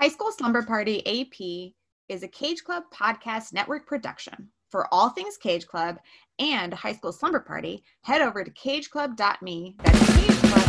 High School Slumber Party AP is a Cage Club podcast network production. For all things Cage Club and High School Slumber Party, head over to cageclub.me. That's cageclub.me.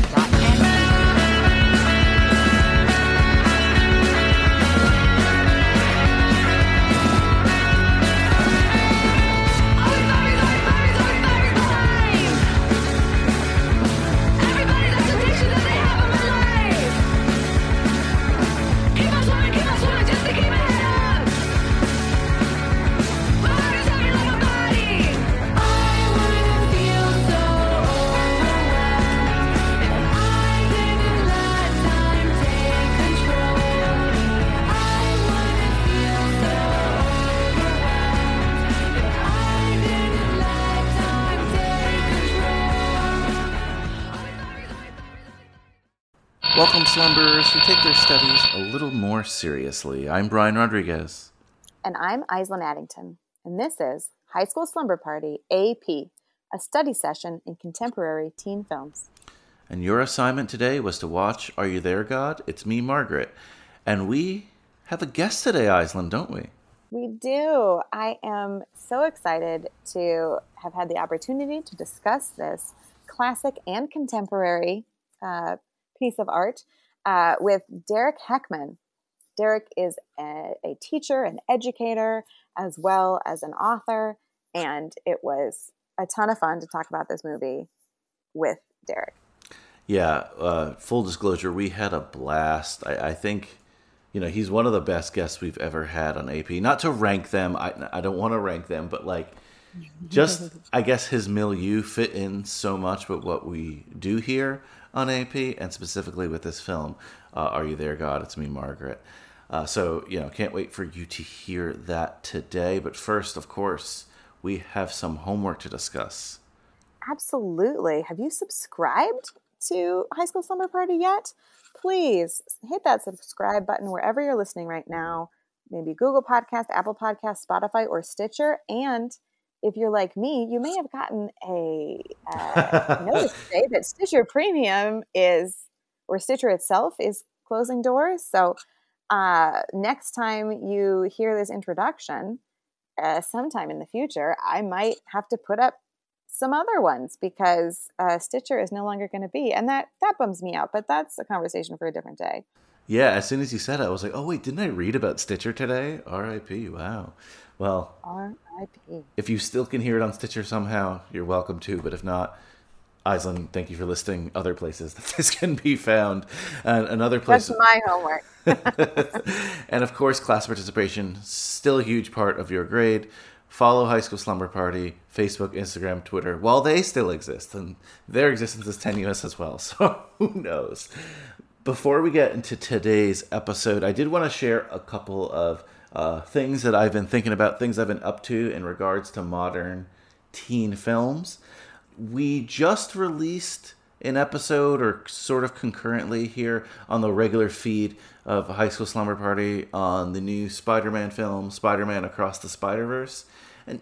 Welcome, slumberers who take their studies a little more seriously. I'm Brian Rodriguez. And I'm Aislinn Addington. And this is High School Slumber Party AP, a study session in contemporary teen films. And your assignment today was to watch Are You There, God? It's me, Margaret. And we have a guest today, Aislinn, don't we? We do. I am so excited to have had the opportunity to discuss this classic and contemporary uh, piece of art uh, with Derek Heckman. Derek is a, a, teacher, an educator, as well as an author, and it was a ton of fun to talk about this movie with Derek. Yeah, uh, full disclosure, we had a blast. I, I, think, you know, he's one of the best guests we've ever had on AP. Not to rank them, I, I don't want to rank them, but like, just I guess his milieu fit in so much with what we do here on AP, and specifically with this film, uh, Are You There, God? It's Me, Margaret. Uh, so, you know, can't wait for you to hear that today. But first, of course, we have some homework to discuss. Absolutely. Have you subscribed to High School Slumber Party yet? Please hit that subscribe button wherever you're listening right now. Maybe Google Podcast, Apple Podcast, Spotify, or Stitcher. And if you're like me, you may have gotten a uh, notice today that Stitcher Premium is, or Stitcher itself is closing doors. So uh, next time you hear this introduction, uh, sometime in the future, I might have to put up some other ones because uh, Stitcher is no longer going to be, and that that bums me out. But that's a conversation for a different day. Yeah, as soon as you said it, I was like, oh wait, didn't I read about Stitcher today? R.I.P. Wow. Well, R.I.P. If you still can hear it on Stitcher somehow, you're welcome to. But if not, Aislinn, thank you for listing other places that this can be found. And another place. That's my homework. and of course, class participation still a huge part of your grade. Follow High School Slumber Party, Facebook, Instagram, Twitter, while they still exist, and their existence is tenuous as well. So who knows? Before we get into today's episode, I did want to share a couple of uh, things that I've been thinking about, things I've been up to in regards to modern teen films. We just released an episode, or sort of concurrently here on the regular feed of High School Slumber Party on the new Spider Man film, Spider Man Across the Spider Verse. And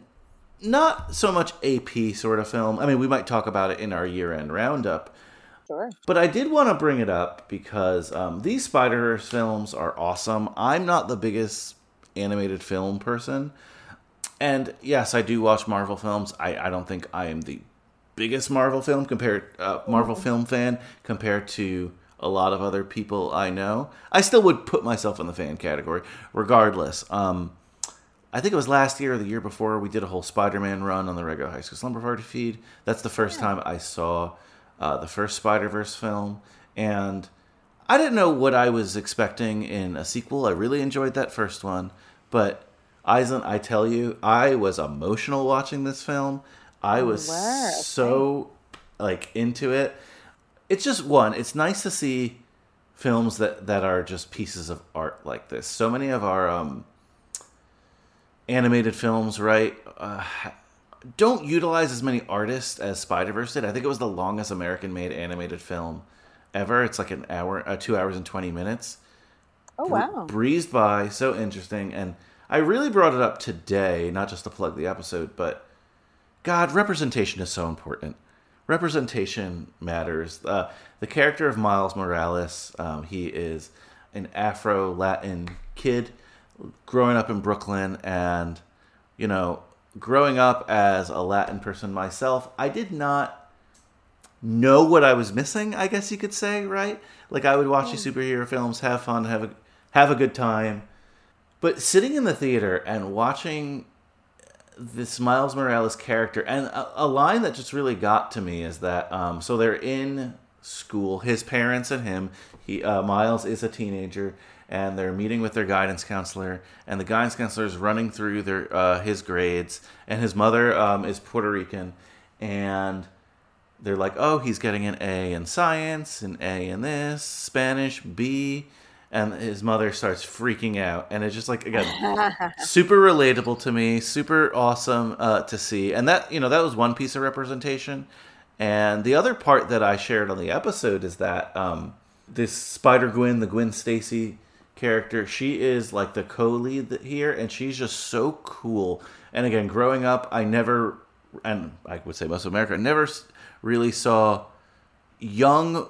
not so much AP sort of film. I mean, we might talk about it in our year end roundup. Sure. But I did want to bring it up because um, these Spider films are awesome. I'm not the biggest animated film person. And yes, I do watch Marvel films. I, I don't think I am the biggest Marvel film compared uh, Marvel mm-hmm. film fan compared to a lot of other people I know. I still would put myself in the fan category, regardless. Um, I think it was last year or the year before we did a whole Spider-Man run on the regular High School Slumber Party feed. That's the first yeah. time I saw uh, the first Spider-Verse film, and I didn't know what I was expecting in a sequel. I really enjoyed that first one, but Aislinn, I tell you, I was emotional watching this film. I was so like into it. It's just one. It's nice to see films that that are just pieces of art like this. So many of our um, animated films, right, uh, don't utilize as many artists as Spider Verse did. I think it was the longest American made animated film ever. It's like an hour, uh, two hours and twenty minutes. Oh wow! breezed by, so interesting, and I really brought it up today, not just to plug the episode, but God, representation is so important. Representation matters. Uh, the character of Miles Morales, um, he is an Afro Latin kid growing up in Brooklyn, and you know, growing up as a Latin person myself, I did not know what I was missing. I guess you could say, right? Like I would watch these superhero films, have fun, have a have a good time, but sitting in the theater and watching this Miles Morales character, and a, a line that just really got to me is that um, so they're in school, his parents and him. He uh, Miles is a teenager, and they're meeting with their guidance counselor, and the guidance counselor is running through their uh, his grades, and his mother um, is Puerto Rican, and they're like, oh, he's getting an A in science, an A in this, Spanish, B and his mother starts freaking out and it's just like again super relatable to me super awesome uh, to see and that you know that was one piece of representation and the other part that i shared on the episode is that um, this spider gwen the gwen stacy character she is like the co-lead here and she's just so cool and again growing up i never and i would say most of america never really saw young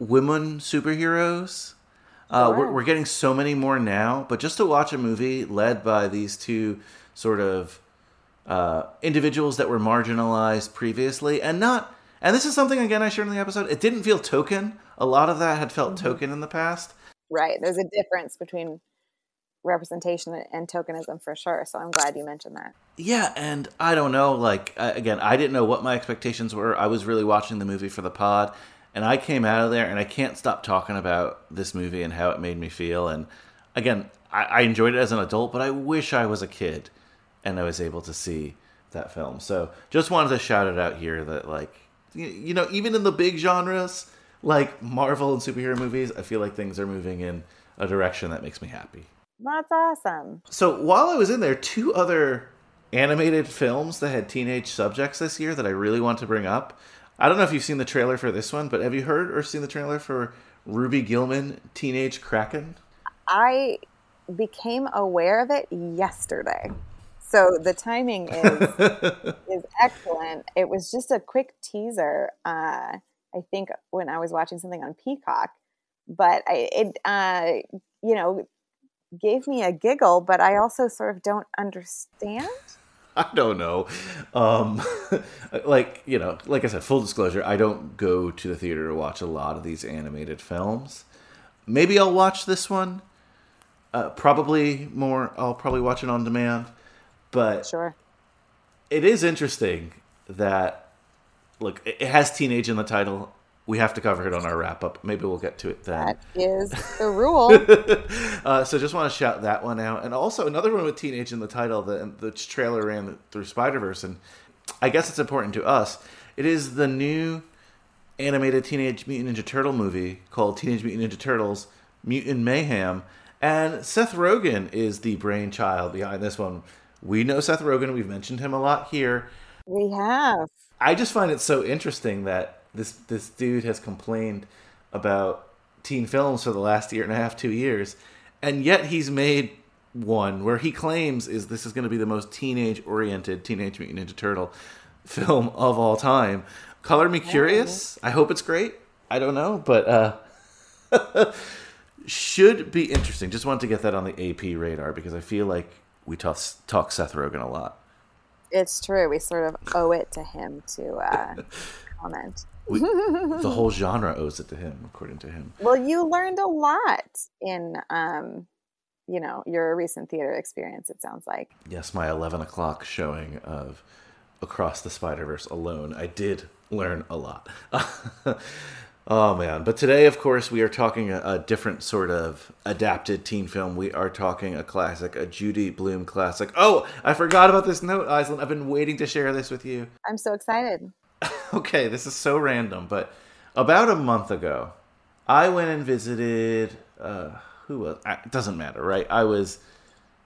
women superheroes uh, we're, we're getting so many more now, but just to watch a movie led by these two sort of uh, individuals that were marginalized previously, and not, and this is something again I shared in the episode. It didn't feel token. A lot of that had felt mm-hmm. token in the past. Right. There's a difference between representation and tokenism for sure. So I'm glad you mentioned that. Yeah, and I don't know. Like again, I didn't know what my expectations were. I was really watching the movie for the pod, and I came out of there and I can't stop talking about this movie and how it made me feel. And again, I, I enjoyed it as an adult, but I wish I was a kid and I was able to see that film. So just wanted to shout it out here that like you, you know even in the big genres like Marvel and superhero movies, I feel like things are moving in a direction that makes me happy. That's awesome. So while I was in there, two other animated films that had teenage subjects this year that I really want to bring up. I don't know if you've seen the trailer for this one, but have you heard or seen the trailer for Ruby Gillman Teenage Kraken? I became aware of it yesterday. So the timing is is excellent. It was just a quick teaser. Uh, I think when I was watching something on Peacock, but I, it uh, you know gave me a giggle. But I also sort of don't understand. I don't know. Um, like, you know, like I said, full disclosure, I don't go to the theater to watch a lot of these animated films. Maybe I'll watch this one. Uh, probably more, I'll probably watch it on demand. But sure. it is interesting that, look, it has teenage in the title we have to cover it on our wrap up. Maybe we'll get to it then. That is the rule. uh, so just want to shout that one out, and also another one with teenage in the title. The the trailer ran through Spider Verse, and I guess it's important to us. It is the new animated Teenage Mutant Ninja Turtle movie called Teenage Mutant Ninja Turtles: Mutant Mayhem, and Seth Rogen is the brainchild behind this one. We know Seth Rogen. We've mentioned him a lot here. We have. I just find it so interesting that this this dude has complained about teen films for the last year and a half, two years, and yet he's made one where he claims is this is going to be the most teenage oriented Teenage Mutant Ninja Turtle film of all time. Color me curious. I hope it's great. I don't know, but uh, should be interesting. Just wanted to get that on the AP radar because I feel like we talk, talk Seth Rogen a lot. It's true. We sort of owe it to him to uh, comment. We, the whole genre owes it to him, according to him. Well, you learned a lot in, um, you know, your recent theater experience. It sounds like. Yes, my eleven o'clock showing of Across the Spider Verse alone, I did learn a lot. oh man! But today, of course, we are talking a, a, different sort of adapted teen film. We are talking a classic, a Judy Blume classic. Oh, I forgot about this note, Aislinn. I've been waiting to share this with you. I'm so excited. okay, this is so random, but about a month ago, I went and visited. Uh, who was? It doesn't matter, right? I was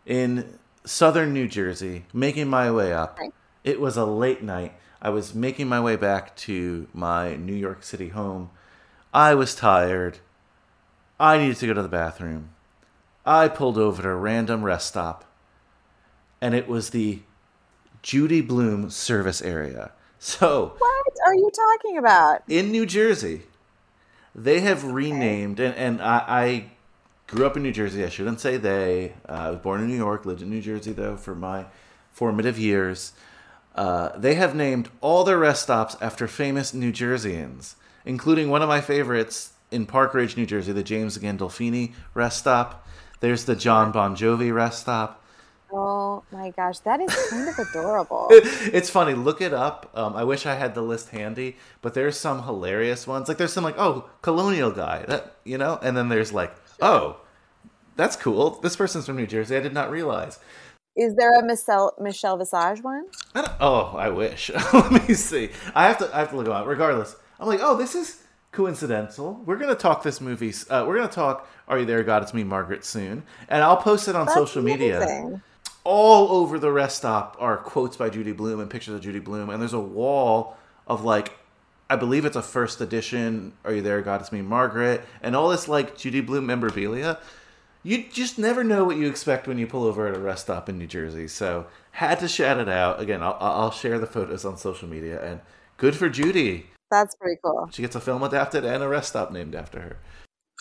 in southern New Jersey, making my way up. It was a late night. I was making my way back to my New York City home. I was tired. I needed to go to the bathroom. I pulled over to a random rest stop, and it was the Judy Blume service area. So, what are you talking about? In New Jersey, they have renamed, and, and I, I grew up in New Jersey. I shouldn't say they. Uh, I was born in New York, lived in New Jersey though for my formative years. Uh, they have named all their rest stops after famous New Jerseyans, including one of my favorites in Park Ridge, New Jersey, the James Gandolfini rest stop. There's the John Bon Jovi rest stop. Oh my gosh, that is kind of adorable. it's funny. Look it up. Um, I wish I had the list handy, but there's some hilarious ones. Like there's some like, oh, colonial guy, that you know, and then there's like, oh, that's cool. This person's from New Jersey. I did not realize. Is there a Michelle Michelle Visage one? I oh, I wish. Let me see. I have to. I have to look them up. Regardless, I'm like, oh, this is coincidental. We're gonna talk this movie. Uh, we're gonna talk Are You There, God? It's Me, Margaret soon, and I'll post it on That's social media. amazing. All over the rest stop are quotes by Judy Blume and pictures of Judy Blume, and there's a wall of like. I believe it's a first edition. Are you there, God? It's me, Margaret, and all this like Judy Blume memorabilia. You just never know what you expect when you pull over at a rest stop in New Jersey. So had to shout it out again. I'll, I'll share the photos on social media, and good for Judy. That's pretty cool. She gets a film adapted and a rest stop named after her.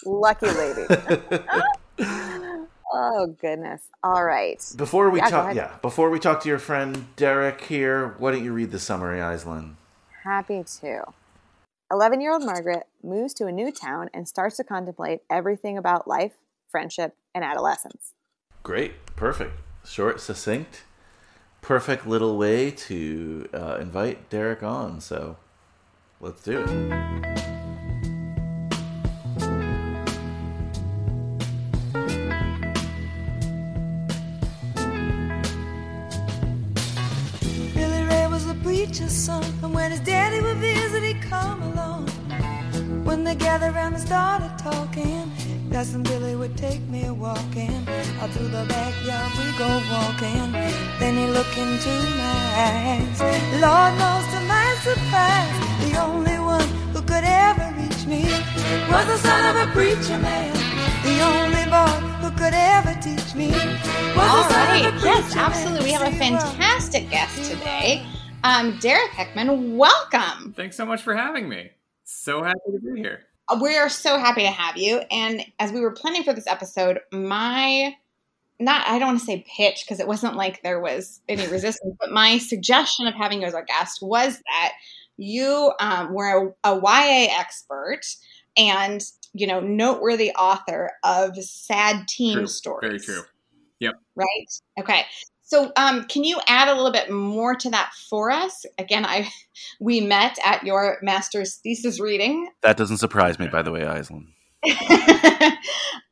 Lucky lady. oh goodness. All right. Before we Yeah, talk, yeah, before we talk to your friend Derek here, why don't you read the summary, Aislinn? Happy to. 11 year old Margaret moves to a new town and starts to contemplate everything about life, friendship, and adolescence. Great, perfect, short, succinct, perfect little way to uh, invite Derek on. So let's do it. Billy Ray was a preacher's son, and when his daddy would visit, he'd come along. When they gathered around and started talking, Cousin Billy would take me walking. Out through the backyard we go walking. Then he looked into my eyes. Lord knows to surprise, the only one who could ever reach me was the son of a preacher man. The only boy who could ever teach me was All the son right. of a Yes, preacher man. absolutely. We have a fantastic guest today. Um, Derek Heckman, welcome. Thanks so much for having me. So happy to be here. We are so happy to have you. And as we were planning for this episode, my not I don't want to say pitch because it wasn't like there was any resistance, but my suggestion of having you as our guest was that you um, were a, a YA expert and you know noteworthy author of sad teen True. stories. Very true. Yep. Right. Okay. So, um, can you add a little bit more to that for us? Again, I we met at your master's thesis reading. That doesn't surprise me, by the way, Aislinn.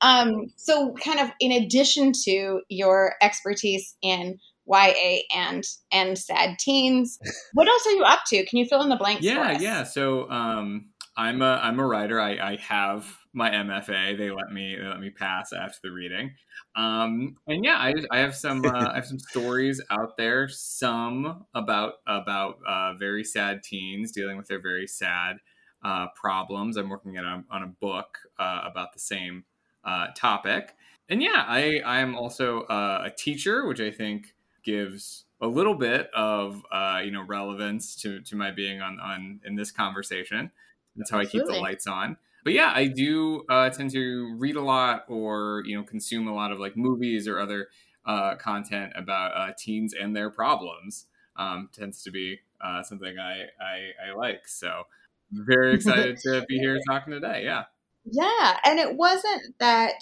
um, so, kind of in addition to your expertise in YA and and sad teens, what else are you up to? Can you fill in the blanks? for Yeah, yeah. So um, I'm a I'm a writer. I, I have my MFA. They let me they let me pass after the reading. Um, and yeah, I, I have some uh, I have some stories out there. Some about about uh, very sad teens dealing with their very sad uh, problems. I'm working on a, on a book uh, about the same uh, topic. And yeah, I I am also uh, a teacher, which I think gives a little bit of uh, you know relevance to to my being on on in this conversation. That's how I keep the lights on. But yeah, I do uh, tend to read a lot or you know consume a lot of like movies or other uh, content about uh, teens and their problems. Um, tends to be uh, something I, I I like. So very excited to be here talking today. Yeah. Yeah, and it wasn't that,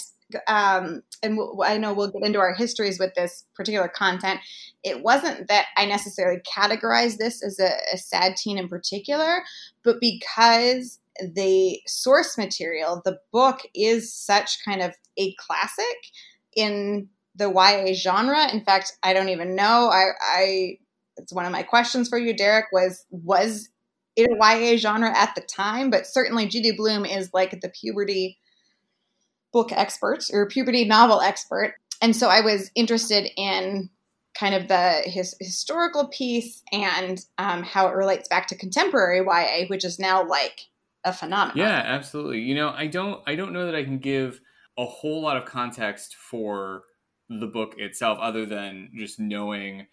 um, and w- I know we'll get into our histories with this particular content. It wasn't that I necessarily categorized this as a, a sad teen in particular, but because the source material, the book, is such kind of a classic in the YA genre. In fact, I don't even know. I, I it's one of my questions for you, Derek. Was was in a YA genre at the time, but certainly Judy Blume is like the puberty book expert or puberty novel expert. And so I was interested in kind of the his historical piece and um, how it relates back to contemporary YA, which is now like a phenomenon. Yeah, absolutely. You know, I don't I don't know that I can give a whole lot of context for the book itself other than just knowing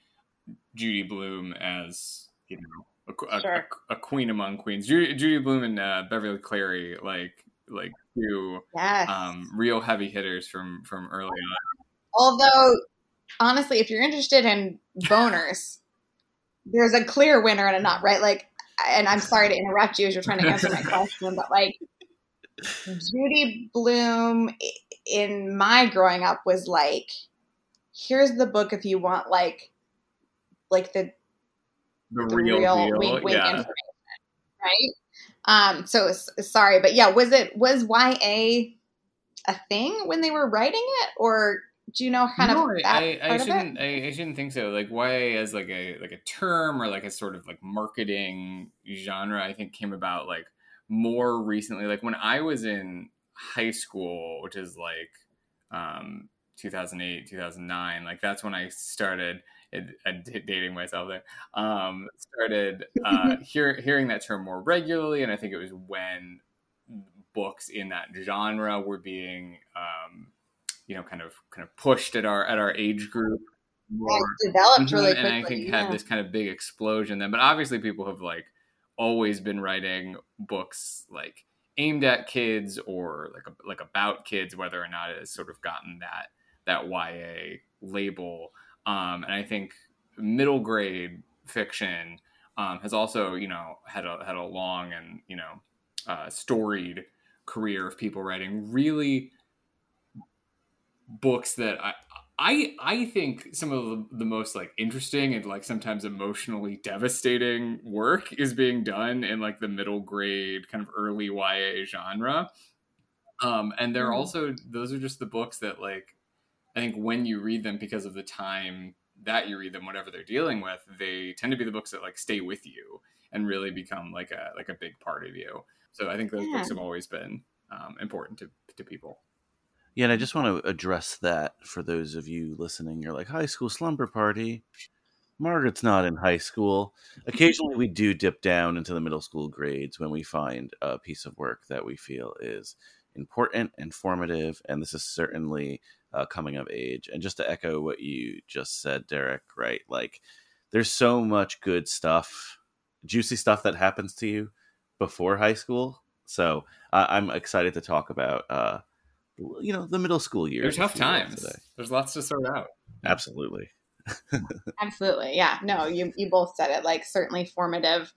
Judy Blume as, you know, a, Sure. a- a queen among queens. Judy, Judy Blume and uh, Beverly Cleary like like two Yes. um, real heavy hitters from from early on. Although, honestly, if you're interested in boners, there's a clear winner and a not, right? Like, and I'm sorry to interrupt you as you're trying to answer my question, but like, Judy Blume in my growing up was like, here's the book if you want like, like the The, the real, real, deal, wink wink yeah. information, right? Um, so sorry, but yeah, was it was YA a thing when they were writing it, or do you know kind no, of I, that I, I shouldn't. I, I shouldn't think so. Like YA as like a like a term or like a sort of like marketing genre. I think came about like more recently. Like when I was in high school, which is like um, 2008, 2009. Like that's when I started uh, dating myself there. Um, started uh, hear, hearing that term more regularly, and I think it was when books in that genre were being um, you know kind of kind of pushed at our at our age group more developed Mhm, really and quickly. I think yeah. had this kind of big explosion then. But obviously, people have like always been writing books like aimed at kids or like like about kids, whether or not it has sort of gotten that that YA label. Um, and I think middle grade fiction um, has also you know had a had a long and you know uh, storied career of people writing really books that I I I think some of the, the most like interesting and like sometimes emotionally devastating work is being done in like the middle grade kind of early YA genre. Um, and they're Mhm. also those are just the books that like I think when you read them because of the time that you read them, whatever they're dealing with, they tend to be the books that like stay with you and really become like a like a big part of you. So I think those Yeah. books have always been um, important to to people. Yeah, and I just want to address that for those of you listening. You're like, high school slumber party. Margaret's not in high school. Occasionally, we do dip down into the middle school grades when we find a piece of work that we feel is important, informative, and this is certainly uh, coming of age. And just to echo what you just said, Derek, right? Like, there's so much good stuff, juicy stuff that happens to you before high school. So uh, I'm excited to talk about. Uh, you know the middle school years. They're tough if you will, times. today. There's lots to sort out. Absolutely. Absolutely. Yeah. No, you you both said it. Like certainly formative.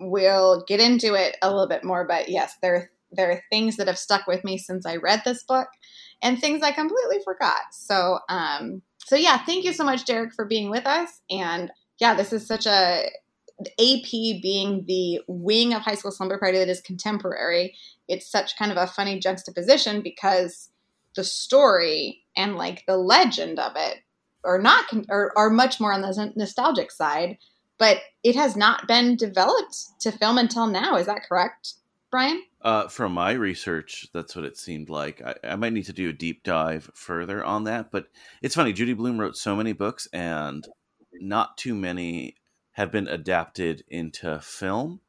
We'll get into it a little bit more, but yes, there there are things that have stuck with me since I read this book and things I completely forgot. So um so yeah, thank you so much, Derek, for being with us. And yeah, this is such a AP being the wing of High School Slumber Party that is contemporary. It's such kind of a funny juxtaposition because the story and like the legend of it are not con- are, are much more on the nostalgic side, but it has not been developed to film until now. Is that correct, Brian? Uh, from my research, that's what it seemed like. I, I might need to do a deep dive further on that, but it's funny. Judy Blume wrote so many books, and not too many have been adapted into film.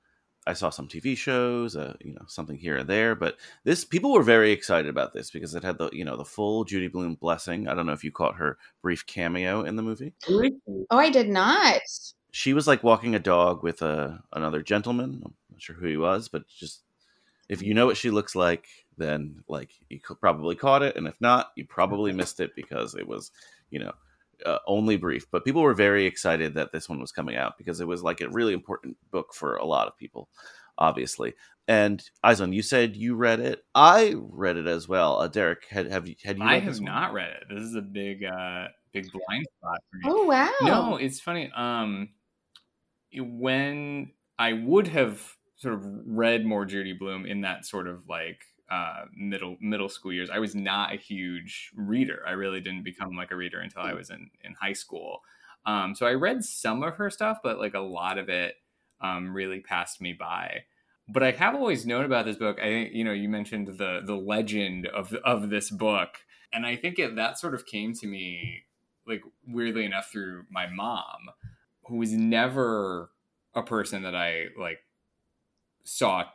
I saw some TV shows, uh, you know, something here and there, but this people were very excited about this because it had the you know the full Judy Blume blessing. I don't know if you caught her brief cameo in the movie. Oh, I did not. She was like walking a dog with a another gentleman. I'm not sure who he was, but just if you know what she looks like, then like you could probably caught it, and if not, you probably missed it because it was you know uh, only brief. But people were very excited that this one was coming out because it was like a really important book for a lot of people, obviously. And Aislinn, you said you read it. I read it as well. Uh, Derek, had have you had you? Read I this have one? not read it. This is a big, uh, big blind spot for me. Oh wow. No, it's funny. Um, when I would have sort of read more Judy Blume in that sort of like uh, middle middle school years, I was not a huge reader. I really didn't become like a reader until I was in in high school. Um, so I read some of her stuff, but like a lot of it um, really passed me by. But I have always known about this book. I think you know you mentioned the the legend of of this book, and I think it, that sort of came to me like weirdly enough through my mom, who was never a person that I like saw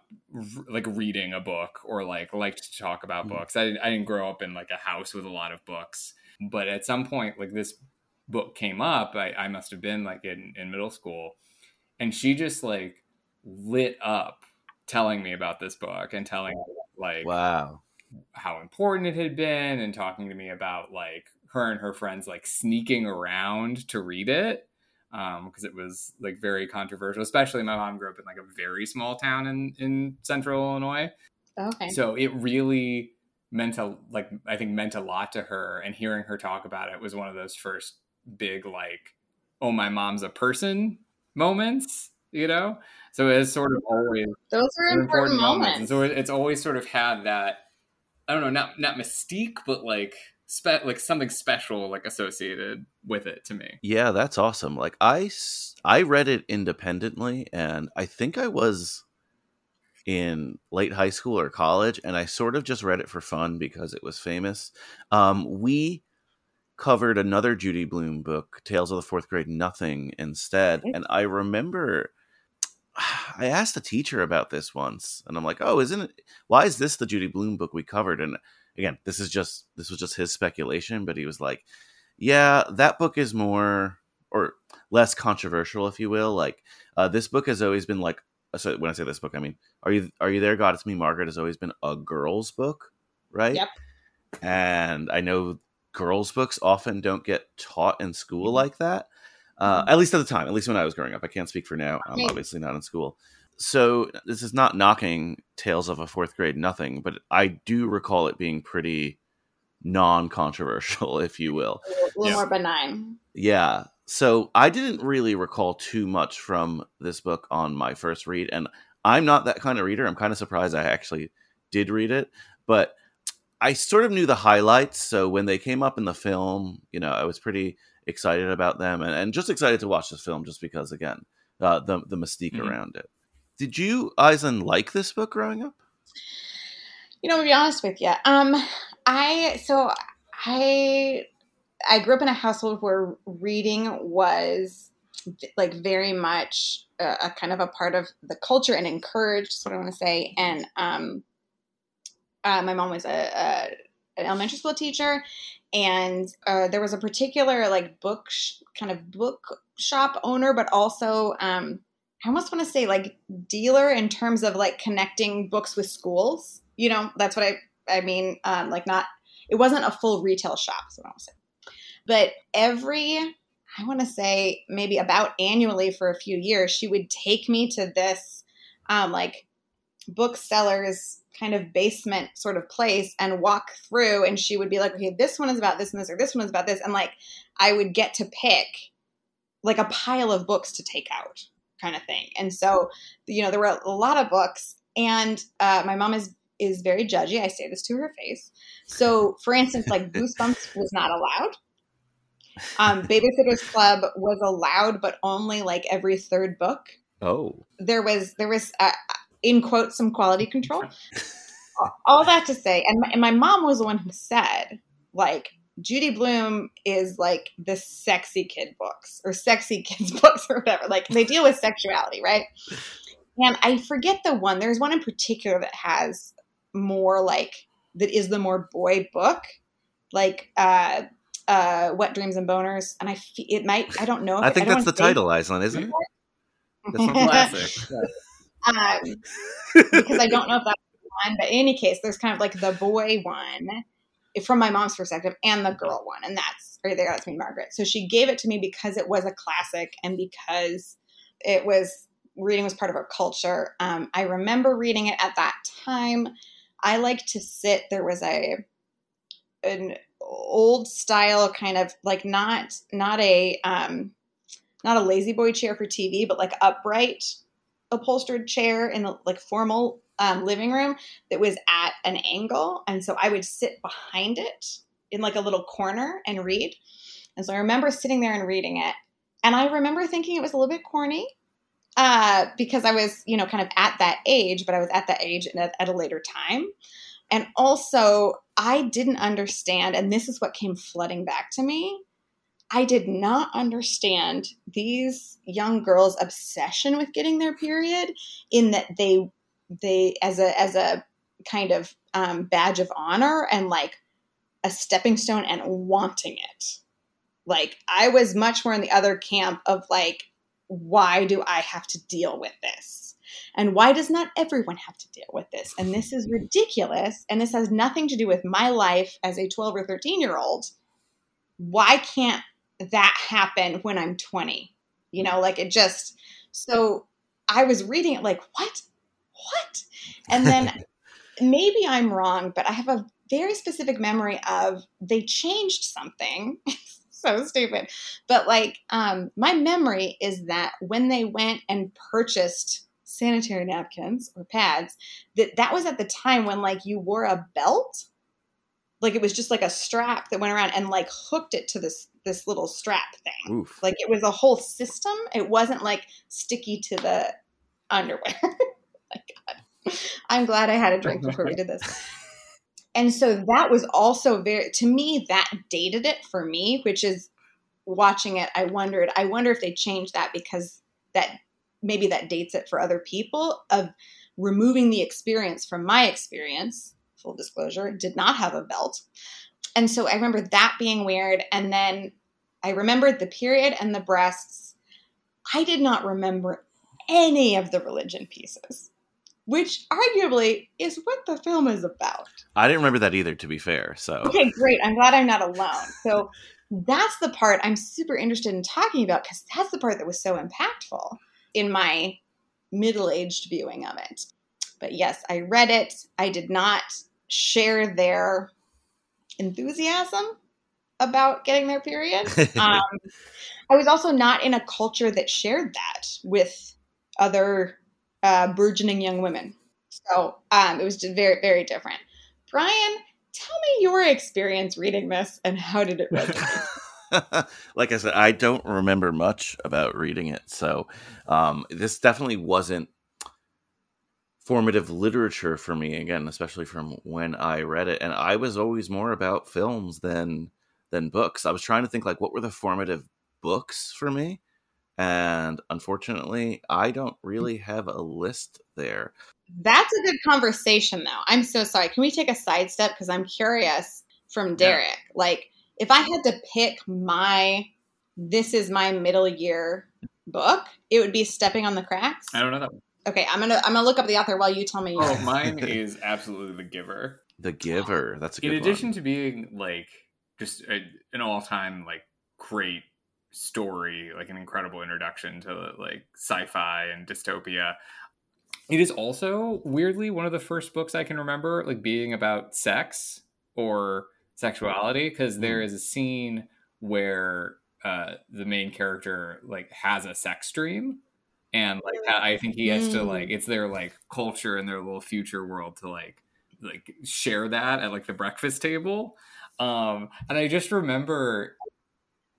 like reading a book or like liked to talk about Mhm. books. I didn't, I didn't grow up in like a house with a lot of books, but at some point like this book came up. I, I must have been like in, in middle school, and she just like lit up telling me about this book and telling like Wow. how important it had been and talking to me about like her and her friends like sneaking around to read it Um, because it was like very controversial especially my mom grew up in like a very small town in in central illinois Okay. so it really meant a like i think meant a lot to her and hearing her talk about it was one of those first big like oh my mom's a person moments you know so it's sort of always Those are important, moments. and so it's always sort of had that I don't know, not not mystique, but like spe- like something special like associated with it to me. Yeah, that's awesome. Like I I read it independently, and I think I was in late high school or college, and I sort of just read it for fun because it was famous. Um, we covered another Judy Blume book, Tales of the Fourth Grade Nothing, instead, and I remember. I asked a teacher about this once, and I'm like, "Oh, isn't it? Why is this the Judy Blume book we covered?" And again, this is just this was just his speculation, but he was like, "Yeah, that book is more or less controversial, if you will. Like uh, this book has always been like. So when I say this book, I mean, are you are you there? God, it's me. Margaret has always been a girl's book, right? Yep. And I know girls' books often don't get taught in school Mm-hmm. like that. Uh, at least at the time, at least when I was growing up. I can't speak for now. I'm obviously not in school. So this is not knocking Tales of a Fourth Grade Nothing, but I do recall it being pretty non-controversial, if you will. A little Yeah. more benign. Yeah. So I didn't really recall too much from this book on my first read, and I'm not that kind of reader. I'm kind of surprised I actually did read it, but I sort of knew the highlights. So when they came up in the film, you know, I was pretty excited about them, and, and just excited to watch this film, just because again, uh, the the mystique Mhm. around it. Did you, Aislinn, like this book growing up? You know, to be honest with you, um, I so I I grew up in a household where reading was like very much a, a kind of a part of the culture and encouraged. Is what I want to say. And um, uh, my mom was a, a an elementary school teacher, and uh, there was a particular like book sh- kind of book shop owner, but also um, I almost want to say like dealer in terms of like connecting books with schools. You know, that's what I I mean. Um, like not it wasn't a full retail shop. Is what I was saying. But every I want to say maybe about annually for a few years, she would take me to this um, like booksellers kind of basement sort of place and walk through and she would be like okay this one is about this and this or this one is about this and like i would get to pick like a pile of books to take out kind of thing. And so you know there were a lot of books and uh, my mom is is very judgy. I say this to her face. So for instance like goosebumps was not allowed. Um, babysitters club was allowed but only like every third book. Oh, there was there was uh, in quotes some quality control. All that to say and my, and my mom was the one who said like judy blume is like the sexy kid books or sexy kids books or whatever. Like they deal with sexuality right? And i forget the one. There's one in particular that has more like that is the more boy book like uh uh wet dreams and boners and i fe- it might i don't know if I think don't that's the title, Aislinn, isn't it? That's Classic. um, because I don't know if that's the one, but in any case, there's kind of like the boy one from my mom's perspective and the girl one, and that's right there. That's me, Margaret. So she gave it to me because it was a classic and because it was reading was part of our culture. Um, I remember reading it at that time. I like to sit. There was a an old style kind of like not not a um, not a lazy boy chair for TV, but like upright upholstered chair in the like formal um, living room that was at an angle, and so I would sit behind it in like a little corner and read. And so I remember sitting there and reading it, and I remember thinking it was a little bit corny uh, because I was, you know, kind of at that age, but I was at that age at, at a later time. And also, I didn't understand, and this is what came flooding back to me. I did not understand these young girls' obsession with getting their period in that they they as a as a kind of um, badge of honor and like a stepping stone and wanting it. Like I was much more in the other camp of like, why do I have to deal with this? And why does not everyone have to deal with this? And this is ridiculous. And this has nothing to do with my life as a 12 or 13 year old. Why can't that happen when I'm 20? You know, like it just, so I was reading it like, what? What? And then maybe I'm wrong, but I have a very specific memory of they changed something. so stupid. But like um my memory is that when they went and purchased sanitary napkins or pads, that that was at the time when like you wore a belt. Like it was just like a strap that went around and like hooked it to this this little strap thing. Oof. Like it was a whole system. It wasn't like sticky to the underwear. my God. I'm glad I had a drink before we did this. And so that was also very, to me, that dated it for me, which is watching it. I wondered, I wonder if they changed that because that maybe that dates it for other people of removing the experience from my experience. Full disclosure, did not have a belt. And so I remember that being weird. And then I remembered the period and the breasts. I did not remember any of the religion pieces which arguably is what the film is about. I didn't remember that either, to be fair. So Okay, great. I'm glad I'm not alone. So that's the part I'm super interested in talking about because that's the part that was so impactful in my middle aged viewing of it. But yes, I read it. I did not share their enthusiasm about getting their period. Um, I was also not in a culture that shared that with other uh, burgeoning young women. So um, it was just very, very different. Brian, tell me your experience reading this and how did it resonate? like I said, I don't remember much about reading it. So um, this definitely wasn't formative literature for me again especially from when i read it and i was always more about films than than books i was trying to think like what were the formative books for me and unfortunately i don't hmm. really have a list there That's a good conversation, though. I'm so sorry. Can we take a sidestep? Because I'm curious from Derek. Like, if I had to pick my, this is my middle year book, it would be Stepping on the Cracks. I don't know that. One. Okay, I'm gonna I'm gonna look up the author while you tell me. Oh, mine is absolutely The Giver. the giver that's a good one. In addition one. to being like just a, an all-time like great story, like an incredible introduction to like sci-fi and dystopia. It is also weirdly one of the first books I can remember like being about sex or sexuality because there is a scene where uh, the main character like has a sex dream and like I think he has to Mm. like it's their like culture and their little future world to like like share that at like the breakfast table. Um, and I just remember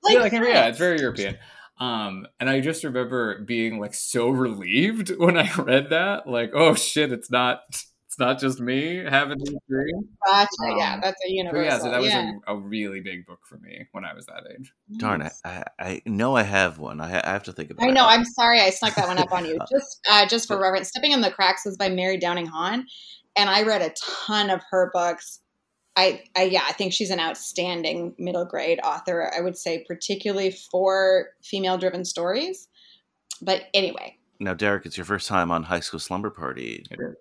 Like yeah, like, yeah, it's very European. Um, and I just remember being like so relieved when I read that, like, oh shit, it's not, it's not just me having these dreams. Gotcha. Um, yeah, that's a So universal. yeah, so that was yeah. a, a really big book for me when I was that age. darn it I, I know i have one i, ha- I have to think about I it know. I'm sorry. I snuck that one up on you. Just, uh, just for reference, "Stepping on the Cracks" was by Mary Downing Hahn, and I read a ton of her books. I, I, yeah, I think she's an outstanding middle grade author. I would say, particularly for female-driven stories. But anyway, now derek it's your first time on high school slumber party It is.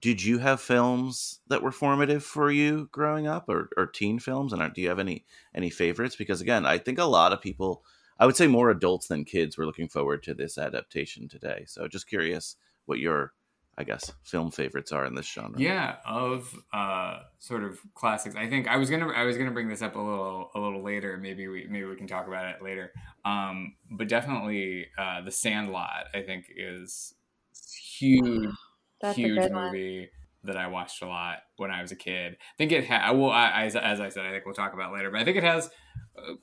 did you have films that were formative for you growing up or, or teen films and are- do you have any any favorites because again i think a lot of people i would say more adults than kids were looking forward to this adaptation today so just curious what your i guess film favorites are in this genre Yeah, of uh, sort of classics. I think I was gonna I was gonna bring this up a little a little later. Maybe we maybe we can talk about it later. Um, but definitely, uh, The Sandlot. I think is huge, That's huge movie that I watched a lot when I was a kid. I think it had. Well, I, as, as I said, I think we'll talk about it later. But I think it has. Uh,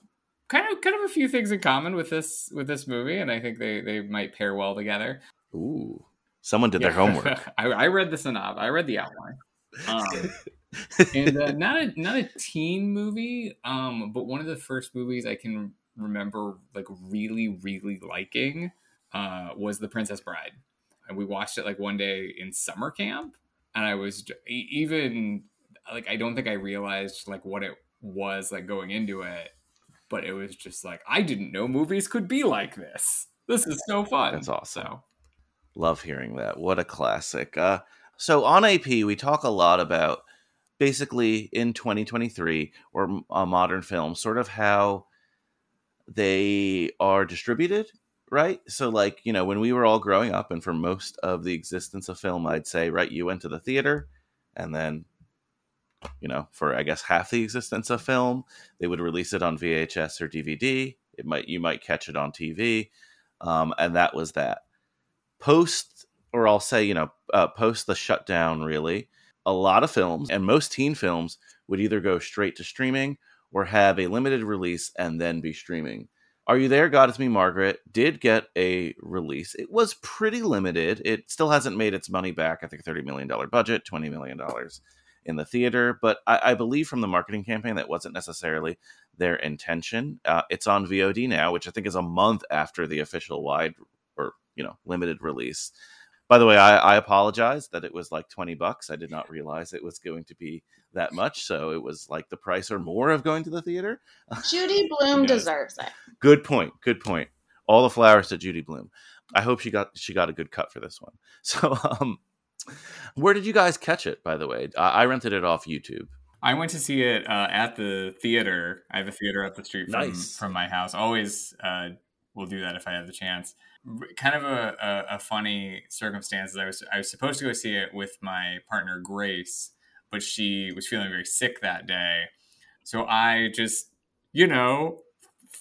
Kind of, kind of a few things in common with this with this movie, and I think they, they might pair well together. ooh someone did their homework I, I read the synop. I read the outline. Um, and uh, not a not a teen movie, um, but one of the first movies I can remember like really really liking uh, was The Princess Bride, and we watched it like one day in summer camp, and I was even like I don't think I realized like what it was like going into it, but it was just like I didn't know movies could be like this. This is so fun. That's awesome. So, Love hearing that. What a classic. Uh, so on AP, we talk a lot about basically in 2023 or uh, modern film, sort of how they are distributed, right? So, like, you know, when we were all growing up, and for most of the existence of film, I'd say, right, you went to the theater, and then, you know, for I guess half the existence of film, they would release it on VHS or DVD. It might you might catch it on TV, um, and that was that. Post, or I'll say, you know, uh, post the shutdown, really, a lot of films and most teen films would either go straight to streaming or have a limited release and then be streaming. Are You There, God It's Me, Margaret did get a release. It was pretty limited. It still hasn't made its money back. I think $30 million budget, $20 million in the theater. But I, I believe from the marketing campaign that wasn't necessarily their intention. Uh, it's on VOD now, which I think is a month after the official wide you know, limited release. By the way, I, I apologize that it was like 20 bucks. I did not realize it was going to be that much. So it was like the price or more of going to the theater. Judy Blume deserves it. Good point. Good point. All the flowers to Judy Blume. I hope she got she got a good cut for this one. So um where did you guys catch it, by the way? I, I rented it off YouTube. I went to see it uh, at the theater. I have a theater up the street from, Nice. from my house. Always uh, will do that if I have the chance. Kind of a, a, a funny circumstance I was I was supposed to go see it with my partner Grace, but she was feeling very sick that day. So I just, you know,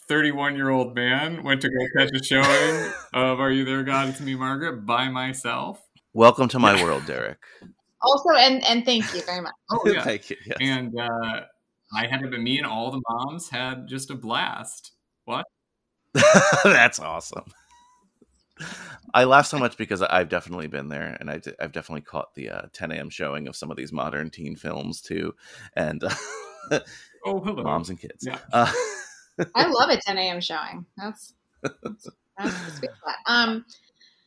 31 year old man went to go catch a showing of Are You There, God? It's Me, Margaret by myself. Welcome to my world, Derek. Also, and and thank you very much. Oh, yeah. Thank you. Yes. and uh, I had it, but me and all the moms had just a blast. What? That's awesome. I laugh so much because I've definitely been there, and I've, I've definitely caught the uh, 10 a.m. showing of some of these modern teen films too, and uh, Oh, hello. moms and kids. Yeah. Uh, I love a 10 a.m. showing. That's that's, that's the sweet spot. Um,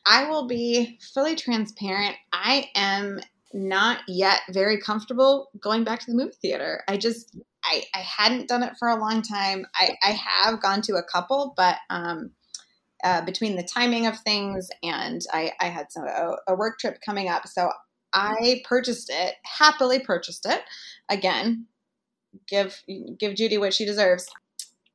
I will be fully transparent. I am not yet very comfortable going back to the movie theater. I just I, I hadn't done it for a long time. I, I have gone to a couple, but um, uh, between the timing of things and I, I had some a, a work trip coming up, so I purchased it happily purchased it again. Give give Judy what she deserves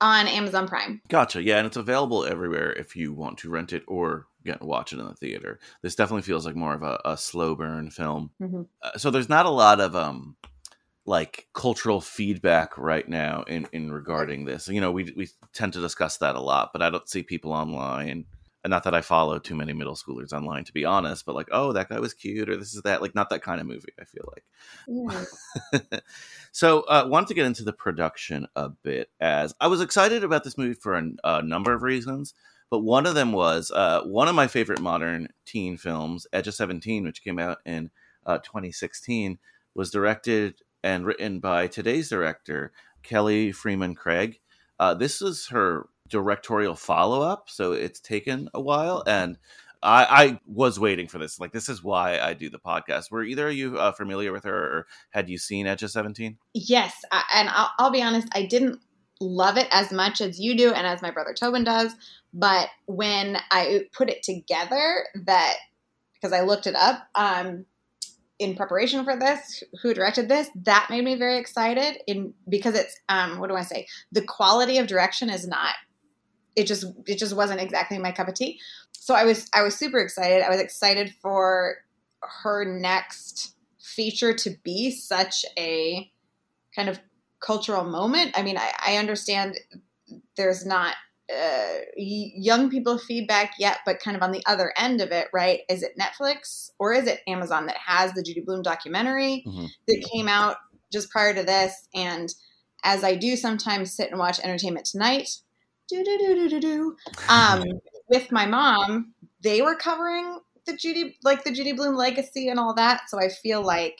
on Amazon Prime. Gotcha. Yeah, and it's available everywhere if you want to rent it or get watch it in the theater. This definitely feels like more of a, a slow burn film. Mhm. Uh, so there's not a lot of um like cultural feedback right now in in regarding this. You know, we we tend to discuss that a lot, but I don't see people online. And not that I follow too many middle schoolers online, to be honest, but like, oh, that guy was cute, or this is that. Like, not that kind of movie. I feel like. so uh, wanted to get into the production a bit as i was excited about this movie for a, a number of reasons but one of them was uh, one of my favorite modern teen films edge of 17 which came out in uh, 2016 was directed and written by today's director kelly fremon craig uh, this is her directorial follow-up so it's taken a while and I, I was waiting for this. Like, this is why I do the podcast. Were either of you uh, familiar with her, or had you seen Edge of Seventeen? Yes, I, and I'll, I'll be honest, I didn't love it as much as you do and as my brother Tobin does. But when I put it together, that because I looked it up um, in preparation for this, who directed this, that made me very excited. In because it's um, what do I say? The quality of direction is not. It just it just wasn't exactly my cup of tea. So I was I was super excited. I was excited for her next feature to be such a kind of cultural moment. I mean, I, I understand there's not uh, young people feedback yet, but kind of on the other end of it, right? Is it Netflix or is it Amazon that has the Judy Blume documentary Mhm. that came out just prior to this? And as I do sometimes sit and watch Entertainment Tonight, do do do do do do, um, with my mom, they were covering the Judy, like the Judy Blume legacy and all that. So I feel like,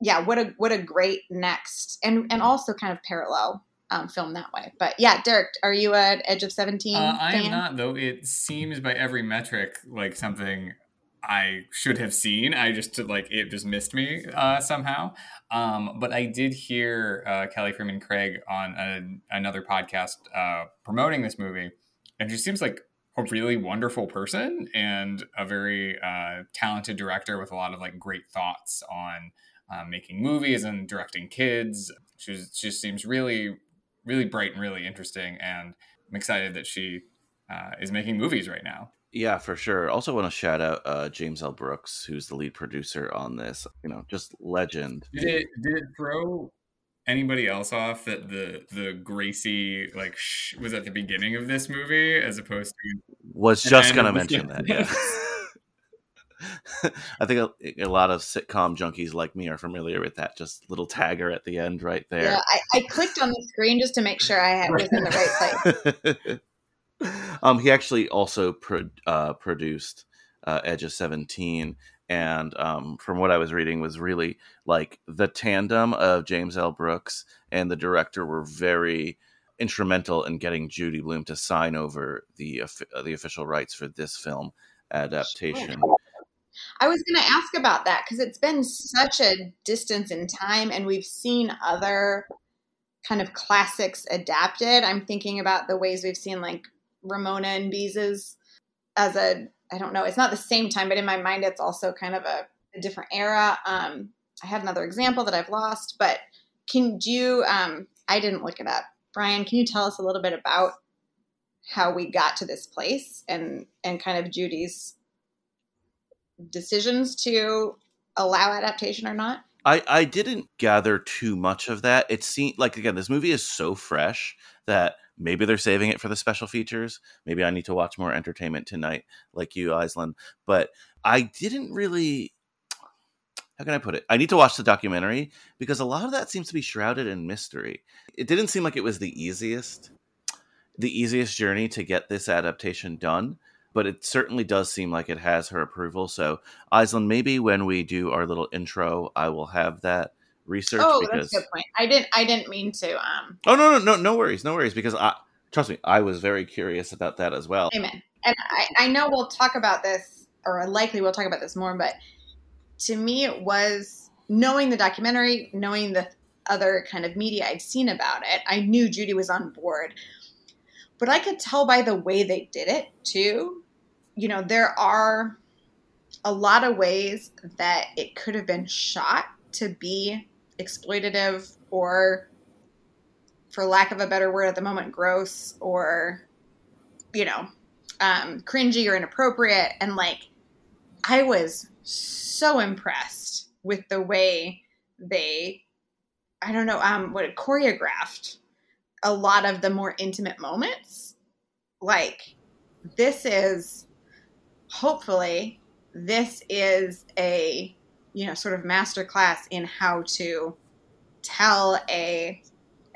yeah, what a what a great next and and also kind of parallel um, film that way. But yeah, Derek, are you an Edge of Seventeen Uh, I am not, though. It seems by every metric like something I should have seen. I just like it just missed me uh, somehow. Um, but I did hear uh, Kelly Fremon Craig on a, another podcast uh, promoting this movie, and she seems like a really wonderful person and a very uh, talented director with a lot of like great thoughts on uh, making movies and directing kids. She just seems really, really bright and really interesting. And I'm excited that she uh, is making movies right now. Yeah, for sure. Also, want to shout out uh, James L. Brooks, who's the lead producer on this. You know, just legend. Did it did it throw anybody else off that the the Gracie like sh- was at the beginning of this movie as opposed to was just going to mention that. Yeah. I think a, a, lot of sitcom junkies like me are familiar with that. Just little tagger at the end, right there. Yeah, I, I clicked on the screen just to make sure I had, was in the right place. um, he actually also pro- uh, produced uh, Edge of Seventeen, and um, from what I was reading, was really like the tandem of James L. Brooks and the director were very instrumental in getting Judy Blume to sign over the uh, the official rights for this film adaptation. I was going to ask about that because it's been such a distance in time, and we've seen other kind of classics adapted. I'm thinking about the ways we've seen like Ramona and Beezus as a I don't know, it's not the same time, but in my mind it's also kind of a, a different era. Um, I had another example that I've lost, but can you um, I didn't look it up. Brian, can you tell us a little bit about how we got to this place and and kind of Judy's decisions to allow adaptation or not? I, I didn't gather too much of that. It seemed like again, this movie is so fresh that maybe they're saving it for the special features. Maybe I need to watch more entertainment tonight, like you, Aislinn. But I didn't really. How can I put it? I need to watch the documentary because a lot of that seems to be shrouded in mystery. It didn't seem like it was the easiest, the easiest journey to get this adaptation done, but it certainly does seem like it has her approval. So, Aislinn, maybe when we do our little intro, I will have that research. Oh, because... that's a good point. I didn't. I didn't mean to. Um... Oh no, no, no, no worries, no worries. Because I trust me, I was very curious about that as well. Amen. And I, I know we'll talk about this, or likely we'll talk about this more. But to me, it was knowing the documentary, knowing the other kind of media I'd seen about it. I knew Judy was on board, but I could tell by the way they did it too. You know, there are a lot of ways that it could have been shot to be exploitative or for lack of a better word at the moment gross or you know um, cringy or inappropriate and like i was so impressed with the way they i don't know um what it choreographed a lot of the more intimate moments like this is hopefully this is a you know sort of master class in how to tell a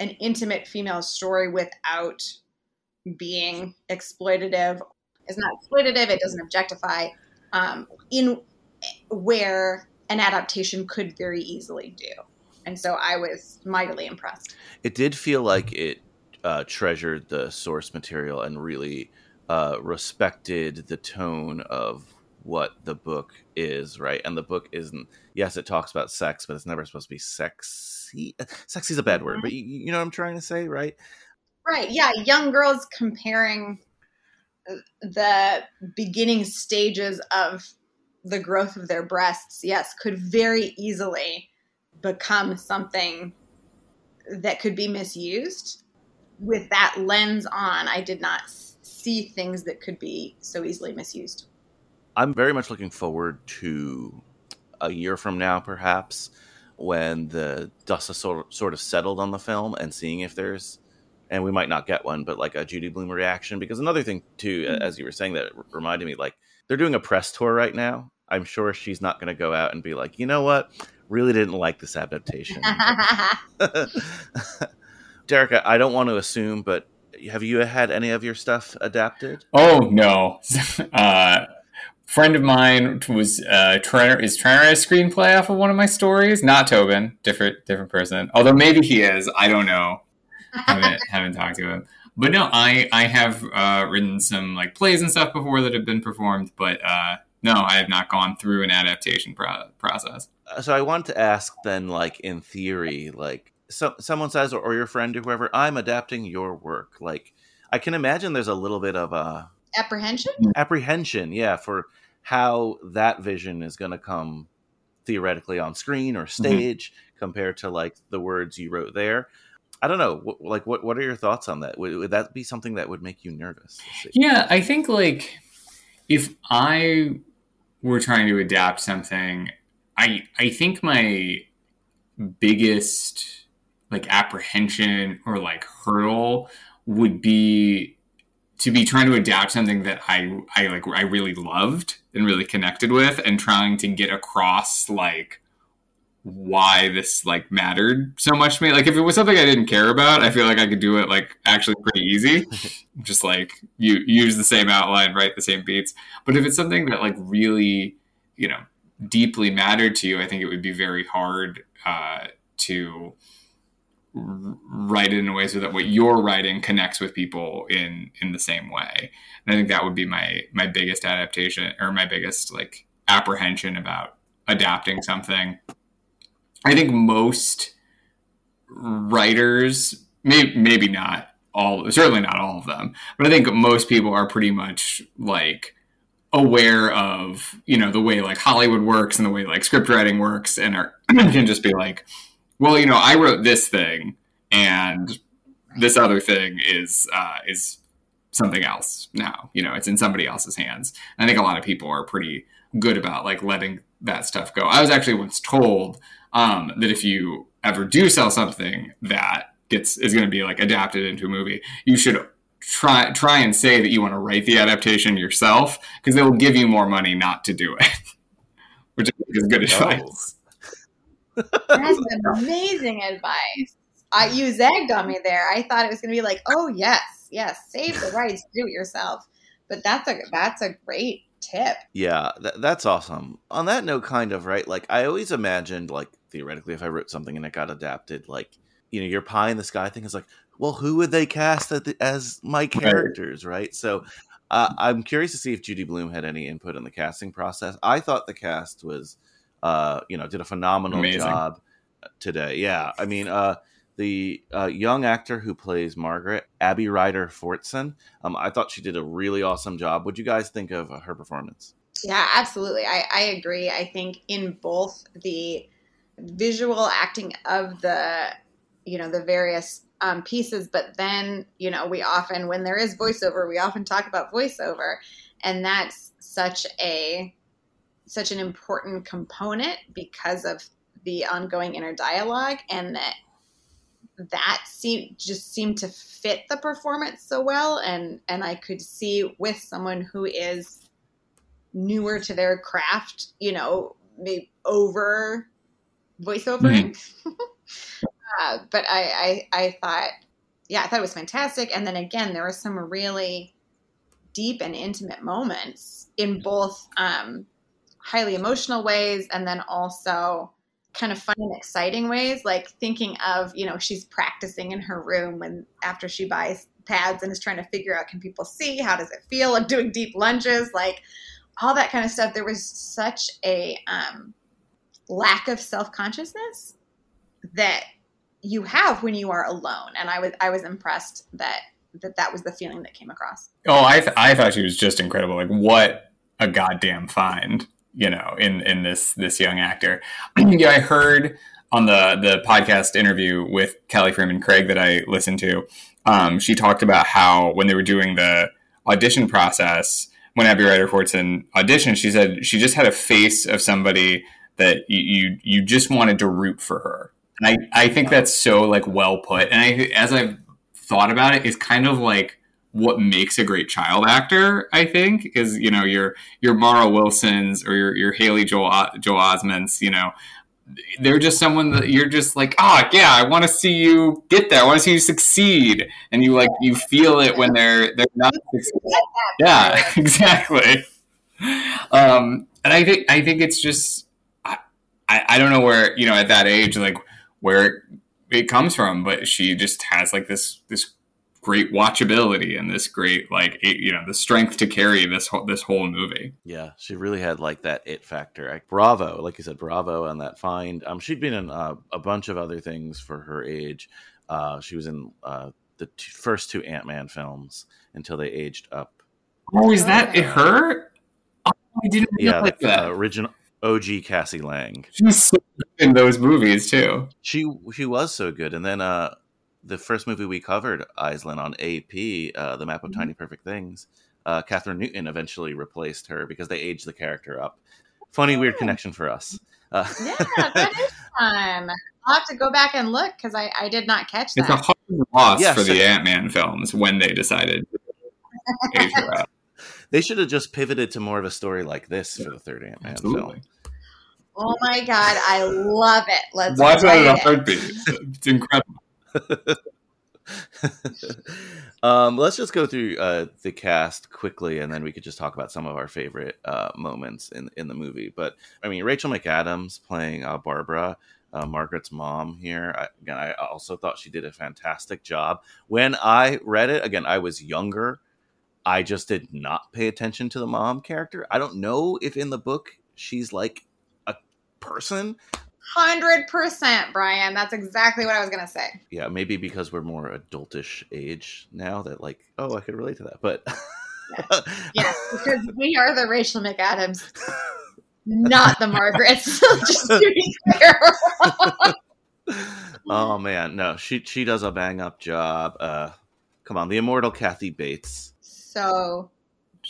an intimate female story without being exploitative. It's not exploitative it doesn't objectify um, in where an adaptation could very easily do and so i was mightily impressed it did feel like it uh, treasured the source material and really uh, respected the tone of what the book is, right? And the book isn't. Yes, it talks about sex, but it's never supposed to be sexy. Sexy is a bad word, but you, you know what I'm trying to say, right? Right. Yeah, young girls comparing uh, the beginning stages of the growth of their breasts, yes, could very easily become something that could be misused. With that lens on, I did not see things that could be so easily misused. I'm very much looking forward to a year from now, perhaps, when the dust has sort of settled on the film and seeing if there's, and we might not get one, but like a Judy Blume reaction. Because another thing, too, mm-hmm. as you were saying, that reminded me, like, they're doing a press tour right now. I'm sure she's not going to go out and be like, you know what? Really didn't like this adaptation. Derek, I don't want to assume, but have you had any of your stuff adapted? Oh no. uh, friend of mine was uh, trying is trying to write a screenplay off of one of my stories. Not Tobin, different different person. Although maybe he is. I don't know. haven't haven't talked to him. But no, I I have uh, written some like plays and stuff before that have been performed, but uh, no, I have not gone through an adaptation pro- process. Uh, so I want to ask then, like in theory, like so, someone says, or, or your friend or whoever, I'm adapting your work. Like I can imagine there's a little bit of a apprehension. apprehension yeah for how that vision is going to come theoretically on screen or stage compared to like the words you wrote there i don't know wh- like what what are your thoughts on that would, would that be something that would make you nervous? Yeah, I think like if I were trying to adapt something, I I think my biggest like apprehension or like hurdle would be to be trying to adapt something that I I like I really loved and really connected with and trying to get across like why this like mattered so much to me. Like if it was something I didn't care about, I feel like I could do it like actually pretty easy. Just like you use the same outline, write the same beats. But if it's something that like really, you know, deeply mattered to you, I think it would be very hard uh, to r- write it in a way so that what you're writing connects with people in in the same way. And I think that would be my my biggest adaptation or my biggest like apprehension about adapting something. I think most writers, maybe, maybe not all, certainly not all of them, but I think most people are pretty much like aware of, you know, the way like Hollywood works and the way like script writing works and are, can just be like, well, you know, I wrote this thing and this other thing is, uh, is something else now, you know, it's in somebody else's hands. I think a lot of people are pretty good about like letting that stuff go. I was actually once told um, that if you ever do sell something that gets is going to be like adapted into a movie, you should try try and say that you want to write the adaptation yourself because they will give you more money not to do it, which I think is good advice. That's amazing advice. I you zagged on me there. I thought it was going to be like, oh yes, yes, save the rights, do it yourself. But that's a that's a great tip. Yeah, th- that's awesome. On that note, kind of right. Like I always imagined, like theoretically, if I wrote something and it got adapted, like you know, your pie in the sky thing is like, well, who would they cast as, as my characters, right? So. Uh, I'm curious to see if Judy Blume had any input in the casting process. I thought the cast was, uh, you know, did a phenomenal Amazing. job today. Yeah, I mean, uh, the uh, young actor who plays Margaret, Abby Ryder Fortson, um, I thought she did a really awesome job. What do you guys think of uh, her performance? Yeah, absolutely. I, I agree. I think in both the visual acting of the, you know, the various um, pieces, but then, you know, we often, when there is voiceover, we often talk about voiceover, and that's such a, such an important component because of the ongoing inner dialogue and that that seemed just seemed to fit the performance so well and and I could see with someone who is newer to their craft, you know, maybe over voiceovering. uh, but I, I I thought yeah, I thought it was fantastic. And then again, there were some really deep and intimate moments in both um, highly emotional ways and then also kind of fun and exciting ways like thinking of you know she's practicing in her room when after she buys pads and is trying to figure out can people see how does it feel like doing deep lunges like all that kind of stuff there was such a um, lack of self-consciousness that you have when you are alone and i was i was impressed that that that was the feeling that came across Oh, I th- I thought she was just incredible. Like what a goddamn find, you know, in in this this young actor. yeah, I heard on the the podcast interview with Kelly Fremon Craig that I listened to. Um, she talked about how when they were doing the audition process, when Abby Ryder Fortson auditioned, she said she just had a face of somebody that you you, you just wanted to root for her. And I, I think that's so like well put. And I as I've thought about it, it's kind of like what makes a great child actor, I think, is you know your your Mara Wilsons or your your Haley Joel Joel Osments, you know, they're just someone that you're just like, oh yeah, I want to see you get there, I want to see you succeed, and you like you feel it when they're they're not succeeding. Yeah, exactly. Um, and I think I think it's just I, I I don't know where you know at that age like where it, it comes from, but she just has like this this great watchability and this great like it, you know the strength to carry this whole this whole movie. Yeah, she really had like that it factor. Like, bravo, like you said, bravo on that find. Um, she'd been in uh, a bunch of other things for her age. Uh, she was in uh, the t- first two Ant Man films until they aged up Oh, is that it, her? Oh, I didn't Yeah, realize the that. uh, original OG Cassie Lang. She's so good in those movies too. She she was so good, and then uh, the first movie we covered, Aislinn on AP, uh, the Map of Tiny Perfect Things. Uh, Kathryn Newton eventually replaced her because they aged the character up. Funny, weird Oh. connection for us. Uh, Yeah, that is fun. I'll have to go back and look because I, I did not catch that. It's a hard loss Yeah, for so- the Ant Man films when they decided to age her up. They should have just pivoted to more of a story like this for the third Ant Man film. Oh my god, I love it. Let's Watch that in a heartbeat. It's incredible. um, let's just go through uh, the cast quickly, and then we could just talk about some of our favorite uh, moments in in the movie. But I mean, Rachel McAdams playing uh, Barbara, uh, Margaret's mom here. I, again, I also thought she did a fantastic job. When I read it, again, I was younger. I just did not pay attention to the mom character. I don't know if in the book she's like a person. Hundred percent, Brian. That's exactly what I was gonna say. yeah, maybe because we're more adultish age now that like, oh, I could relate to that. But Yes, because we are the Rachel McAdams, not the Margarets. Just to be clear. oh man, no, she she does a bang up job. Uh, come on, the immortal Kathy Bates. So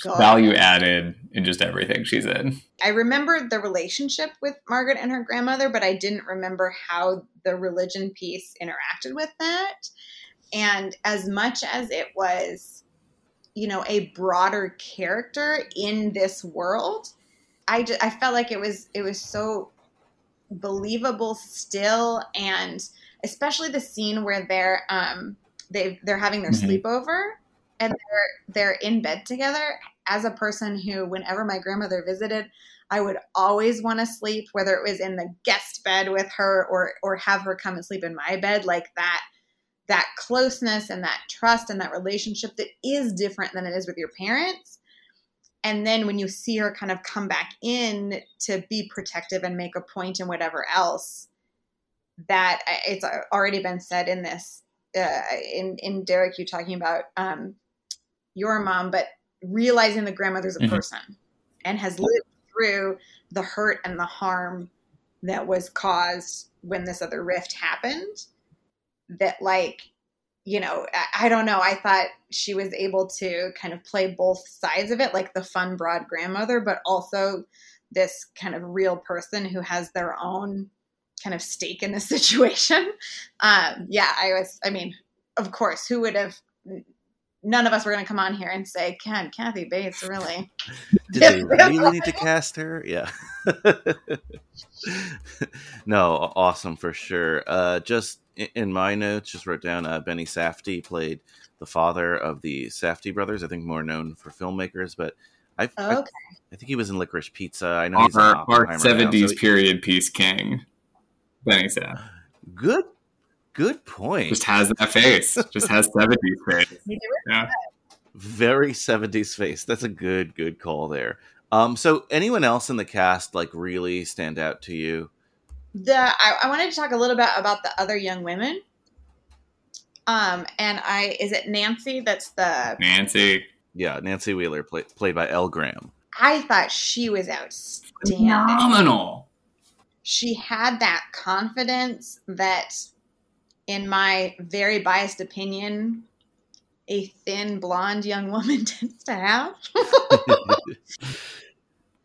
God. value added in just everything she's in. I remembered the relationship with Margaret and her grandmother, but I didn't remember how the religion piece interacted with that. And as much as it was, you know, a broader character in this world, I just, I felt like it was it was so believable still, and especially the scene where they're um they they're having their Mhm. sleepover and they're they're in bed together. As a person who whenever my grandmother visited i would always want to sleep whether it was in the guest bed with her or or have her come and sleep in my bed like that that closeness and that trust and that relationship that is different than it is with your parents. And then when you see her kind of come back in to be protective and make a point and whatever else that uh, it's already been said in this uh, in in Derek you talking about um, your mom, but realizing the grandmother's a Mhm. person and has lived through the hurt and the harm that was caused when this other rift happened. That like you know I, I don't know i thought she was able to kind of play both sides of it like the fun broad grandmother but also this kind of real person who has their own kind of stake in the situation um yeah i was i mean of course who would have none of us were going to come on here and say can kathy bates really Did they really need to cast her? Yeah. no, awesome for sure. Uh, just in my notes, just wrote down uh, Benny Safdie played the father of the Safdie brothers. I think more known for filmmakers, but I, I, okay I think he was in Licorice Pizza. I know he's in Our, our Oppenheimer now, 70s so- period piece king. Benny Saff. Good, good point. Just has that face. Just has 70s face. Yeah. very 70s face that's a good good call there um so anyone else in the cast like really stand out to you the I, I wanted to talk a little bit about the other young women um and i is it nancy that's the Nancy. yeah nancy wheeler play, played by elle graham i thought she was outstanding Phenomenal. she had that confidence that in my very biased opinion a thin blonde young woman tends to have.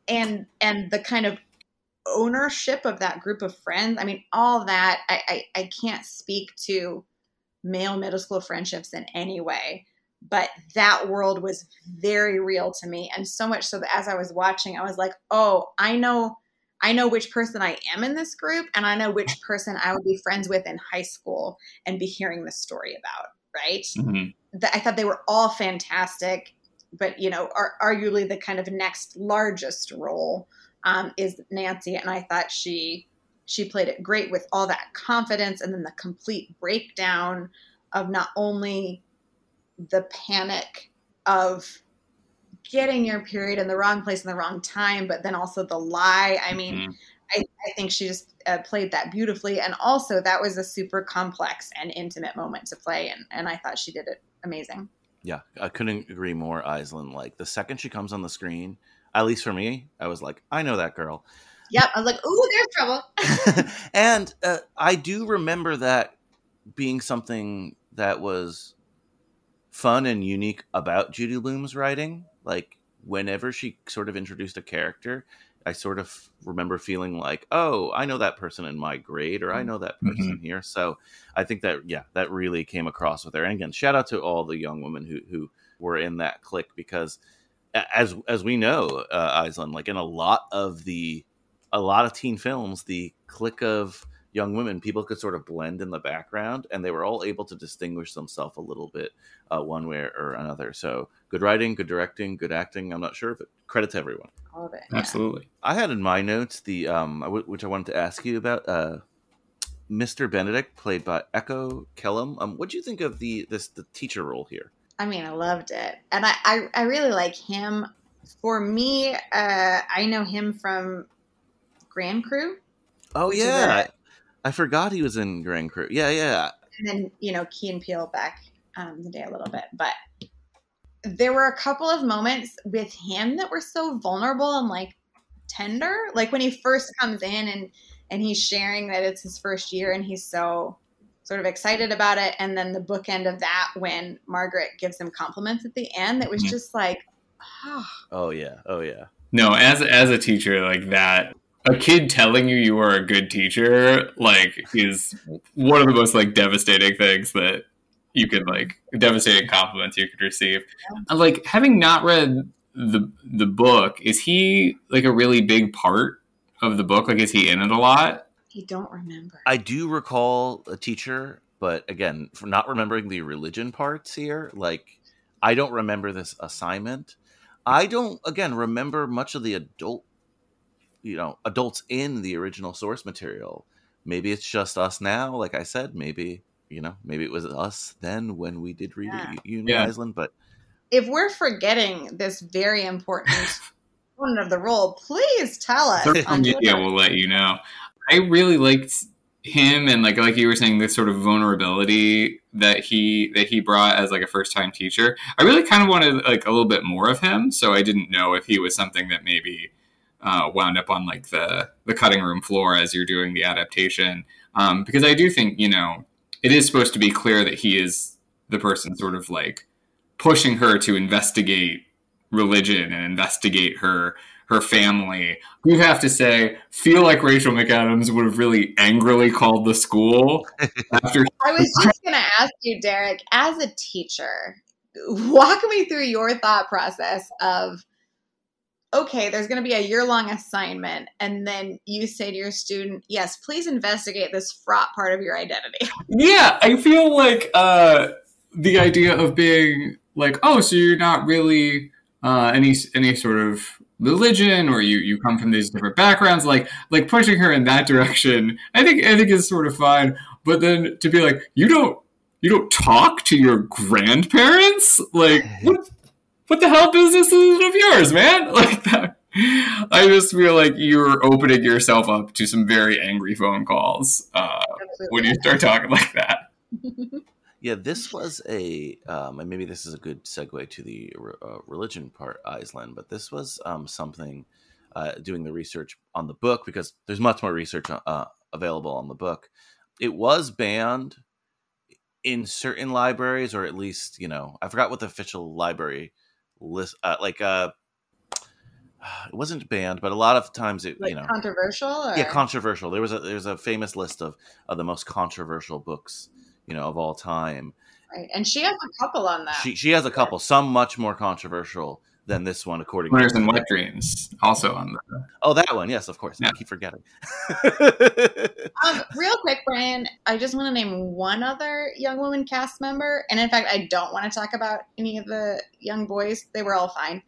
And and the kind of ownership of that group of friends i mean all that i i, I can't speak to male middle school friendships in any way but that world was very real to me. And so much so that as i was watching i was like oh i know i know which person i am in this group and i know which person i would be friends with in high school and be hearing this story about right Mhm. th- I thought they were all fantastic, but you know, ar- arguably the kind of next largest role um, is Nancy, and I thought she she played it great with all that confidence, and then the complete breakdown of not only the panic of getting your period in the wrong place in the wrong time, but then also the lie. I mean, Mhm. I, I think she just uh, played that beautifully, and also that was a super complex and intimate moment to play, and and I thought she did it amazing. Yeah, I couldn't agree more, Island. Like the second she comes on the screen, at least for me, I was like, I know that girl. Yep. I was like, ooh, there's trouble. and uh, I do remember that being something that was fun and unique about Judy Blume's writing. Like whenever she sort of introduced a character, I sort of remember feeling like, oh, I know that person in my grade, or I know that person here. So I think that yeah, that really came across with her. And again, shout out to all the young women who who were in that clique because as as we know, uh, Aislinn, like in a lot of the a lot of teen films, the clique of young women, people could sort of blend in the background, and they were all able to distinguish themselves a little bit, uh, one way or another. So, good writing, good directing, good acting. I'm not sure, but credit to everyone. All of it. yeah. Absolutely. I had in my notes the um, w- which I wanted to ask you about. Uh, Mr. Benedict, played by Echo Kellum. Um, what do you think of the this the teacher role here? I mean, I loved it, and I I, I really like him. For me, uh, I know him from Grand Crew, Oh yeah, a- I, I forgot he was in Grand Crew. Yeah, yeah. and then you know Key and Peele back um, the day a little bit, but there were a couple of moments with him that were so vulnerable and like tender, like when he first comes in and and he's sharing that it's his first year and he's so sort of excited about it, and then the bookend of that when Margaret gives him compliments at the end, that was Mhm. just like, ah, Oh yeah. Oh yeah. No, as as a teacher, like that, a kid telling you you are a good teacher, like, is one of the most like devastating things that you could like devastating compliments you could receive. And, Like having not read the the book, is he like a really big part of the book? Like, is he in it a lot? I don't remember. I do recall a teacher, but again, for not remembering the religion parts here, like I don't remember this assignment. I don't again remember much of the adult you know, adults in the original source material. Maybe it's just us now, like I said, maybe, you know, maybe it was us then when we did read Yeah. it, Union Yeah. Aislinn, but if we're forgetting this very important component of the role, please tell us. yeah we'll let you know. I really liked him and like like you were saying this sort of vulnerability that he that he brought as like a first time teacher. I really kind of wanted like a little bit more of him, so I didn't know if he was something that maybe uh, wound up on like the the cutting room floor as you're doing the adaptation. Um, because I do think you know it is supposed to be clear that he is the person sort of like pushing her to investigate religion and investigate her her family. You have to say, feel like Rachel McAdams would have really angrily called the school after. I was just going to ask you, Derek, as a teacher, walk me through your thought process of okay, there's going to be a year long assignment, and then you say to your student, yes, please investigate this fraught part of your identity. Yeah, I feel like uh, the idea of being like, oh, so you're not really uh, any any sort of religion, or you you come from these different backgrounds, like like pushing her in that direction. I think I think is sort of fine, but then to be like, you don't you don't talk to your grandparents, like what what the hell business is it of yours, man? Like that. I just feel like you're opening yourself up to some very angry phone calls uh, when you start talking like that. Yeah, this was a, um, and maybe this is a good segue to the uh, religion part, Aislinn, but this was um, something uh, doing the research on the book because there's much more research uh, available on the book. It was banned in certain libraries, or at least, you know, I forgot what the official library list, uh, like, uh, it wasn't banned, but a lot of times it, like you know, controversial? Or? yeah, controversial. There was a there's a famous list of of the most controversial books, you know, of all time. right. And she has a couple on that. She she has a couple, some much more controversial than this one, according Winners to and Wet Dreams also on the. Oh, that one, yes, of course. Yeah. I keep forgetting. Um, real quick, Brian, I just want to name one other young woman cast member. And in fact, I don't want to talk about any of the young boys. They were all fine.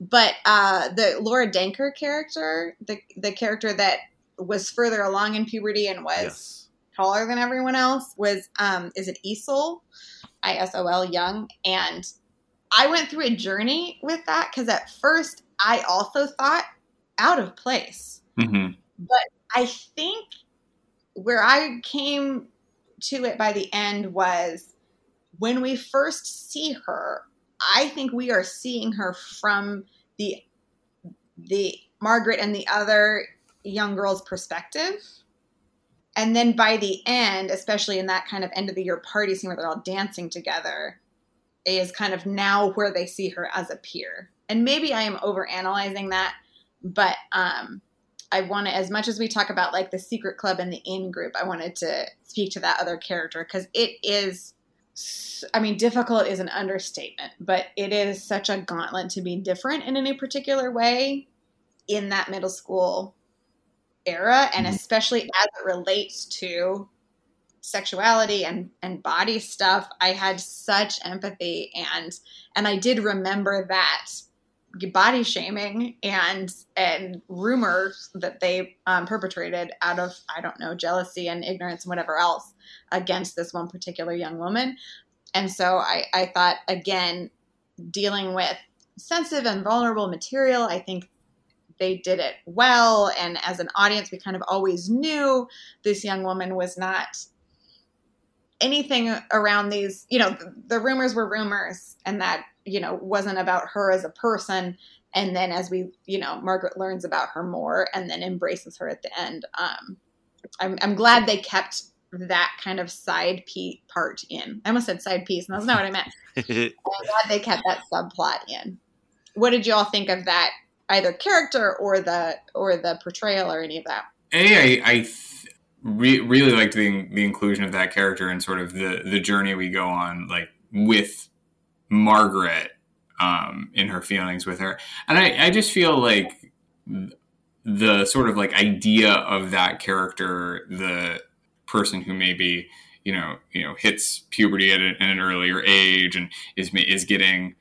But uh, the Laura Danker character, the, the character that was further along in puberty and was yes. taller than everyone else, was, um, is it Isol? I S O L Young. And I went through a journey with that because at first I also thought out of place. Mhm. I think where I came to it by the end was when we first see her, I think we are seeing her from the the Margaret and the other young girl's perspective. And then by the end, especially in that kind of end of the year party scene where they're all dancing together, is kind of now where they see her as a peer. And maybe I am over analyzing that, but um, I want to, as much as we talk about like the secret club and the in group, I wanted to speak to that other character because it is, I mean, difficult is an understatement, but it is such a gauntlet to be different in any particular way in that middle school era, and Mhm. especially as it relates to sexuality and and body stuff i had such empathy and and i did remember that body shaming and and rumors that they um, perpetrated out of i don't know jealousy and ignorance and whatever else against this one particular young woman. And so i i thought again dealing with sensitive and vulnerable material i think they did it well. And as an audience we kind of always knew this young woman was not anything around these you know the, the rumors were rumors and that you know wasn't about her as a person. And then as we you know margaret learns about her more and then embraces her at the end um i'm, I'm glad they kept that kind of side piece part in. I almost said side piece and that's not what i meant. I'm glad they kept that subplot in. What did you all think of that either character or the or the portrayal or any of that? A, I, I th- re- really liked the, the inclusion of that character and sort of the, the journey we go on, like with Margaret um, in her feelings with her. And I, I just feel like the sort of like idea of that character, the person who maybe you know you know hits puberty at, a, at an earlier age and is is getting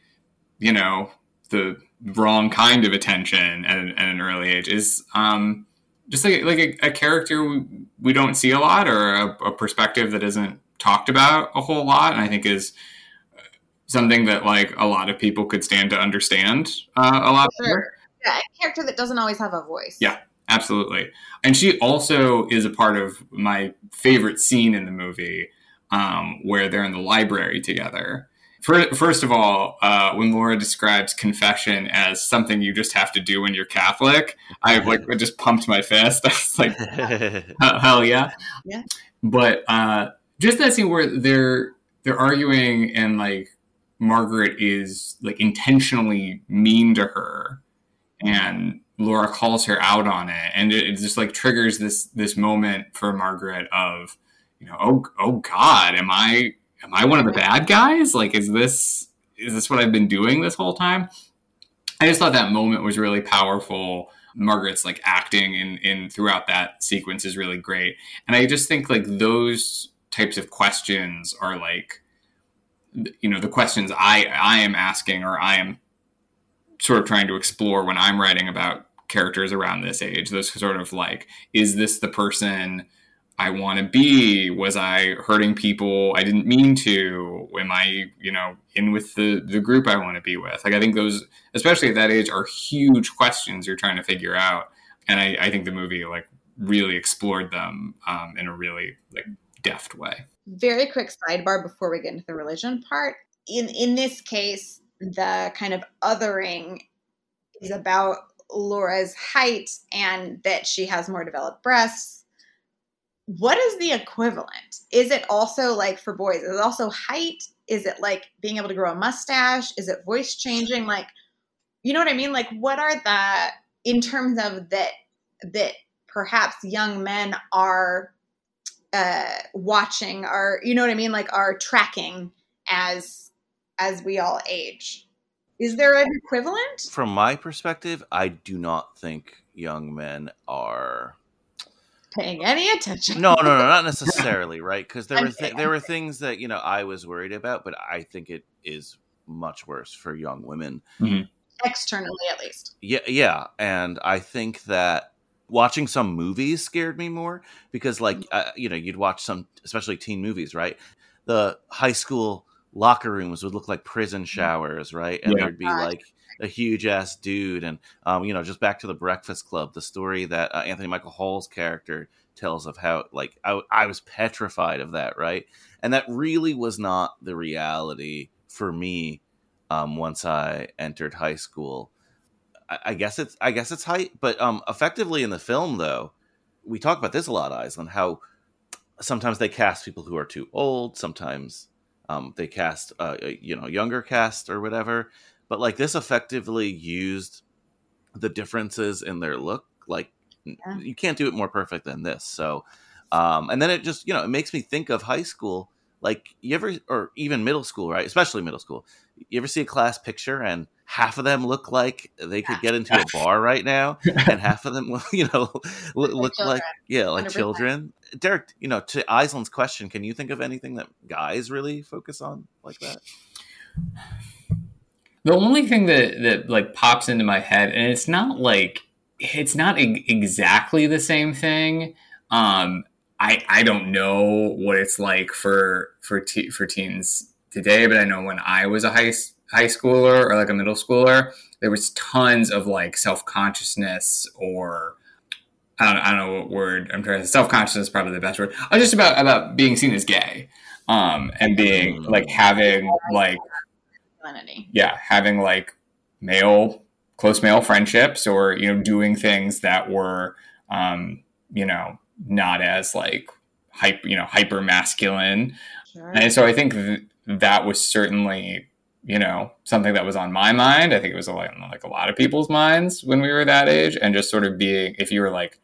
you know the wrong kind of attention at at an early age is um, just like like a, a character we, we, don't see a lot or a, a, perspective that isn't talked about a whole lot, and I think is something that like a lot of people could stand to understand uh, a lot sure. better. Yeah, a character that doesn't always have a voice. Yeah, absolutely. And she also is a part of my favorite scene in the movie um, where they're in the library together. First of all, uh, when Laura describes confession as something you just have to do when you're Catholic, I like I just pumped my fist. I was like, hell yeah, yeah. But uh, just that scene where they're they're arguing and like Margaret is like intentionally mean to her, and Laura calls her out on it, and it, it just like triggers this this moment for Margaret of, you know, oh oh God, am I am I one of the bad guys? Like, is this is this what I've been doing this whole time? I just thought that moment was really powerful. Margaret's like acting in in throughout that sequence is really great, and I just think like those types of questions are like, you know, the questions I I am asking or I am sort of trying to explore when I'm writing about characters around this age. Those sort of like, is this the person? I want to be? Was I hurting people I didn't mean to? Am I, you know, in with the the group I want to be with? Like I think those, especially at that age, are huge questions you're trying to figure out. And I, I think the movie like really explored them um, in a really like deft way. Very quick sidebar before we get into the religion part. In in this case, the kind of othering is about Laura's height and that she has more developed breasts what is the equivalent? Is it also like for boys? Is it also height? Is it like being able to grow a mustache? Is it voice changing? Like, you know what I mean? Like, what are the in terms of that that perhaps young men are uh, watching, are you know what I mean? Like, are tracking as as we all age. Is there an equivalent? From my perspective, I do not think young men are paying any attention. No, no, no, not necessarily, right? Because there were th- there were things that you know I was worried about, but I think it is much worse for young women mm-hmm. externally, at least. Yeah, yeah, and I think that watching some movies scared me more because, like, uh, you know, you'd watch some, especially teen movies, right? The high school locker rooms would look like prison showers, right? And Yeah. there'd be like a huge ass dude, and um, you know, just back to the Breakfast Club, the story that uh, Anthony Michael Hall's character tells of how, like, I, I was petrified of that, right? and that really was not the reality for me um, once I entered high school. I, guess it's I guess it's height, but um, effectively in the film though, we talk about this a lot, Aislinn. How sometimes they cast people who are too old. Sometimes um, they cast uh, you know younger cast or whatever. But like this effectively used the differences in their look. Like yeah. you can't do it more perfect than this. So, um, and then it just you know it makes me think of high school. Like you ever or even middle school, right? Especially middle school. You ever see a class picture and half of them look like they could get into a bar right now, and half of them, you know, look, look like yeah, like 100%. children. Derek, you know, to Aislinn's question, can you think of anything that guys really focus on like that? The only thing that that like pops into my head, and it's not like it's not e- exactly the same thing. Um, I I don't know what it's like for for te- for teens today, but I know when I was a high high schooler or like a middle schooler, there was tons of like self consciousness or I don't, I don't know what word I'm trying to self consciousness is probably the best word. I was just about about being seen as gay, um, and being like having like yeah, having like male close male friendships or you know doing things that were um, you know not as like hyper you know hyper masculine sure. and so i think th- that was certainly you know something that was on my mind. I think it was like, like a lot of people's minds when we were that age. And just sort of being if you were like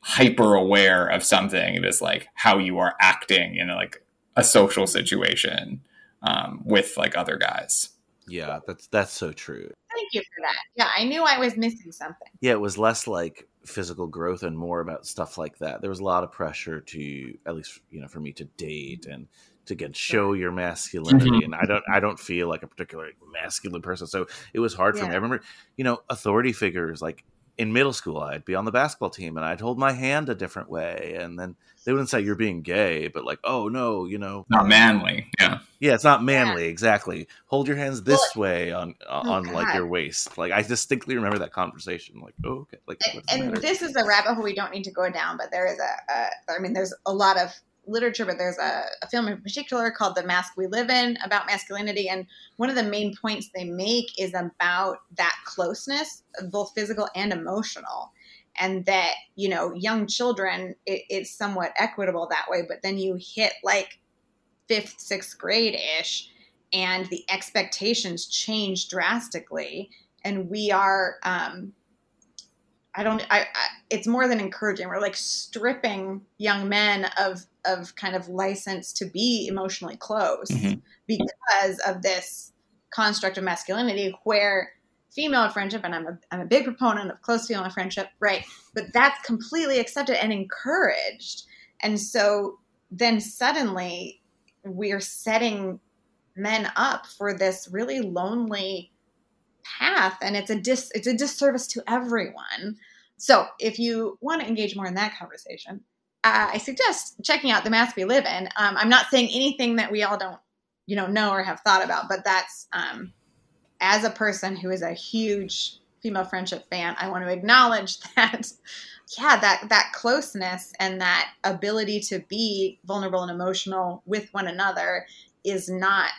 hyper aware of something it is like how you are acting in like a social situation um, with like other guys yeah, that's that's so true. Thank you for that. Yeah, I knew I was missing something. Yeah, it was less like physical growth and more about stuff like that. There was a lot of pressure to, at least you know, for me to date and to get show your masculinity. Mm-hmm. And I don't, I don't feel like a particularly masculine person, so it was hard for me. I remember, you know, authority figures like in middle school, I'd be on the basketball team and I'd hold my hand a different way. And then they wouldn't say you're being gay, but like, oh no, you know, not manly. Yeah. Yeah. It's not manly. Yeah. Exactly. Hold your hands this well, way on, uh, oh, on God. like your waist. Like I distinctly remember that conversation. Like, oh, okay. Like, and, and this is a rabbit hole we don't need to go down, but there is a, a I mean, there's a lot of literature, but there's a, a, film in particular called The Mask We Live In about masculinity. And one of the main points they make is about that closeness, both physical and emotional. And that, you know, young children, it, it's somewhat equitable that way. But then you hit like fifth, sixth grade ish, and the expectations change drastically. And we are, um, I don't. I, I, It's more than encouraging. We're like stripping young men of of kind of license to be emotionally close mm-hmm. because of this construct of masculinity, where female friendship, and I'm a I'm a big proponent of close female friendship, right? But that's completely accepted and encouraged, and so then suddenly we're setting men up for this really lonely path and it's a dis it's a disservice to everyone so if you want to engage more in that conversation uh, i suggest checking out the mask we live in. Um, i'm not saying anything that we all don't you know know or have thought about but that's um, as a person who is a huge female friendship fan i want to acknowledge that yeah that that closeness and that ability to be vulnerable and emotional with one another is not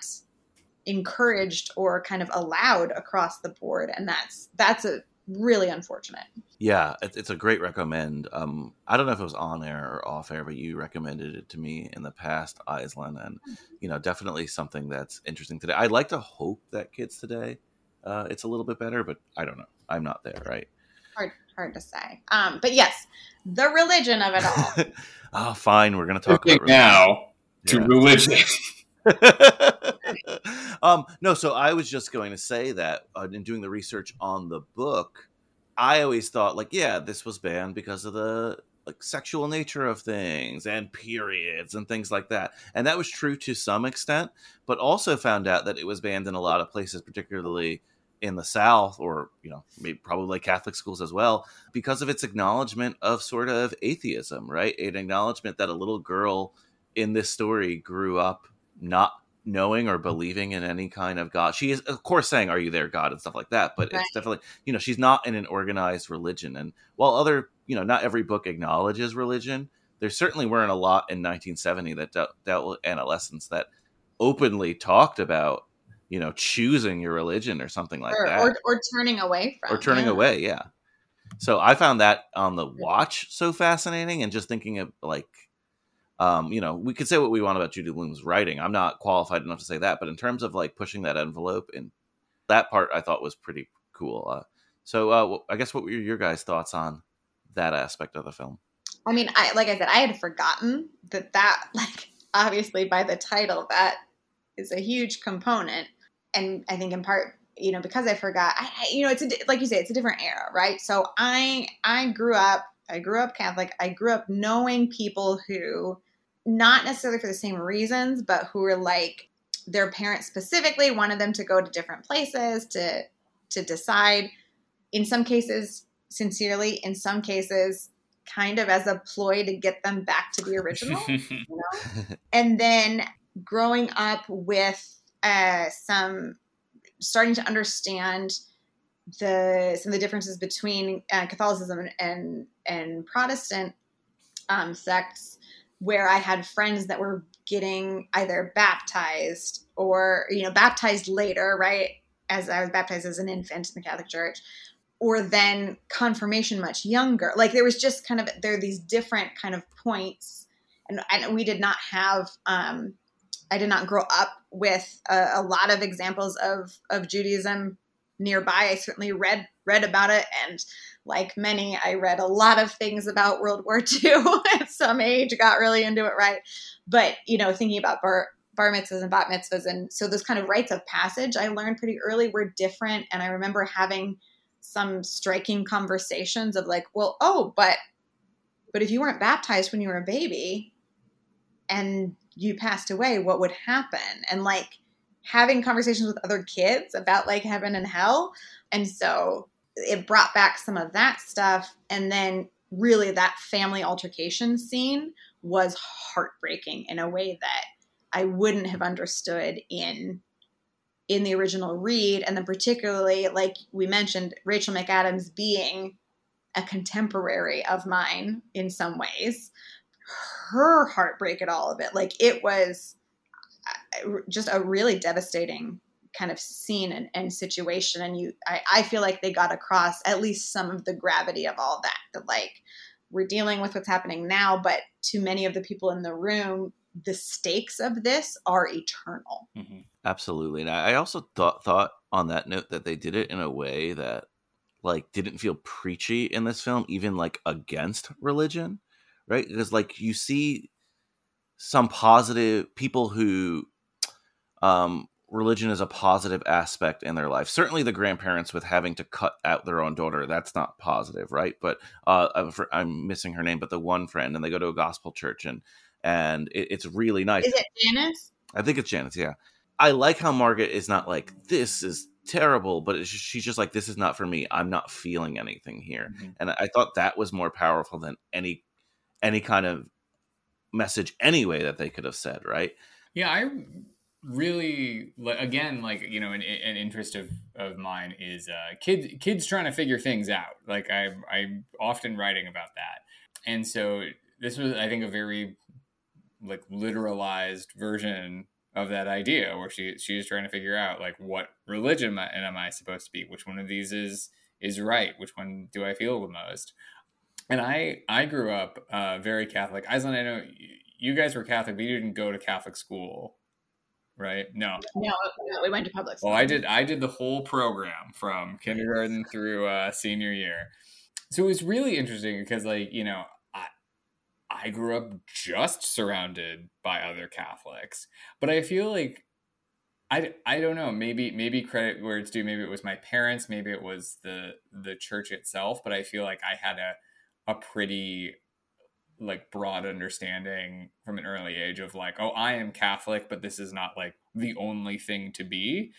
encouraged or kind of allowed across the board. And that's that's a really unfortunate. Yeah it's a great recommend. Um i don't know if it was on air or off air but you recommended it to me in the past Aislinn, and mm-hmm. you know definitely something that's interesting today. I'd like to hope that kids today uh it's a little bit better but i don't know. I'm not there right? Hard hard to say. Um but yes the religion of it all. Oh fine. We're gonna talk about religion. now to religion um, no, so I was just going to say that uh, in doing the research on the book, I always thought like, yeah, this was banned because of the like sexual nature of things and periods and things like that. And that was true to some extent, but also found out that it was banned in a lot of places, particularly in the South or, you know, maybe probably Catholic schools as well, because of its acknowledgement of sort of atheism, right? An acknowledgement that a little girl in this story grew up not knowing or believing in any kind of God. She is, of course, saying, Are you there, God? and stuff like that. But right. it's definitely, you know, she's not in an organized religion. And while other, you know, not every book acknowledges religion, there certainly weren't a lot in 1970 that dealt, dealt with adolescence that openly talked about you know choosing your religion or something like or, that or, or turning away from or turning yeah. away yeah so i found that on the watch so fascinating and just thinking of like um you know we could say what we want about judy blume's writing i'm not qualified enough to say that but in terms of like pushing that envelope and that part i thought was pretty cool uh, so uh i guess what were your guys thoughts on that aspect of the film I mean, I like I said, I had forgotten that that like obviously by the title that is a huge component, and I think in part you know because I forgot, I, you know it's a, like you say it's a different era, right? So I I grew up I grew up Catholic. I grew up knowing people who not necessarily for the same reasons, but who were like their parents specifically wanted them to go to different places to to decide. In some cases, sincerely. In some cases, kind of as a ploy to get them back to the original. you know? And then growing up with uh, some starting to understand the some of the differences between uh, Catholicism and and Protestant um, sects, where I had friends that were getting either baptized or you know baptized later, right? As I was baptized as an infant in the Catholic Church, or then confirmation much younger. Like there was just kind of there are these different kind of points, and, and we did not have. Um, I did not grow up with a, a lot of examples of of Judaism nearby. I certainly read read about it, and like many, I read a lot of things about World War II at some age. Got really into it, right? But you know, thinking about bar bar mitzvahs and bat mitzvahs, and so those kind of rites of passage I learned pretty early were different, and I remember having some striking conversations of like, well, oh, but but if you weren't baptized when you were a baby and you passed away, what would happen? And like having conversations with other kids about like heaven and hell. And so it brought back some of that stuff. And then really that family altercation scene was heartbreaking in a way that I wouldn't have understood in in the original read and then particularly like we mentioned Rachel McAdams being a contemporary of mine in some ways her heartbreak at all of it like it was uh, just a really devastating kind of scene and, and situation and you I, I feel like they got across at least some of the gravity of all that that like we're dealing with what's happening now but to many of the people in the room the stakes of this are eternal. Mm-hmm. absolutely. And i also thought thought on that note that they did it in a way that like didn't feel preachy in this film even like against religion right? Because like you see some positive people who um religion is a positive aspect in their life. Certainly the grandparents with having to cut out their own daughter that's not positive right? But uh i'm missing her name but the one friend and they go to a gospel church and and it, it's really nice. Is it janice? I think it's janice yeah. I like how margaret is not like this is terrible but just, she's just like this is not for me. I'm not feeling anything here. Mm-hmm. and i thought that was more powerful than any any kind of message anyway that they could have said right? Yeah i really again like you know an, an interest of, of mine is uh kids kids trying to figure things out. Like i i'm often writing about that. And so this was i think a very like literalized version of that idea where she she's trying to figure out like what religion am I, am I supposed to be? Which one of these is is right? Which one do i feel the most? And i i grew up uh, very catholic. Aislinn, i know you guys were catholic but you didn't go to catholic school right? No. No, no we went to public school well i did i did the whole program from kindergarten through uh, senior year. So it was really interesting because like you know I I grew up just surrounded by other Catholics, but I feel like I, I don't know maybe maybe credit where it's due maybe it was my parents maybe it was the the church itself but I feel like I had a a pretty like broad understanding from an early age of like oh I am Catholic but this is not like the only thing to be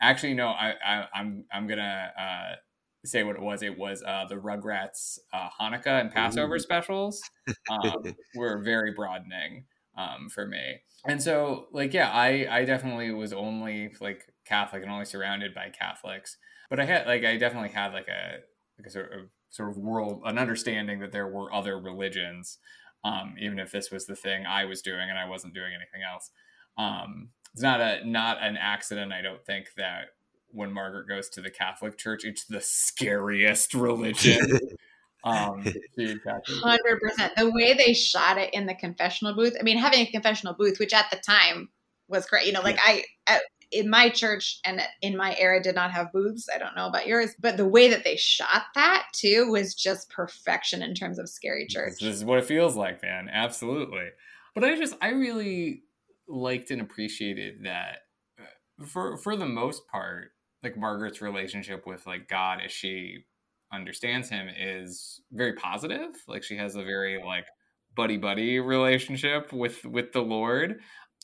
actually no I, I I'm I'm gonna uh, say what it was. It was uh, the Rugrats uh, Hanukkah and Passover Ooh. specials um, were very broadening um, for me. And so, like, yeah, I I definitely was only like Catholic and only surrounded by Catholics, but I had like I definitely had like a like a sort of sort of world an understanding that there were other religions. um, even if this was the thing I was doing and I wasn't doing anything else. Um, it's not a not an accident, I don't think, that when Margaret goes to the Catholic Church, it's the scariest religion. um, hundred percent. The way they shot it in the confessional booth. I mean, having a confessional booth, which at the time was great. You know, like yeah. I, in my church and in my era did not have booths. I don't know about yours, but the way that they shot that too was just perfection in terms of scary church. This is what it feels like, man. Absolutely. But I just, I really liked and appreciated that uh, for for the most part, like Margaret's relationship with like God as she understands him is very positive. Like she has a very like buddy buddy relationship with with the Lord.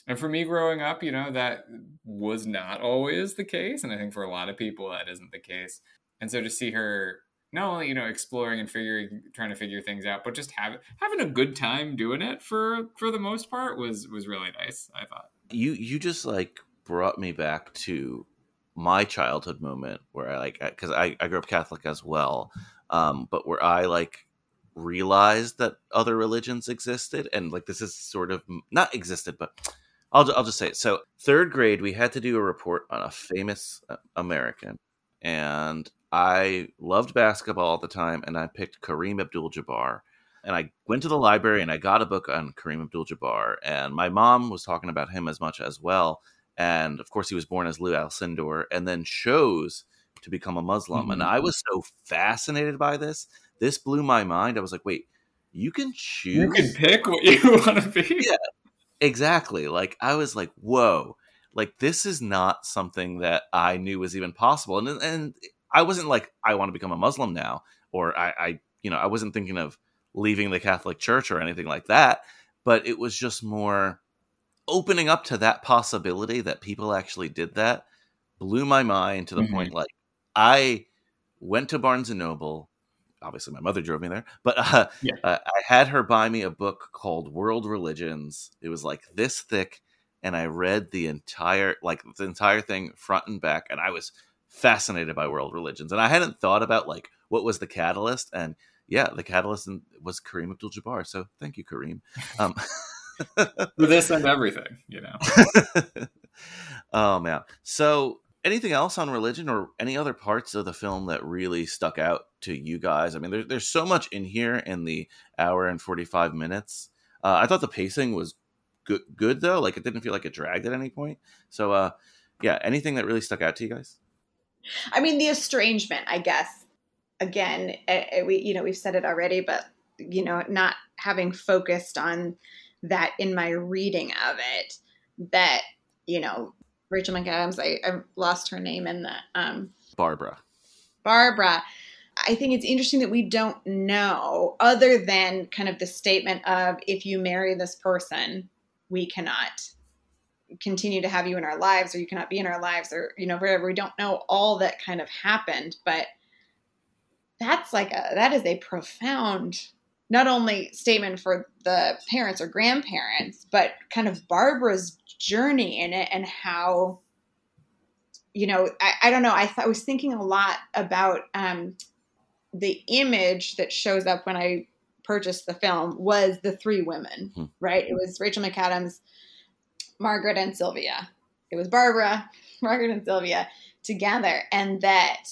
And for me growing up, you know, that was not always the case. And I think for a lot of people, that isn't the case. And so to see her not only, you know, exploring and figuring, trying to figure things out, but just having having a good time doing it for for the most part was was really nice. I thought. You you just like brought me back to my childhood moment where I like because I, I grew up Catholic as well, um, but where I like realized that other religions existed and like this is sort of not existed, but I'll, I'll just say it. So, third grade, we had to do a report on a famous uh, American. And I loved basketball all the time. And I picked Kareem Abdul Jabbar. And I went to the library and I got a book on Kareem Abdul Jabbar. And my mom was talking about him as much as well. And of course, he was born as Lou Alcindor and then chose to become a Muslim. Mm-hmm. And I was so fascinated by this. This blew my mind. I was like, wait, you can choose. You can pick what you want to be. Yeah, Exactly. Like I was like, whoa, like this is not something that I knew was even possible. And and I wasn't like, I want to become a Muslim now, or I, I you know, I wasn't thinking of leaving the Catholic Church or anything like that. But it was just more opening up to that possibility that people actually did that blew my mind to the mm-hmm. point like I went to Barnes and Noble obviously my mother drove me there, but uh, yeah. uh, I had her buy me a book called World Religions. It was like this thick, and I read the entire like the entire thing front and back, and I was fascinated by world religions. And I hadn't thought about like what was the catalyst, and yeah, the catalyst was Kareem Abdul-Jabbar. So thank you, Kareem. Um, For this and everything, you know. oh man. So anything else on religion or any other parts of the film that really stuck out to you guys? I mean, there, there's so much in here in the hour and 45 minutes. Uh, I thought the pacing was good, good though. Like it didn't feel like it dragged at any point. So, uh, yeah, anything that really stuck out to you guys? I mean, the estrangement, I guess. Again, uh, we you know we've said it already, but you know, not having focused on that in my reading of it, that you know Rachel McAdams. I, I lost her name in the um, Barbara. Barbara. I think it's interesting that we don't know, other than kind of the statement of if you marry this person, we cannot continue to have you in our lives, or you cannot be in our lives, or you know, whatever. We don't know all that kind of happened, but that's like a that is a profound not only statement for the parents or grandparents, but kind of Barbara's journey in it and how, you know, I, I don't know. I, th- I was thinking a lot about um, the image that shows up when I purchased the film was the three women, hmm. right? It was Rachel McAdams, Margaret, and Sylvia. It was Barbara, Margaret, and Sylvia together. And that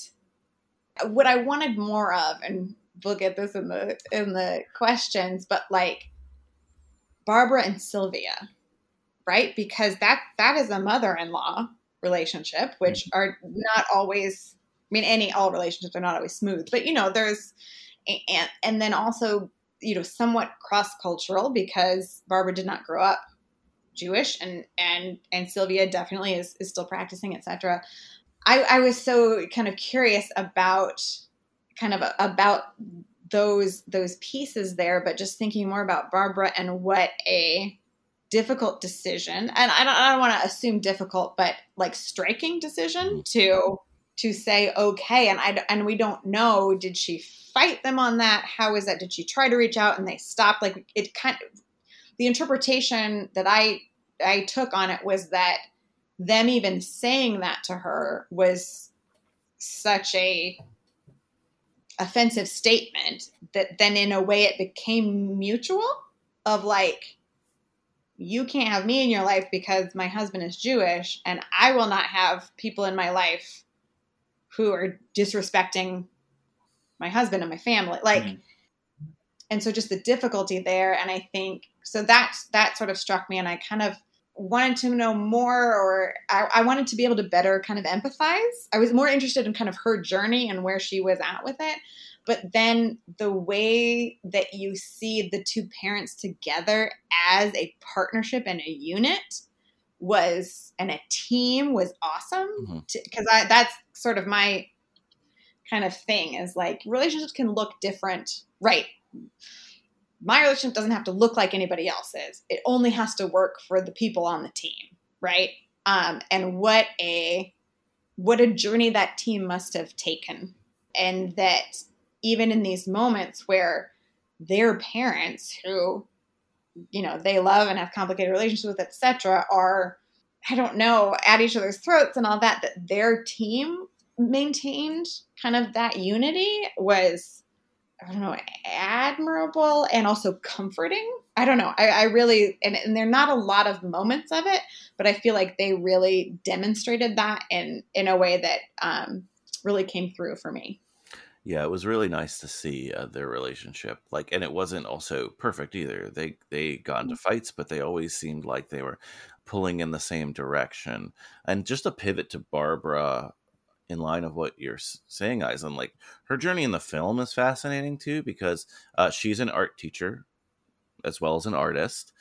what I wanted more of, and we'll get this in the in the questions, but like Barbara and Sylvia, right? Because that that is a mother-in-law relationship, which mm-hmm. are not always. I mean, any all relationships are not always smooth, but you know, there's and and then also you know somewhat cross-cultural because Barbara did not grow up Jewish and and and Sylvia definitely is is still practicing, etc. I, I was so kind of curious about kind of about those those pieces there, but just thinking more about Barbara and what a difficult decision, and I don't, I don't want to assume difficult, but like striking decision mm-hmm. to to say okay, and I and we don't know. Did she fight them on that? How is that? Did she try to reach out and they stopped? Like it kind of the interpretation that I I took on it was that them even saying that to her was such a offensive statement that then in a way it became mutual of like you can't have me in your life because my husband is Jewish and I will not have people in my life who are disrespecting my husband and my family like Mhm. and so just the difficulty there and I think so that's that sort of struck me and I kind of wanted to know more or I, I wanted to be able to better kind of empathize i was more interested in kind of her journey and where she was at with it but then the way that you see the two parents together as a partnership and a unit was and a team was awesome because i that's sort of my kind of thing is like relationships can look different right my relationship doesn't have to look like anybody else's. It only has to work for the people on the team, right? Um, and what a what a journey that team must have taken, and that even in these moments where their parents, who you know they love and have complicated relationships with, etc., are I don't know at each other's throats and all that, that their team maintained kind of that unity was I don't know, admirable and also comforting. I don't know. I, I really, and, and there are not a lot of moments of it, but I feel like they really demonstrated that in in a way that um, really came through for me. Yeah, it was really nice to see uh, their relationship. Like, and it wasn't also perfect either. They they got into fights, but they always seemed like they were pulling in the same direction. And just a pivot to Barbara, in line of what you're saying, guys, and like her journey in the film is fascinating too because uh, she's an art teacher as well as an artist.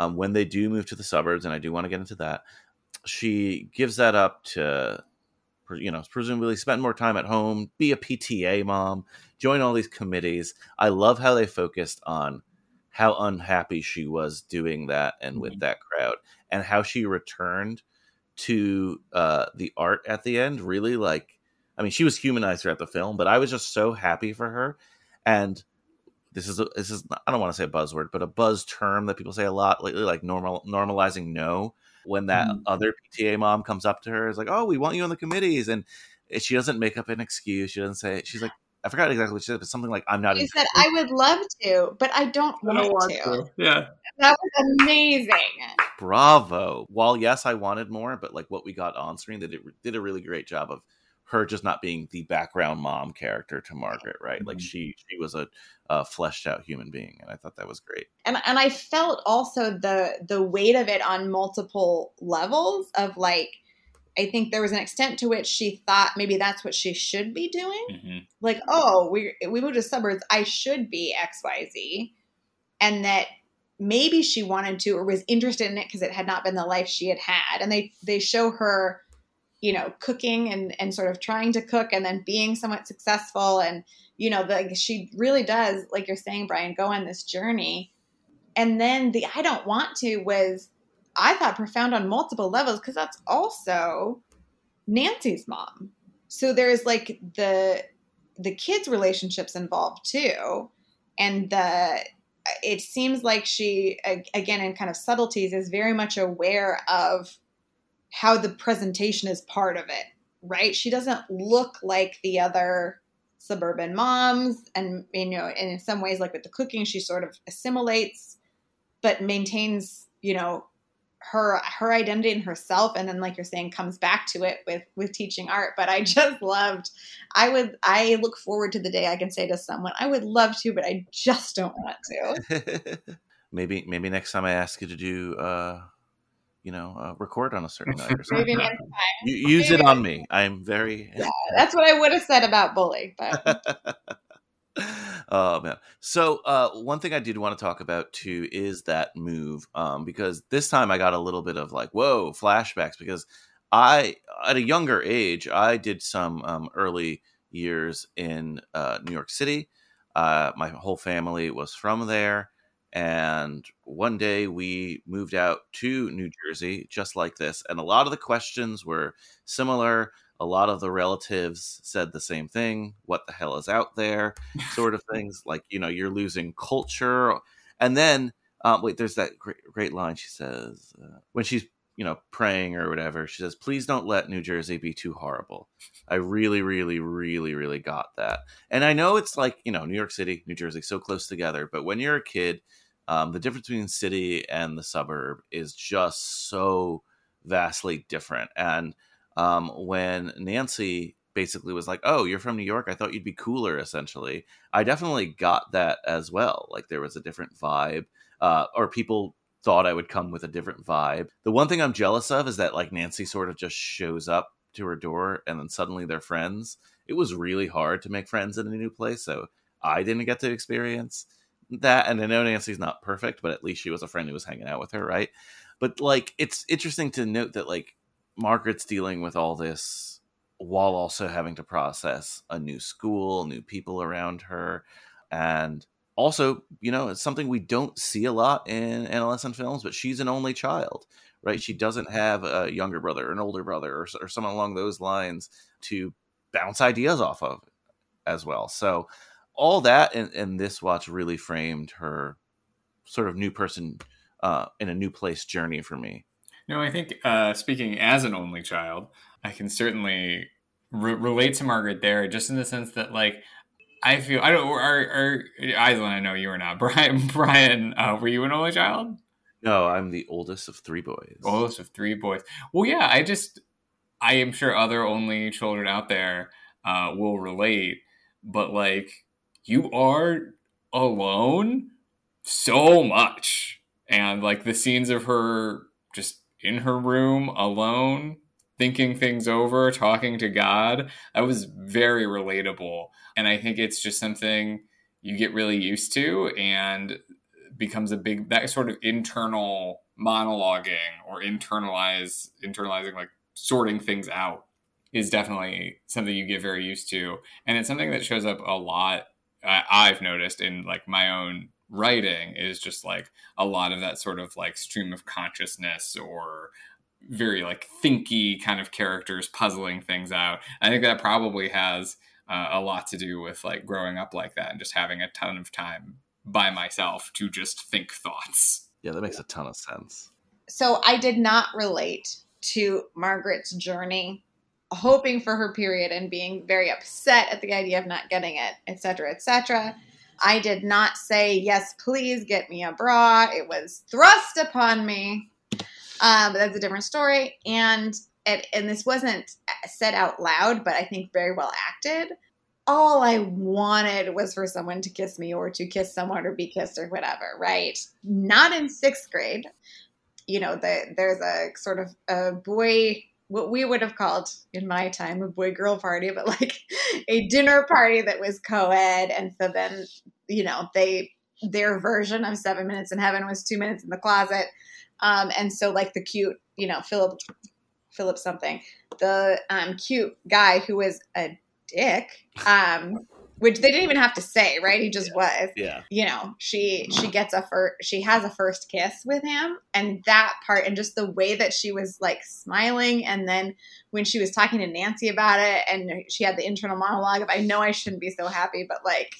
Um, when they do move to the suburbs, and I do want to get into that, she gives that up to you know, presumably spend more time at home, be a PTA mom, join all these committees. I love how they focused on how unhappy she was doing that and with Mhm. that crowd, and how she returned to uh, the art at the end. Really, like, I mean, she was humanized throughout the film, but I was just so happy for her. And this is a, this is I don't want to say a buzzword, but a buzz term that people say a lot lately, like normal normalizing no. When that Mhm. other PTA mom comes up to her, is like, "Oh, we want you on the committees," and she doesn't make up an excuse. She doesn't say. She's like, I forgot exactly what she said, but something like, "I'm not." She in said, "I would love to, but I don't I don't want want to." to. Yeah. That was amazing. Bravo. While yes, I wanted more, but like what we got on screen, they did, did a really great job of her just not being the background mom character to Margaret, right? Like Mhm. she she was a, a fleshed out human being, and I thought that was great. and and I felt also the the weight of it on multiple levels of like I think there was an extent to which she thought maybe that's what she should be doing. Mhm. Like, oh, we we moved to suburbs, I should be XYZ. And that maybe she wanted to or was interested in it because it had not been the life she had had. And they they show her, you know, cooking and and sort of trying to cook and then being somewhat successful and you know, the, she really does, like you're saying, Brian, go on this journey. And then the I don't want to was, I thought, profound on multiple levels because that's also Nancy's mom. So there's like the the kids' relationships involved too, and the it seems like she again in kind of subtleties is very much aware of how the presentation is part of it right? She doesn't look like the other suburban moms and you know and in some ways like with the cooking she sort of assimilates but maintains you know her her identity and herself. And then like you're saying comes back to it with with teaching art. But i just loved i would i look forward to the day i can say to someone i would love to but i just don't want to. Maybe maybe next time I ask you to do, uh, you know, uh, record on a certain night or something. maybe next time You, use it on me. I'm very. Yeah, that's what i would have said about bully but oh man so uh one thing i did want to talk about too is that move um because this time i got a little bit of like whoa flashbacks because i at a younger age i did some um early years in uh new york city uh my whole family was from there and one day we moved out to new jersey just like this and a lot of the questions were similar. A lot of the relatives said the same thing what the hell is out there? sort of things like you know you're losing culture. And then um, wait there's that great, great line she says uh, when she's you know praying or whatever she says please don't let new jersey be too horrible i really really really really got that and i know it's like you know new york city new jersey so close together but when you're a kid Um, the difference between city and the suburb is just so vastly different. And um, when Nancy basically was like, "Oh, you're from New York. I thought you'd be cooler." Essentially, I definitely got that as well. Like there was a different vibe, uh, or people thought I would come with a different vibe. The one thing I'm jealous of is that like Nancy sort of just shows up to her door and then suddenly they're friends. It was really hard to make friends in a new place, so I didn't get to experience that. And I know Nancy's not perfect, but at least she was a friend who was hanging out with her, right? But like, it's interesting to note that like Margaret's dealing with all this while also having to process a new school, new people around her, and also, you know, it's something we don't see a lot in adolescent films, but she's an only child, right? She doesn't have a younger brother, or an older brother, or, or someone along those lines to bounce ideas off of as well. So, all that and, in this watch really framed her sort of new person uh, in a new place journey for me. No, I think uh, speaking as an only child, I can certainly re- relate to Margaret there, just in the sense that like I feel I don't. Are, are Aislinn? I know you were not. Brian. Brian, uh, were you an only child? No, I'm the oldest of three boys. Oldest of three boys. Well, yeah. I just I am sure other only children out there uh, will relate, but like you are alone so much, and like the scenes of her just in her room alone thinking things over, talking to God. That was very relatable. And I think it's just something you get really used to and becomes a big that sort of internal monologuing or internalize internalizing like sorting things out is definitely something you get very used to and it's something that shows up a lot i've noticed in like my own writing is just like a lot of that sort of like stream of consciousness or very like thinky kind of characters puzzling things out. I think that probably has uh, a lot to do with like growing up like that and just having a ton of time by myself to just think thoughts. Yeah, that makes a ton of sense. So I did not relate to Margaret's journey, hoping for her period and being very upset at the idea of not getting it, etc., etc. I did not say, yes, please get me a bra. It was thrust upon me um, but that's a different story. And it, and this wasn't said out loud, but I think very well acted. All I wanted was for someone to kiss me or to kiss someone or be kissed or whatever, right? Not in sixth grade. You know, the, there's a sort of a boy, what we would have called in my time a boy girl party, but like a dinner party that was co ed. And so then, you know, they, their version of Seven Minutes in Heaven was two minutes in the closet um, and so like the cute, you know, Philip, Philip something, the um, cute guy who was a dick, um, which they didn't even have to say, right? He just yeah. was. Yeah. You know, she she gets a first, she has a first kiss with him, and that part, and just the way that she was like smiling, and then when she was talking to Nancy about it, and she had the internal monologue of, "I know I shouldn't be so happy, but like."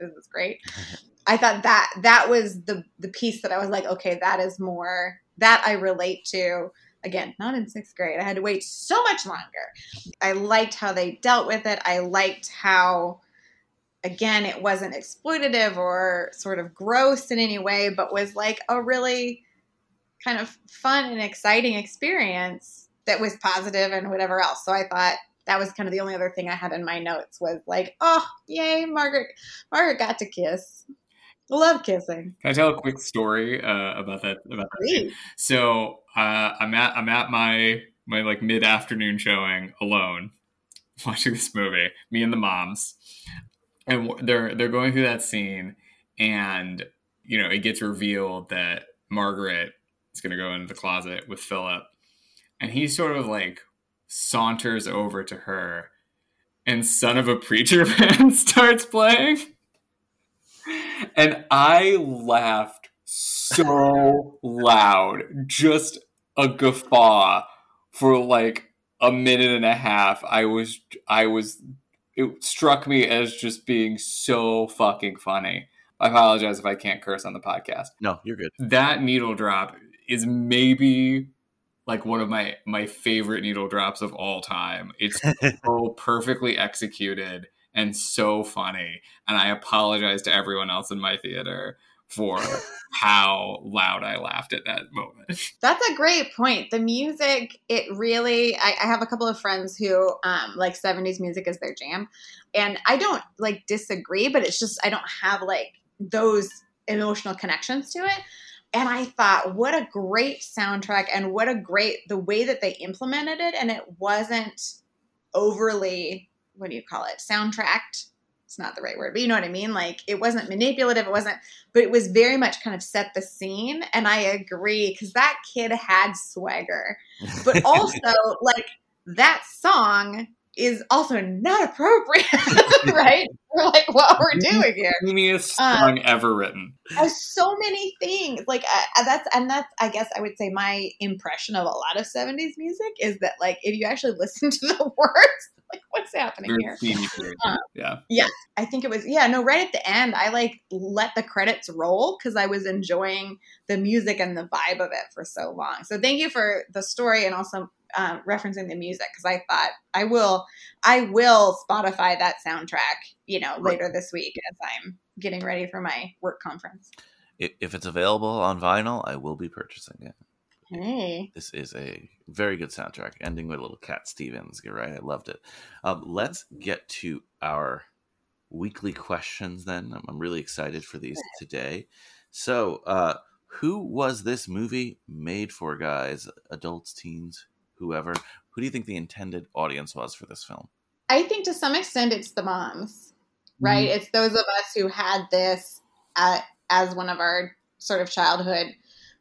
This is great. I thought that that was the the piece that I was like, okay, that is more that I relate to. Again, not in sixth grade. I had to wait so much longer. I liked how they dealt with it. I liked how, again, it wasn't exploitative or sort of gross in any way, but was like a really kind of fun and exciting experience that was positive and whatever else. So I thought that was kind of the only other thing I had in my notes was like, oh, yay, Margaret, Margaret got to kiss. Love kissing. Can I tell a quick story uh, about that? About that so uh, I'm at I'm at my my like mid afternoon showing alone, watching this movie. Me and the moms, and they're they're going through that scene, and you know it gets revealed that Margaret is going to go into the closet with Philip, and he sort of like saunters over to her, and "Son of a Preacher Man" starts playing and I laughed so loud, just a guffaw for like a minute and a half. I was, I was, it struck me as just being so fucking funny. I apologize if I can't curse on the podcast. No, you're good. That needle drop is maybe like one of my my favorite needle drops of all time. It's so perfectly executed and so funny. And I apologize to everyone else in my theater for how loud I laughed at that moment. That's a great point. The music, it really, I, I have a couple of friends who um, like 70s music is their jam. And I don't like disagree, but it's just, I don't have like those emotional connections to it. And I thought, what a great soundtrack and what a great, the way that they implemented it. And it wasn't overly, what do you call it, soundtracked it's not the right word, but you know what I mean? Like it wasn't manipulative, it wasn't, but it was very much kind of set the scene. And I agree because that kid had swagger, but also like that song is also not appropriate, right? For like what we're doing here. Funniest song um, ever written. Has so many things. Like uh, that's and that's I guess I would say my impression of a lot of '70s music is that like if you actually listen to the words, like what's happening here? Um, yeah. Yeah. I think it was yeah, no, right at the end I like let the credits roll because I was enjoying the music and the vibe of it for so long. So thank you for the story and also um, referencing the music because I thought I will I will Spotify that soundtrack, you know, later this week as I'm getting ready for my work conference. If it's available on vinyl, I will be purchasing it. Hey. This is a very good soundtrack, ending with a little Cat Stevens. You're right. I loved it. Um, let's get to our weekly questions then. I'm, I'm really excited for these today. So, uh, who was this movie made for, guys? Adults, teens, whoever? Who do you think the intended audience was for this film? I think to some extent it's the moms, right? Mm-hmm. It's those of us who had this uh, as one of our sort of childhood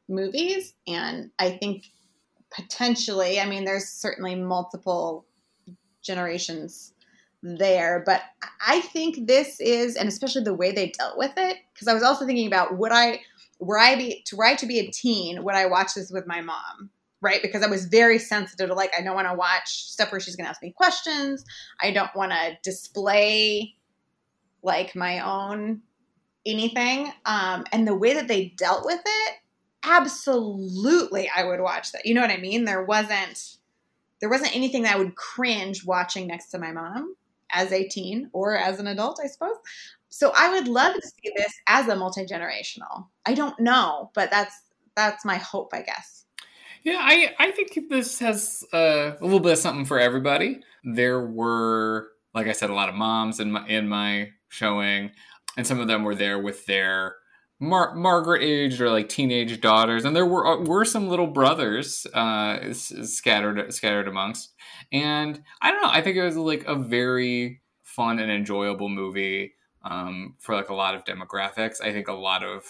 movies. And I think potentially, I mean, there's certainly multiple generations there, but I think this is, and especially the way they dealt with it, because I was also thinking about would I, were I be, to write to be a teen, would I watch this with my mom? Right, because I was very sensitive to like I don't want to watch stuff where she's going to ask me questions. I don't want to display like my own anything. Um, and the way that they dealt with it, absolutely I would watch that. You know what I mean? There wasn't there wasn't anything that I would cringe watching next to my mom as a teen or as an adult, I suppose. So I would love to see this as a multi-generational. I don't know, but that's that's my hope, I guess. Yeah, I I think this has uh, a little bit of something for everybody. There were, like I said, a lot of moms in my in my showing, and some of them were there with their Mar- Margaret aged or like teenage daughters, and there were uh, were some little brothers uh, scattered scattered amongst. And I don't know. I think it was like a very fun and enjoyable movie um, for like a lot of demographics. I think a lot of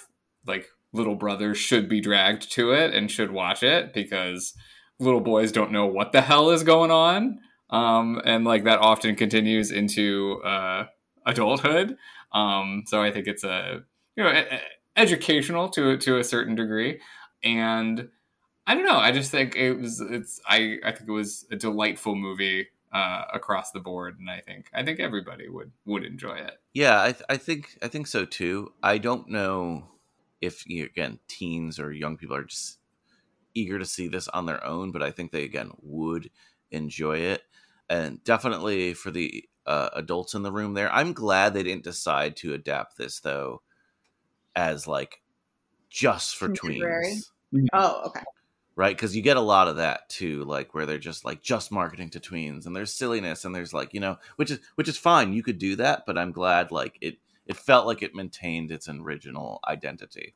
like little brothers should be dragged to it and should watch it because little boys don't know what the hell is going on. Um, and like that often continues into uh, adulthood. Um, so I think it's a you know educational to to a certain degree, and I don't know. I just think it was it's I I think it was a delightful movie uh, across the board, and I think I think everybody would would enjoy it. Yeah, I th- I think I think so too. I don't know if again teens or young people are just eager to see this on their own, but I think they again would enjoy it, and definitely for the uh, adults in the room there. I'm glad they didn't decide to adapt this though as like just for tweens. Mm-hmm. Oh, okay. Right, because you get a lot of that too, like where they're just like just marketing to tweens, and there's silliness, and there's like you know, which is which is fine. You could do that, but I'm glad like it it felt like it maintained its original identity.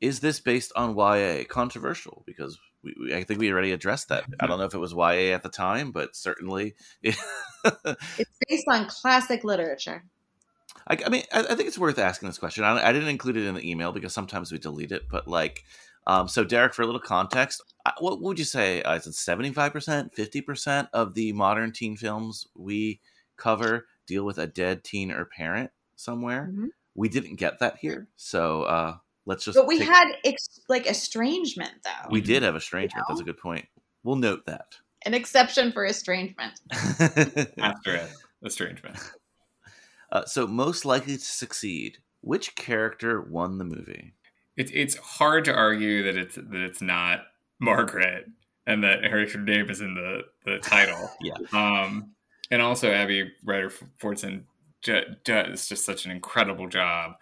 Is this based on YA? Controversial because we, we, I think we already addressed that. I don't know if it was YA at the time, but certainly it it's based on classic literature. I, I mean, I, I, think it's worth asking this question. I, I, didn't include it in the email because sometimes we delete it, but like, um, so Derek, for a little context, what would you say? Uh, is it seventy five percent, fifty percent of the modern teen films we cover deal with a dead teen or parent somewhere? Mm-hmm. We didn't get that here, so uh, let's just. But we take... had ex- like estrangement, though. We did have estrangement. You know? That's a good point. We'll note that. An exception for estrangement. After estrangement. Uh, so, most likely to succeed. Which character won the movie? It's it's hard to argue that it's that it's not Margaret and that her name is in the the title. yeah. Um, and also Abby Ryder Fortson does just such an incredible job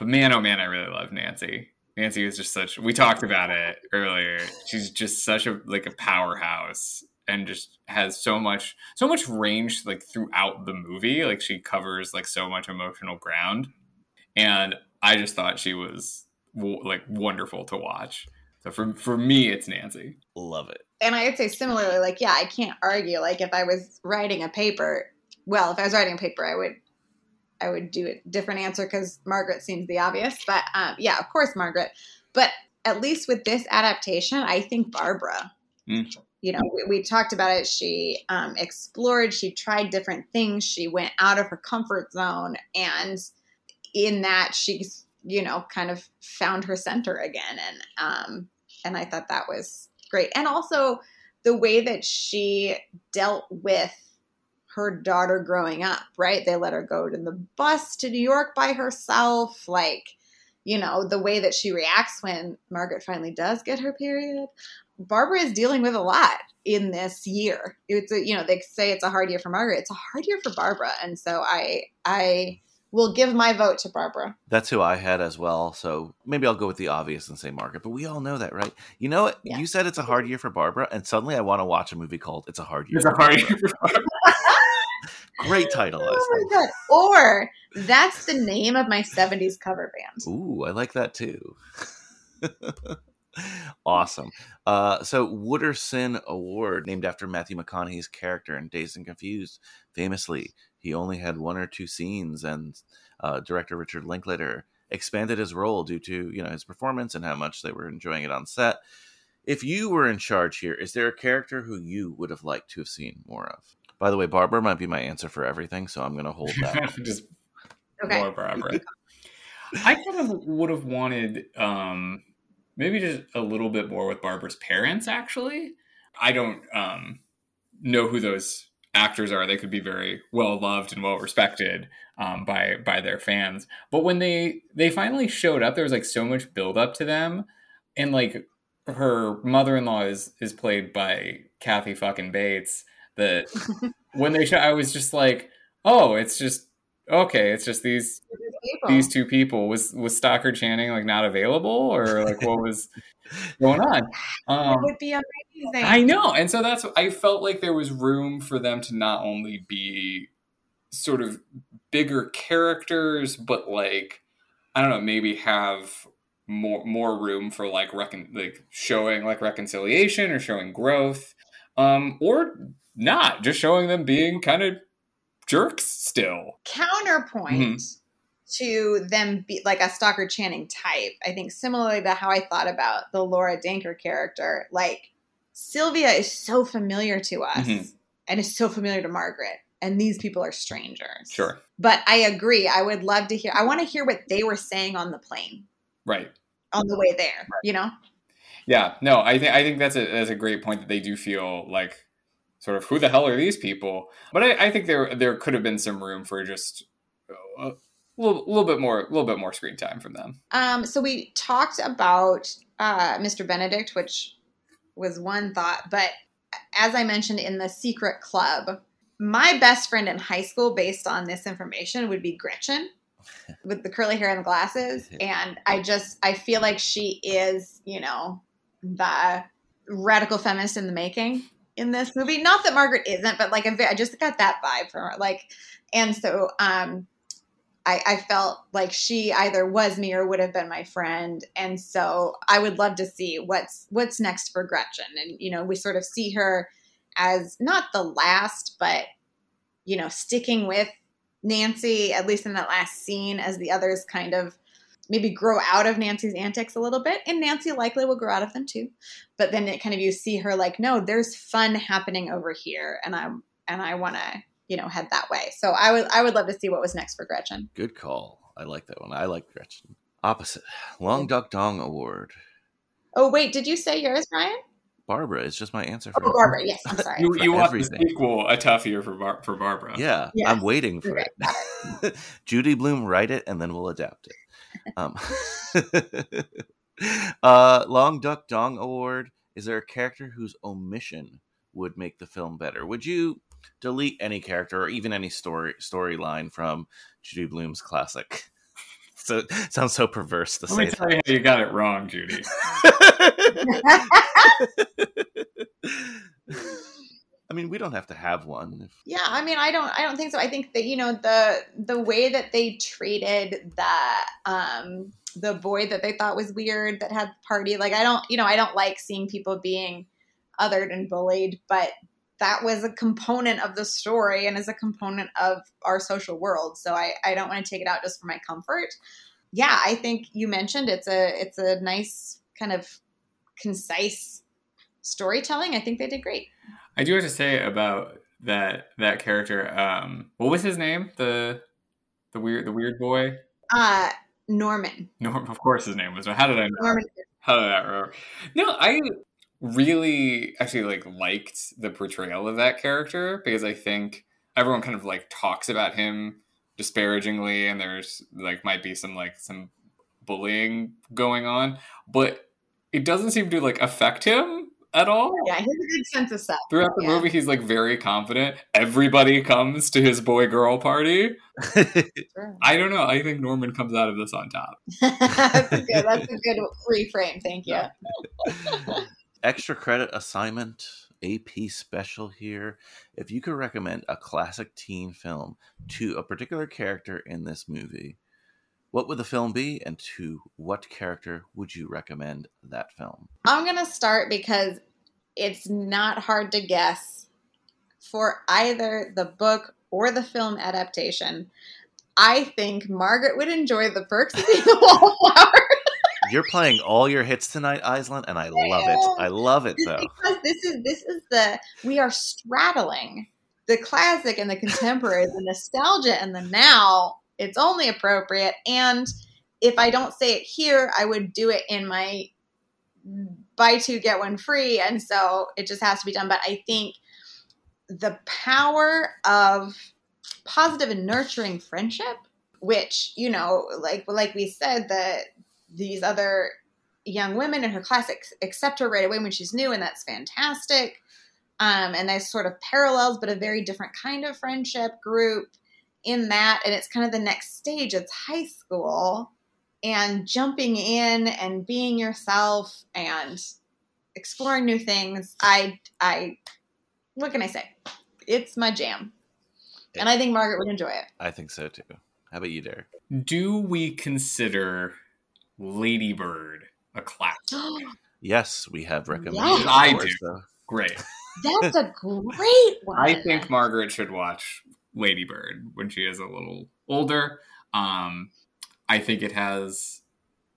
but man, oh man, I really love Nancy. Nancy is just such. We talked about it earlier. She's just such a like a powerhouse, and just has so much so much range like throughout the movie. Like she covers like so much emotional ground, and I just thought she was like wonderful to watch. So for for me, it's Nancy. Love it. And I would say similarly, like yeah, I can't argue. Like if I was writing a paper, well, if I was writing a paper, I would I would do a different answer because Margaret seems the obvious. But um, yeah, of course, Margaret. But at least with this adaptation, I think Barbara. Mm. You know, we, we, talked about it. She um, explored. She tried different things. She went out of her comfort zone, and in that, she's you know kind of found her center again. And um, and I thought that was great. And also the way that she dealt with her daughter growing up, right? They let her go to the bus to New York by herself. Like, you know, the way that she reacts when Margaret finally does get her period. Barbara is dealing with a lot in this year. It's a, you know, they say it's a hard year for Margaret. It's a hard year for Barbara. And so I, I, will give my vote to Barbara. That's who I had as well. So maybe I'll go with the obvious and say Margaret. But we all know that, right? You know what? Yeah. You said it's a hard year for Barbara, and suddenly I want to watch a movie called "It's a Hard Year." It's a hard year for Barbara. Great title. Oh my god! Or that's the name of my '70s cover band. Ooh, I like that too. awesome. Uh, so Wooderson Award, named after Matthew McConaughey's character in Dazed and Confused. Famously, he only had one or two scenes, and uh, director Richard Linklater expanded his role due to you know his performance and how much they were enjoying it on set. If you were in charge here, is there a character who you would have liked to have seen more of? By the way, Barbara might be my answer for everything, so I'm going to hold that. Just okay. more Barbara. I kind of would have wanted um, maybe just a little bit more with Barbara's parents. Actually, I don't um, know who those actors are. They could be very well loved and well respected um, by by their fans. But when they they finally showed up, there was like so much build up to them, and like her mother in law is is played by Kathy fucking Bates that when they show, I was just like, oh, it's just okay. It's just these these two people. Was was Stockard Channing like not available or like what was going on? Um, it would be amazing. I know, and so that's I felt like there was room for them to not only be sort of bigger characters, but like I don't know, maybe have more more room for like recon like showing like reconciliation or showing growth um or not just showing them being kind of jerks still. Counterpoint mm-hmm. to them be like a Stockard Channing type. I think similarly to how I thought about the Laura Danker character, like Sylvia is so familiar to us mm-hmm. and is so familiar to Margaret. And these people are strangers. Sure. But I agree. I would love to hear I want to hear what they were saying on the plane. Right. On the way there. Right. You know? Yeah. No, I think I think that's a that's a great point that they do feel like sort of who the hell are these people? But I, I think there there could have been some room for just a little, little bit more, a little bit more screen time from them. Um, so we talked about uh, Mr. Benedict, which was one thought, but as I mentioned in the Secret Club, my best friend in high school, based on this information, would be Gretchen with the curly hair and the glasses. And I just I feel like she is, you know, the radical feminist in the making in this movie. Not that Margaret isn't, but like I just got that vibe from her. Like, and so um, I, I felt like she either was me or would have been my friend, and so I would love to see what's what's next for Gretchen. And you know, we sort of see her as not the last, but you know, sticking with Nancy at least in that last scene as the others kind of maybe grow out of Nancy's antics a little bit, and Nancy likely will grow out of them too. But then it kind of you see her like, no, there's fun happening over here, and I'm and I want to you know head that way. So I would I would love to see what was next for Gretchen. Good call. I like that one. I like Gretchen. Opposite Long Duck Dong Award. Oh wait, did you say yours, Brian? Barbara. It's just my answer for oh, Barbara. Yes, I'm sorry. you, you want the sequel a tough year for Bar- for Barbara? Yeah, yes. I'm waiting for it. Judy Blume write it, and then we'll adapt it. Um, uh, Long Duck Dong Award. Is there a character whose omission would make the film better? Would you delete any character or even any story storyline from Judy Blume's classic? so sounds so perverse to Let me say tell you how you got it wrong, Judy. I mean, we don't have to have one. If, Yeah, I mean, I don't, I don't think so. I think that you know the the way that they treated the um the boy that they thought was weird that had the party. Like, I don't, you know, I don't like seeing people being othered and bullied, but that was a component of the story and is a component of our social world. So I, I don't want to take it out just for my comfort. Yeah, I think you mentioned it's a it's a nice kind of concise storytelling. I think they did great. I do have to say about that that character. Um, what was his name? The the weird the weird boy. Uh Norman. Norm, of course, his name was. How did I know? Norman How did I remember? No, I really actually like liked the portrayal of that character because I think everyone kind of like talks about him disparagingly, and there's like might be some like some bullying going on, but it doesn't seem to like affect him at all. Yeah, he has a good sense of self. Throughout the Yeah. movie, he's like very confident. Everybody comes to his boy girl party. I don't know. I think Norman comes out of this on top. that's, a good, that's a good reframe. Thank you. Extra credit assignment, AP special here. If you could recommend a classic teen film to a particular character in this movie, what would the film be, and to what character would you recommend that film? I'm going to start because it's not hard to guess for either the book or the film adaptation. I think Margaret would enjoy the perks of being a wallflower. You're playing all your hits tonight, Aislinn, and I love it. I love it though. because this is this is the we are straddling the classic and the contemporary, the nostalgia and the now. It's only appropriate, and if I don't say it here, I would do it in my buy two get one free, and so it just has to be done. But I think the power of positive and nurturing friendship, which you know, like like we said, that these other young women in her class accept her right away when she's new, and that's fantastic. Um, and there's sort of parallels, but a very different kind of friendship group in that. And it's kind of the next stage. It's high school and jumping in and being yourself and exploring new things. I, I, what can I say? It's my jam. And I think Margaret would enjoy it. I think so too. How about you, Derek? Do we consider Lady Bird a classic? Yes, we have recommended. Yes, I do. though. Great. That's a great one. I think Margaret should watch Lady Bird when she is a little older. Um, I think it has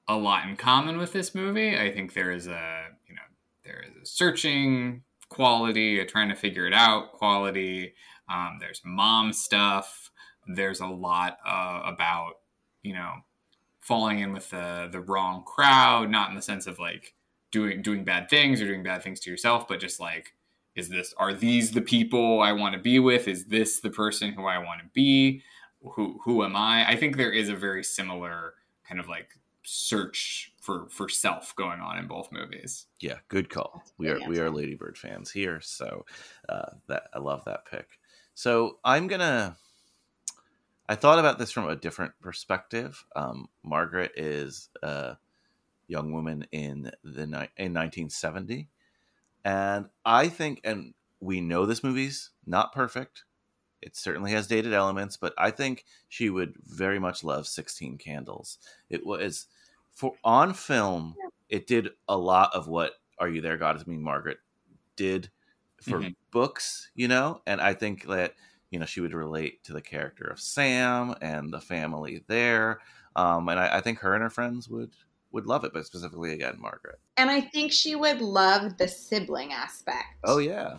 a lot in common with this movie. I think there is a you know there is a searching quality, a trying to figure it out quality. Um, there's mom stuff. There's a lot uh, about you know falling in with the the wrong crowd, not in the sense of like doing doing bad things or doing bad things to yourself, but just like is this are these the people I want to be with? Is this the person who I want to be? Who who am I? I think there is a very similar kind of like search for for self going on in both movies. Yeah, good call. We are Good we are Lady Bird fans here, so uh, that I love that pick. So I'm gonna. I thought about this from a different perspective. Um, Margaret is a young woman in the ni- in 1970, and I think, and we know this movie's not perfect. It certainly has dated elements, but I think she would very much love 16 Candles. It was for on film it did a lot of what Are You There, God? Is Me, Margaret did for Mhm. books, you know, and I think that you know she would relate to the character of Sam and the family there, um, and I, I think her and her friends would would love it, but specifically again Margaret. And I think she would love the sibling aspect. Oh yeah,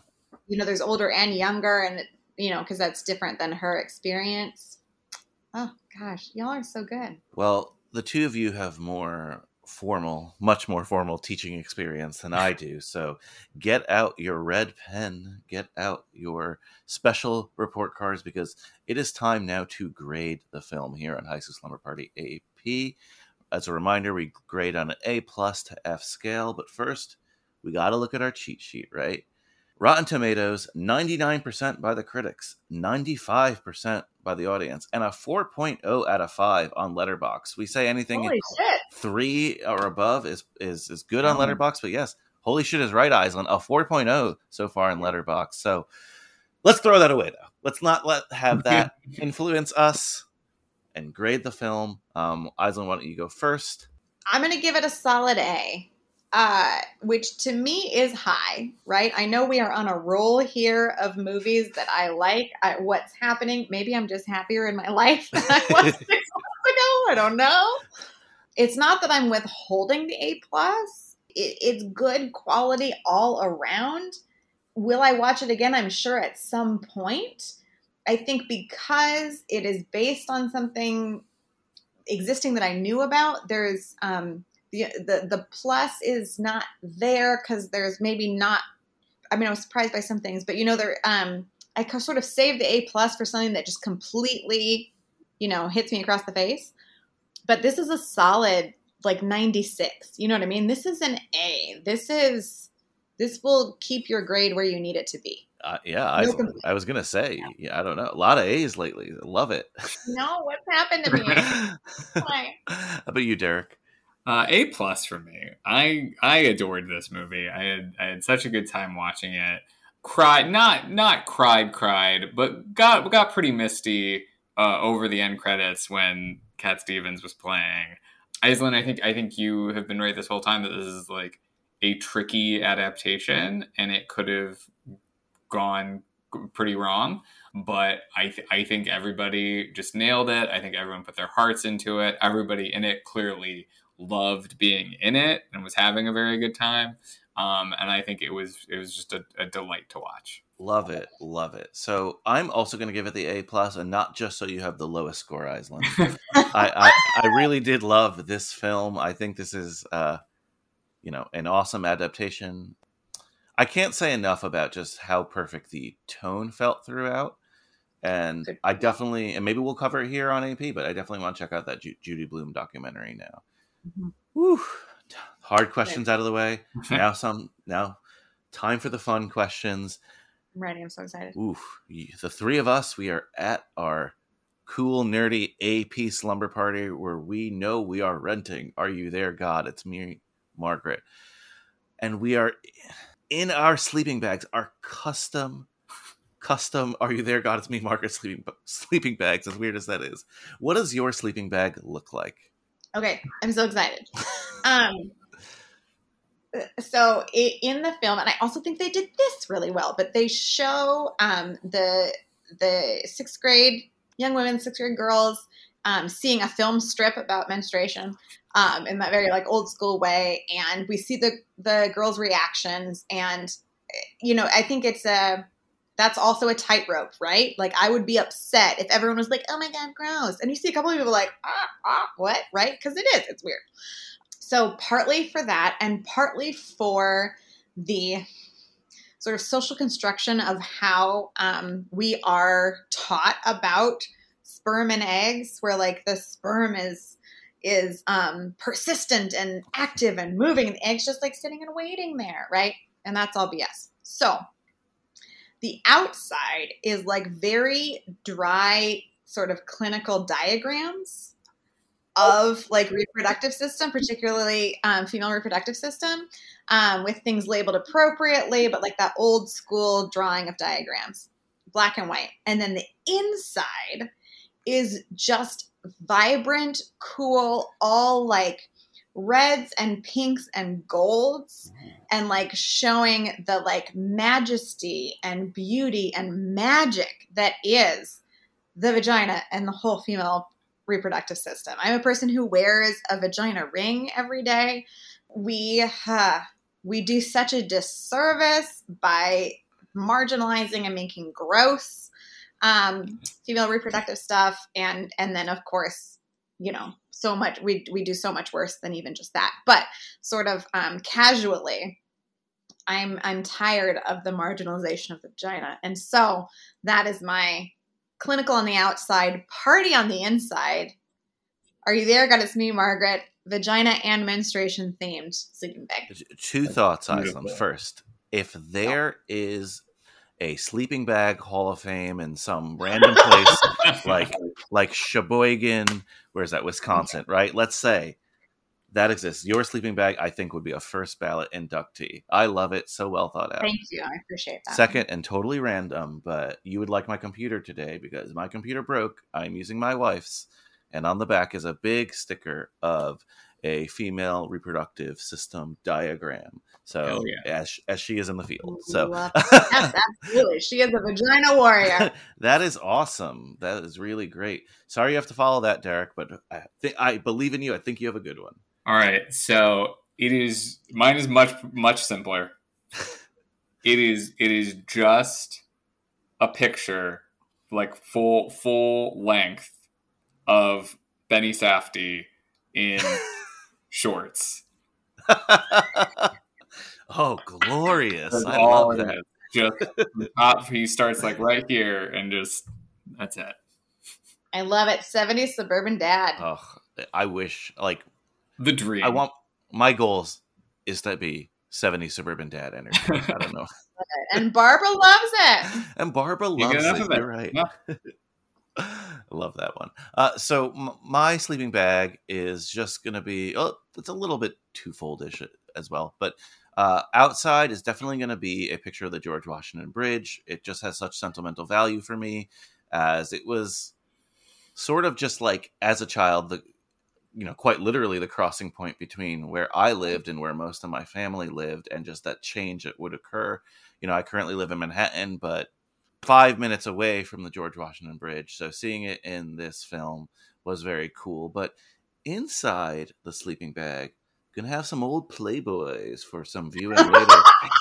You know, there's older and younger, and, you know, because that's different than her experience. Oh, gosh. Y'all are so good. well the two of you have more formal, much more formal teaching experience than I do. So get out your red pen, get out your special report cards because it is time now to grade the film here on High School Slumber Party AP. As a reminder, we grade on an A plus to F scale, but first we got to look at our cheat sheet, right? Rotten Tomatoes, 99% by the critics, 95% by the audience, and a 4.0 out of 5 on Letterboxd. We say anything Holy shit. three or above is is is good on Oh. Letterboxd, but yes, holy shit is right, Aislinn. A 4.0 so far in Letterboxd. So let's throw that away though. Let's not let have that influence us and grade the film. Um, Aislinn, why don't you go first? I'm going to give it a solid A, uh, which to me is high, right? I know we are on a roll here of movies that I like. I, what's happening? Maybe I'm just happier in my life than I was six months ago. I don't know. It's not that I'm withholding the A plus. It, it's good quality all around. Will I watch it again? I'm sure at some point. I think because it is based on something existing that I knew about, there's um, the the the plus is not there because there's maybe not. I mean, I was surprised by some things, but you know, there um, I sort of saved the A plus for something that just completely, you know, hits me across the face. But this is a solid like 96. You know what I mean? This is an A. This is this will keep your grade where you need it to be. Uh, yeah, I, No complaints. I was gonna say, yeah, I don't know, a lot of A's lately. Love it. No, what's happened to me? How about you, Derek? Uh, a plus for me. I I adored this movie. I had I had such a good time watching it. Cried not not cried cried, but got got pretty misty uh, over the end credits when Cat Stevens was playing. Aislinn, I think I think you have been right this whole time that this is like a tricky adaptation, and it could have gone pretty wrong. But I th- I think everybody just nailed it. I think everyone put their hearts into it. Everybody in it clearly loved being in it and was having a very good time. Um, and I think it was it was just a, a delight to watch. Love it, love it. So I'm also going to give it the A plus, and not just so you have the lowest score, Aislinn. I, I I really did love this film. I think this is, uh, you know, an awesome adaptation. I can't say enough about just how perfect the tone felt throughout, and I definitely, and maybe we'll cover it here on AP, but I definitely want to check out that Ju- Judy Blume documentary now. Mhm. Whew. Hard questions out of the way. Now some. Now, time for the fun questions. I'm ready. I'm so excited. Oof. The three of us, we are at our cool, nerdy AP slumber party where we know we are renting. Are you there, God? It's me, Margaret. And we are in our sleeping bags, our custom, custom, Are you there, God? It's me, Margaret, sleeping, sleeping bags, as weird as that is. What does your sleeping bag look like? Okay, I'm so excited. Um, so in the film, and I also think they did this really well, but they show um, the the sixth grade young women, sixth grade girls, um, seeing a film strip about menstruation um, in that very like old school way, and we see the the girls' reactions, and you know, I think it's a that's also a tightrope, right? Like I would be upset if everyone was like, "Oh my god, gross," and you see a couple of people like, "Ah, ah, what?" Right? Because it is. It's weird. So partly for that, and partly for the sort of social construction of how um, we are taught about sperm and eggs, where like the sperm is is um, persistent and active and moving, and the egg's just like sitting and waiting there, right? And that's all BS. So the outside is like very dry, sort of clinical diagrams of like reproductive system, particularly um, female reproductive system, um, with things labeled appropriately, but like that old school drawing of diagrams, black and white. And then the inside is just vibrant, cool, all like reds and pinks and golds and like showing the like majesty and beauty and magic that is the vagina and the whole female reproductive system. I'm a person who wears a vagina ring every day. We uh, we do such a disservice by marginalizing and making gross um, female reproductive stuff, and and then of course, you know, so much we we do so much worse than even just that. But sort of um, casually, I'm I'm tired of the marginalization of the vagina, and so that is my clinical on the outside, party on the inside. Are you there? God, it's me, Margaret. Vagina and menstruation themed sleeping bag. Two thoughts, Aislinn. Beautiful. First, if there is a sleeping bag Hall of Fame in some random place like like Sheboygan, where's that, Wisconsin, right? Let's say that exists. Your sleeping bag, I think, would be a first ballot inductee. I love it. So well thought out. Thank you. I appreciate that. Second, and totally random, but you would like my computer today because my computer broke. I'm using my wife's, and on the back is a big sticker of a female reproductive system diagram. So yeah. as as she is in the field. So yes, uh, absolutely. She is a vagina warrior. that is awesome. That is really great. Sorry you have to follow that, Derek, but I think I believe in you. I think you have a good one. All right, so it is mine is much much simpler. it is it is just a picture, like full full length of Benny Safdie in shorts. oh, glorious! That's I all love it that. is. Just the top, he starts like right here, and just that's it. I love it. 70s suburban dad. Oh, I wish like The dream. I want my goals is to be 70 suburban dad energy. I don't know. And Barbara loves it. And Barbara loves enough it. it. You're right. Yeah. Love that one. Uh, so m- my sleeping bag is just gonna be. Oh, it's a little bit two-foldish as well, but uh, outside is definitely gonna be a picture of the George Washington Bridge. It just has such sentimental value for me, as it was sort of just like as a child the you know quite literally the crossing point between where i lived and where most of my family lived and just that change that would occur you know i currently live in manhattan but five minutes away from the george washington bridge so seeing it in this film was very cool but inside the sleeping bag gonna have some old playboys for some viewing later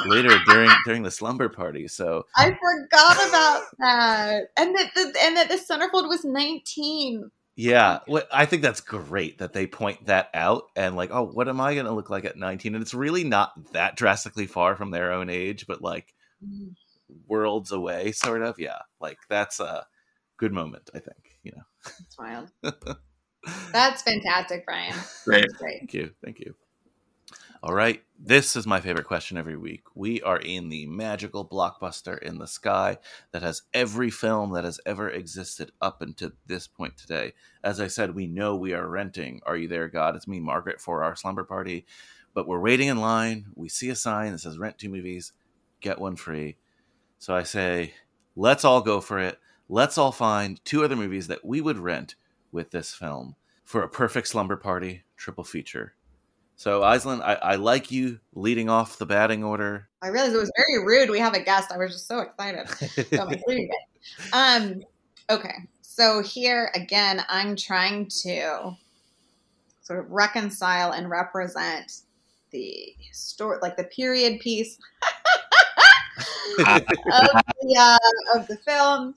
later during during the slumber party so I forgot about that. And that the and that the centerfold was 19. Yeah, I think that's great that they point that out and like, oh, what am I going to look like at 19? And it's really not that drastically far from their own age, but like mm. Worlds away, sort of. Yeah, like that's a good moment, I think. You know, That's wild. That's fantastic, Brian. Great. That's great. thank you, thank you. All right, this is my favorite question every week. We are in the magical blockbuster in the sky that has every film that has ever existed up until this point today. As I said, we know we are renting Are You There, God? It's me, Margaret, for our slumber party. But we're waiting in line. We see a sign that says rent two movies, get one free. So I say, let's all go for it. Let's all find two other movies that we would rent with this film for a perfect slumber party triple feature. So, Aislinn, I, I like you leading off the batting order. I realized it was very rude. We have a guest. I was just so excited about my sleeping bag. Um, okay. So here again, I'm trying to sort of reconcile and represent the story, like the period piece of, the, uh, of the film,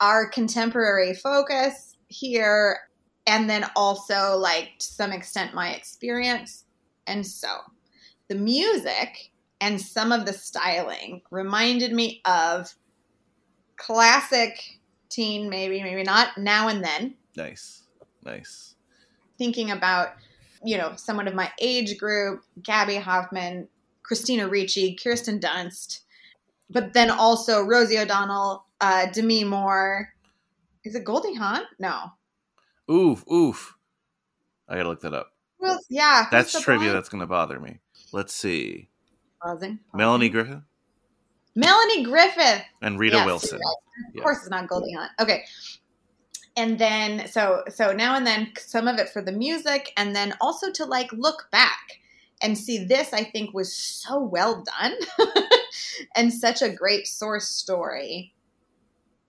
our contemporary focus here, and then also, like, to some extent, my experience. And so the music and some of the styling reminded me of classic teen, maybe, maybe not, now and then, nice, nice. thinking about, you know, someone of my age group, Gaby Hoffmann, Christina Ricci, Kirsten Dunst, but then also Rosie O'Donnell, uh, Demi Moore. Is it Goldie Hawn? No. Oof, oof. I gotta look that up. Else? Yeah. That's trivia blonde? that's gonna bother me. Let's see. Pausing. Melanie Griffith Melanie Griffith. and Rita Yes, Wilson. Of course, it's not Goldie Hawn. Okay. And then, so so now and then, some of it for the music, and then also to like look back and see this. I think was so well done, and such a great source story.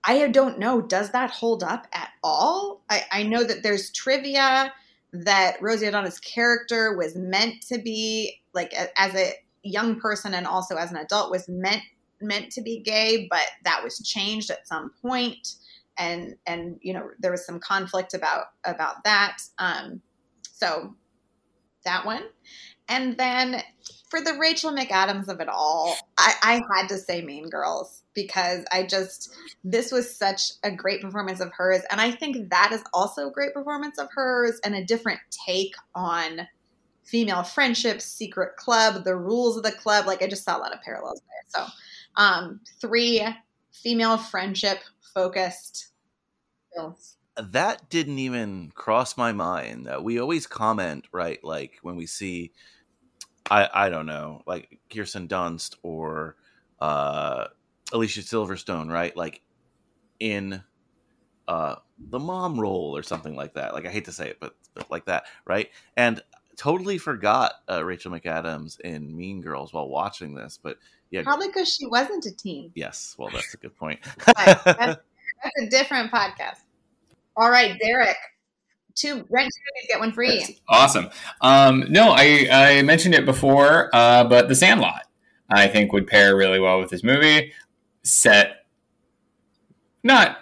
I don't know. Does that hold up at all? I, I know that there's trivia that Rosie O'Donnell's character was meant to be like a, as a young person and also as an adult was meant meant to be gay, but that was changed at some point, and and you know there was some conflict about about that. Um, so that one, and then for the Rachel McAdams of it all, I, I had to say Mean Girls because I just this was such a great performance of hers, and I think that is also a great performance of hers and a different take on female friendships, secret club, the rules of the club. Like I just saw a lot of parallels there. So, um, three female friendship focused films. That didn't even cross my mind. We always comment, right? Like when we see, I I don't know, like Kirsten Dunst or uh, Alicia Silverstone, right? Like in uh, the mom role or something like that. Like I hate to say it, but, but like that, right? And totally forgot uh, Rachel McAdams in Mean Girls while watching this, but yeah, Probably because she wasn't a teen. yes. Well, that's a good point. That's, that's a different podcast. All right, Derek. Two rent two get one free. That's awesome. Um, no, I, I mentioned it before, uh, but The Sandlot, I think, would pair really well with this movie. Set not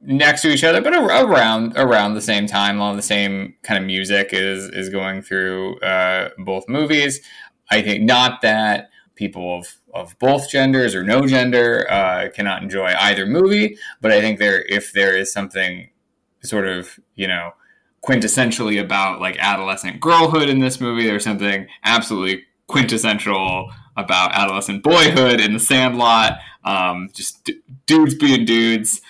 next to each other, but around around the same time, along the same kind of music is is going through uh, both movies. I think not that people of of both genders or no gender uh, cannot enjoy either movie, but I think there if there is something sort of you know quintessentially about like adolescent girlhood in this movie. There's something absolutely quintessential about adolescent boyhood in The Sandlot. Um, just d- dudes being dudes,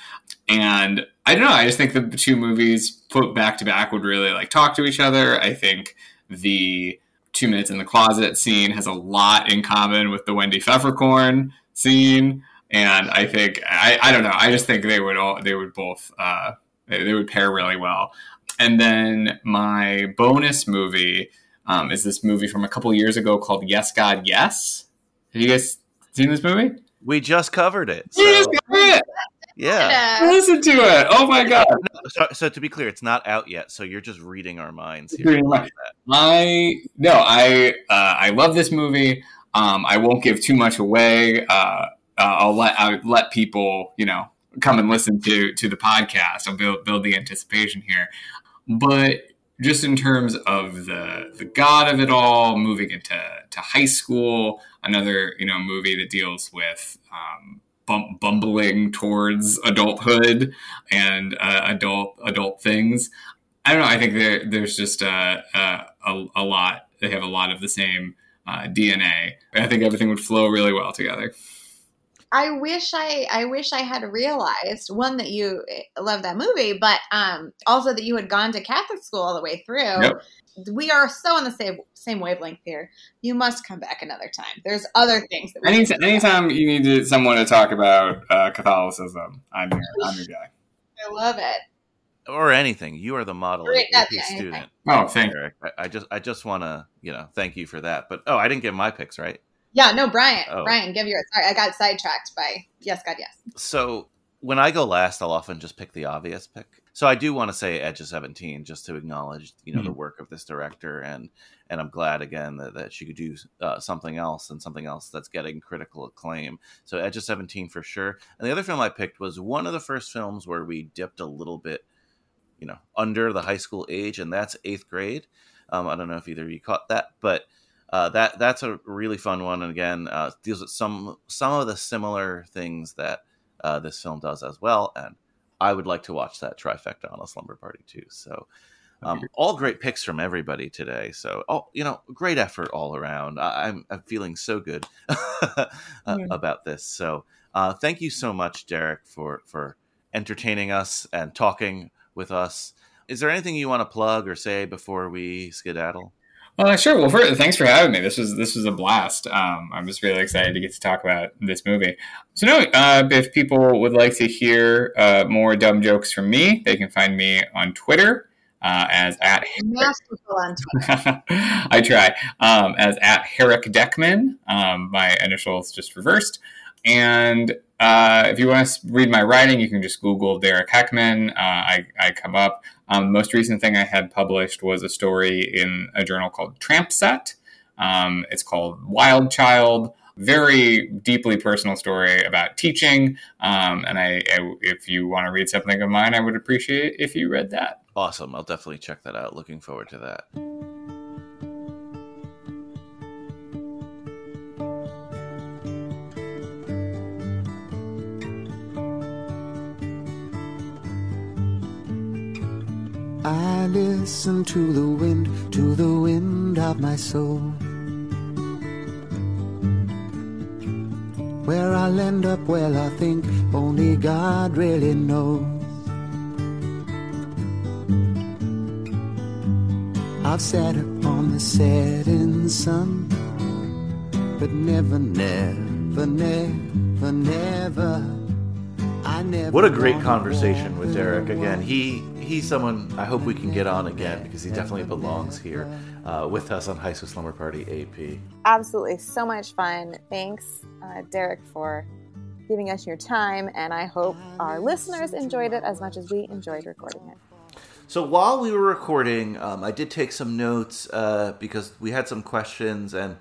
and I don't know. I just think the two movies put back to back would really like talk to each other. I think the two minutes in the closet scene has a lot in common with the Wendy Peffercorn scene. And I think I, I don't know. I just think they would all they would both uh, they, they would pair really well. And then my bonus movie um, is this movie from a couple years ago called Yes God Yes. Have you guys seen this movie? we just covered it. Yes, So, God, yeah. Uh, Listen to it. Oh my god. So, so to be clear, it's not out yet. So you're just reading our minds here. Reading my- I no, I uh, I love this movie. Um, I won't give too much away. Uh, uh, I'll let I'll let people you know come and listen to to the podcast. I'll build build the anticipation here, but just in terms of the the god of it all, moving into to high school, another you know movie that deals with. Um, bum- Bumbling towards adulthood and uh, adult adult things. I don't know. I think there, there's just a, a, a, a lot. They have a lot of the same uh, DNA. I think everything would flow really well together. I wish I I wish I had realized one that you eh, love that movie, but um also that you had gone to Catholic school all the way through. Yep. We are so on the same same wavelength here. You must come back another time. There's other things that we Any, anytime you need to, someone to talk about uh, Catholicism, I'm your, I'm your guy. I love it. Or anything. You are the model Great, AP that's anything. student. Oh, thank you. I, I just I just want to you know thank you for that. But oh, I didn't get my picks right. Yeah, no, Brian. Oh. Brian, give yours. Sorry, I got sidetracked by yes, God, yes. So when I go last, I'll often just pick the obvious pick. So I do want to say Edge of Seventeen, just to acknowledge you know the work of this director, and and I'm glad again that, that she could do uh, something else and something else that's getting critical acclaim. So Edge of Seventeen for sure. And the other film I picked was one of the first films where we dipped a little bit, you know, under the high school age, and that's Eighth Grade. Um, I don't know if either of you caught that, but uh, that that's a really fun one, and again uh, deals with some some of the similar things that uh, this film does as well. And I would like to watch that trifecta on a slumber party too. So, um, all great picks from everybody today. So, oh, you know, great effort all around. I, I'm I'm feeling so good uh, Yeah. about this. So, uh, thank you so much, Derek, for for entertaining us and talking with us. Is there anything you want to plug or say before we skedaddle? Well, sure. Well, first, thanks for having me. This was this was a blast. Um, I'm just really excited to get to talk about this movie. So, no, uh, if people would like to hear uh, more dumb jokes from me, they can find me on Twitter uh, as at Masterful on Twitter. I try um, as at Herrick Deckman. Um, my initials just reversed. And uh, if you want to read my writing, you can just Google Derek Heckman. Uh, I, I come up. Um, the most recent thing I had published was a story in a journal called Trampset. Um, it's called Wild Child. Very deeply personal story about teaching. Um, and I, I, if you want to read something of mine, I would appreciate if you read that. Awesome. I'll definitely check that out. Looking forward to that. Listen to the wind, to the wind of my soul. Where I'll end up, well, I think only God really knows. I've sat upon the setting sun, but never, never, never, never. I never. What a great conversation with Derek. Again, he he's someone I hope we can get on again because he definitely belongs here uh, with us on High School Slumber Party AP. Absolutely. So much fun. Thanks, uh, Derek, for giving us your time. And I hope our listeners enjoyed it as much as we enjoyed recording it. So while we were recording, um, I did take some notes uh, because we had some questions, and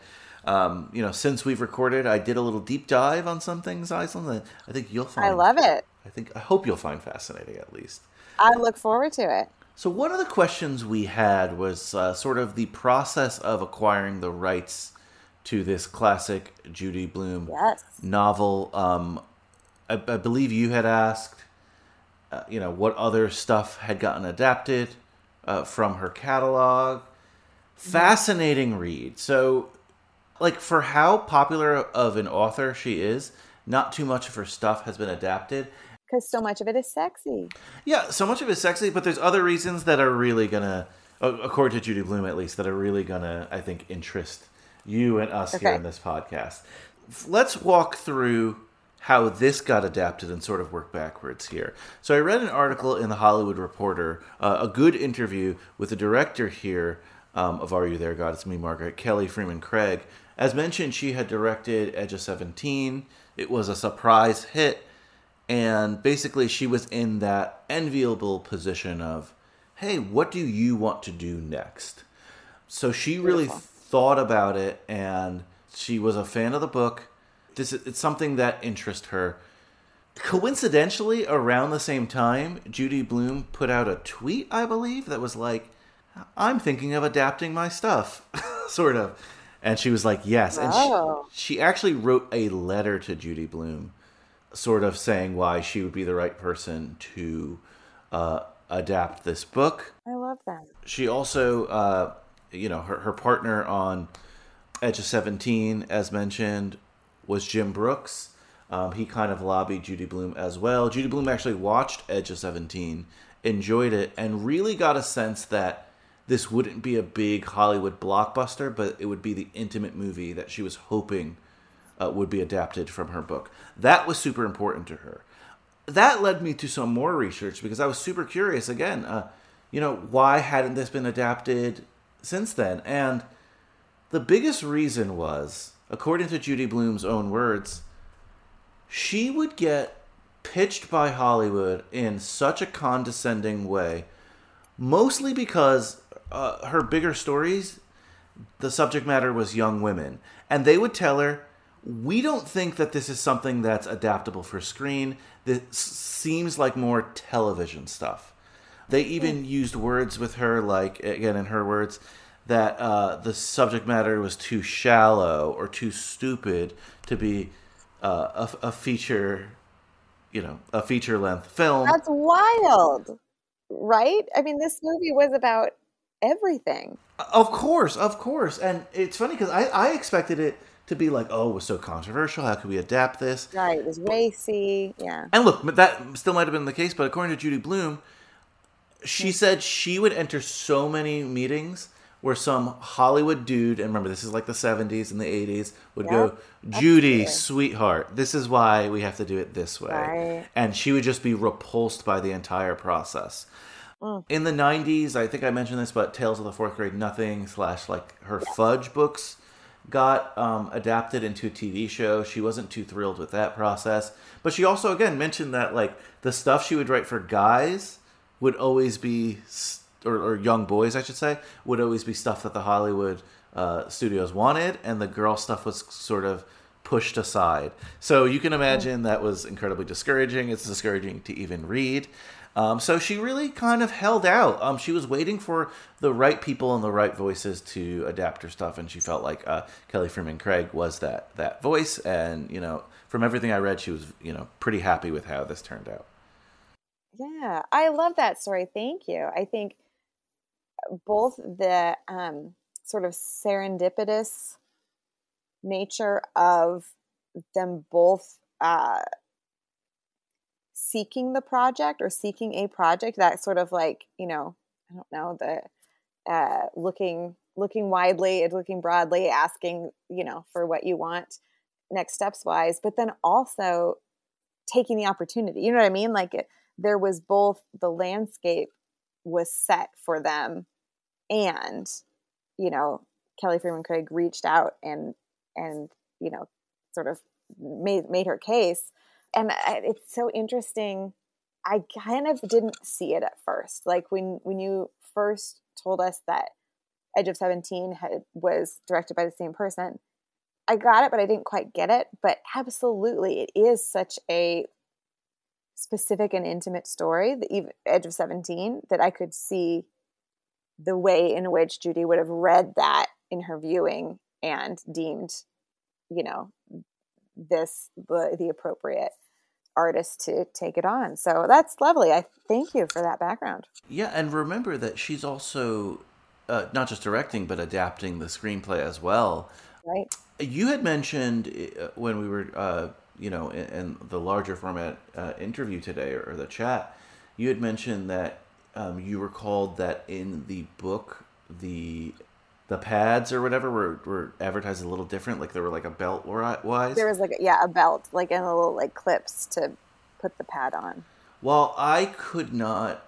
um, you know, since we've recorded, I did a little deep dive on some things, Aislinn. That I think you'll find. I love it. I think I hope you'll find fascinating, at least. I look forward to it. So one of the questions we had was uh, sort of the process of acquiring the rights to this classic Judy Blume Yes. novel. Um, I, I believe you had asked, uh, you know, what other stuff had gotten adapted uh, from her catalog. Fascinating read. So, like, for how popular of an author she is, not too much of her stuff has been adapted. Because so much of it is sexy. Yeah, so much of it's sexy, but there's other reasons that are really gonna, according to Judy Blume at least, that are really gonna, I think, interest you and us here in this podcast. Let's walk through how this got adapted and sort of work backwards here. So I read an article in the Hollywood Reporter, uh, a good interview with the director here um, of Are You There, God? It's Me, Margaret Kelly Fremon Craig. As mentioned, she had directed Edge of Seventeen. It was a surprise hit and basically she was in that enviable position of hey what do you want to do next? So she really Beautiful. thought about it and she was a fan of the book. This is, it's something that interests her. Coincidentally around the same time judy blume put out a tweet i believe that was like i'm thinking of adapting my stuff sort of. And she was like yes. And Oh. she, she actually wrote a letter to judy blume sort of saying why she would be the right person to uh, adapt this book. I love that. She also, uh, you know, her, her partner on Edge of 17, as mentioned, was Jim Brooks. Um, he kind of lobbied Judy Blume as well. Judy Blume actually watched Edge of 17, enjoyed it, and really got a sense that this wouldn't be a big Hollywood blockbuster, but it would be the intimate movie that she was hoping uh, would be adapted from her book. That was super important to her. That led me to some more research because I was super curious again. Uh, you know, why hadn't this been adapted since then? And the biggest reason was, according to Judy Blume's own words, she would get pitched by Hollywood in such a condescending way, mostly because uh, her bigger stories, the subject matter was young women. And they would tell her, we don't think that this is something that's adaptable for screen. This seems like more television stuff. They even used words with her, like, again, in her words, that uh, the subject matter was too shallow or too stupid to be uh, a, a feature, you know, a feature length film. That's wild, right? I mean, this movie was about everything. Of course, of course. And it's funny because I, I expected it to be like, oh, it was so controversial. How could we adapt this? Right. It was racy. Yeah. And look, that still might have been the case. But according to Judy Blume, she hmm. said she would enter so many meetings where some Hollywood dude, and remember, this is like the 70s and the 80s, would go, Judy, sweetheart, this is why we have to do it this way. Right. And she would just be repulsed by the entire process. Mm. In the 90s, I think I mentioned this, but Tales of the Fourth Grade Nothing slash like her Fudge books got um, adapted into a TV show. She wasn't too thrilled with that process. But she also, again, mentioned that like the stuff she would write for guys would always be, or, or young boys, I should say, would always be stuff that the Hollywood uh, studios wanted, and the girl stuff was sort of pushed aside. So you can imagine that was incredibly discouraging. It's discouraging to even read. Um, so she really kind of held out. Um, she was waiting for the right people and the right voices to adapt her stuff, and she felt like uh, Kelly Fremon Craig was that that voice. And you know, from everything I read, she was you know pretty happy with how this turned out. Yeah. I love that story. Thank you. I think both the um, sort of serendipitous nature of them both uh, seeking the project or seeking a project that sort of like you know i don't know the uh, looking looking widely and looking broadly asking you know for what you want next steps wise but then also taking the opportunity you know what i mean? Like it, there was both the landscape was set for them and you know kelly fremon craig reached out and and you know sort of made made her case and it's so interesting. I kind of didn't see it at first. Like when when you first told us that edge of 17 had, was directed by the same person i got it but i didn't quite get it. But absolutely it is such a specific and intimate story the edge of 17 that i could see the way in which judy would have read that in her viewing and deemed you know this the, the appropriate artist to take it on. So that's lovely. I thank you for that background. Yeah, and remember that she's also uh, not just directing but adapting the screenplay as well. Right. You had mentioned uh, when we were, uh, you know, in, in, the larger format uh, interview today or, or, the chat, you had mentioned that um, you recalled that in the book the the pads or whatever were, were advertised a little different like there were like a belt wise? There was like a, yeah a belt like in a little like clips to put the pad on. Well i could not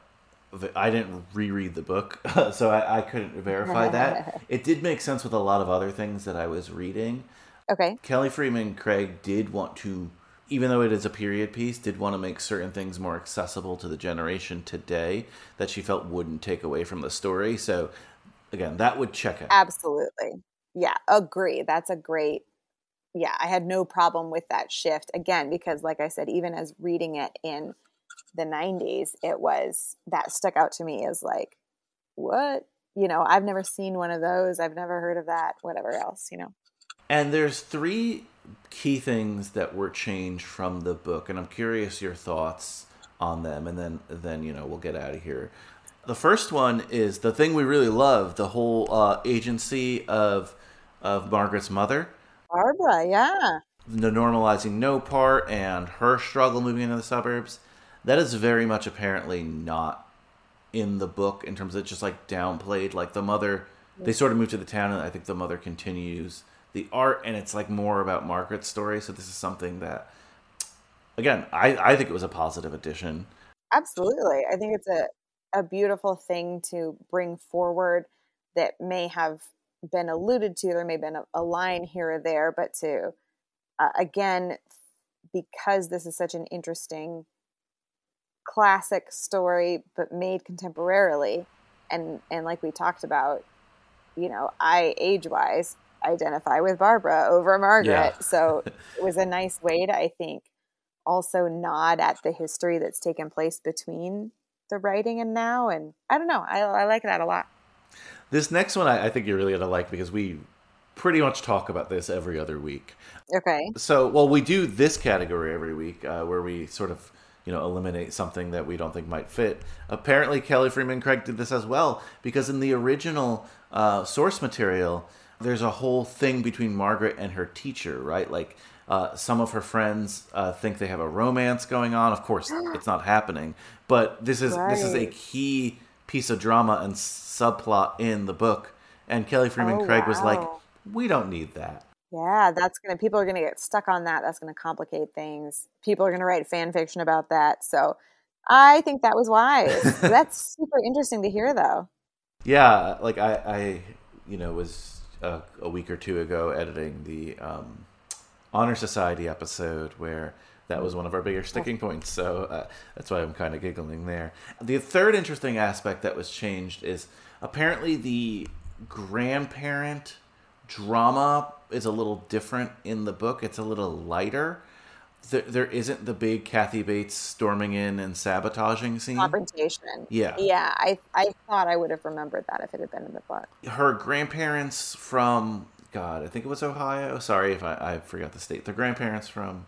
i didn't reread the book so I, I couldn't verify that. It did make sense with a lot of other things that i was reading. Okay. Kelly Fremon craig did want to even though it is a period piece did want to make certain things more accessible to the generation today that she felt wouldn't take away from the story. So again, that would check it. Absolutely. Yeah, agree. That's a great yeah, I had no problem with that shift again because like I said even as reading it in the 90s, it was that stuck out to me as like what? You know, I've never seen one of those. I've never heard of that, whatever else, you know. And there's three key things that were changed from the book and I'm curious your thoughts on them and then then you know, we'll get out of here. The first one is the thing we really love the whole uh, agency of of Margaret's mother. Barbara, yeah. The normalizing no part and her struggle moving into the suburbs. That is very much apparently not in the book in terms of just like downplayed. Like the mother, they sort of move to the town, and I think the mother continues the art, and it's like more about Margaret's story. So this is something that, again, I I think it was a positive addition. Absolutely, I think it's a a beautiful thing to bring forward that may have been alluded to. There may have been a, a line here or there, but to uh, again, because this is such an interesting classic story, but made contemporarily, and and like we talked about, you know, I age wise identify with Barbara over Margaret, yeah. so it was a nice way to, I think, also nod at the history that's taken place between the writing and now. And I don't know. I, I like that a lot. This next one I, I think you're really going to like because we pretty much talk about this every other week. Okay. So, well, we do this category every week uh, where we sort of, you know, eliminate something that we don't think might fit. Apparently, Kelly Fremon Craig did this as well because in the original uh, source material, there's a whole thing between Margaret and her teacher, right? Like uh, some of her friends uh, think they have a romance going on. Of course, it's not happening. But this is right. this is a key piece of drama and subplot in the book. And Kelly Fremon oh, Craig wow. was like, "We don't need that." Yeah, that's gonna. People are gonna get stuck on that. That's gonna complicate things. People are gonna write fan fiction about that. So, I think that was wise. that's super interesting to hear, though. Yeah, like I, I you know, was uh, a week or two ago editing the um, honor society episode where that was one of our bigger sticking points. So uh, that's why I'm kind of giggling there. The third interesting aspect that was changed is apparently the grandparent drama is a little different in the book. It's a little lighter. There, there isn't the big Kathy Bates storming in and sabotaging scene. Confrontation. Yeah. Yeah. I, I thought I would have remembered that if it had been in the book. Her grandparents from God, I think it was Ohio. Sorry if I, I forgot the state. Their grandparents from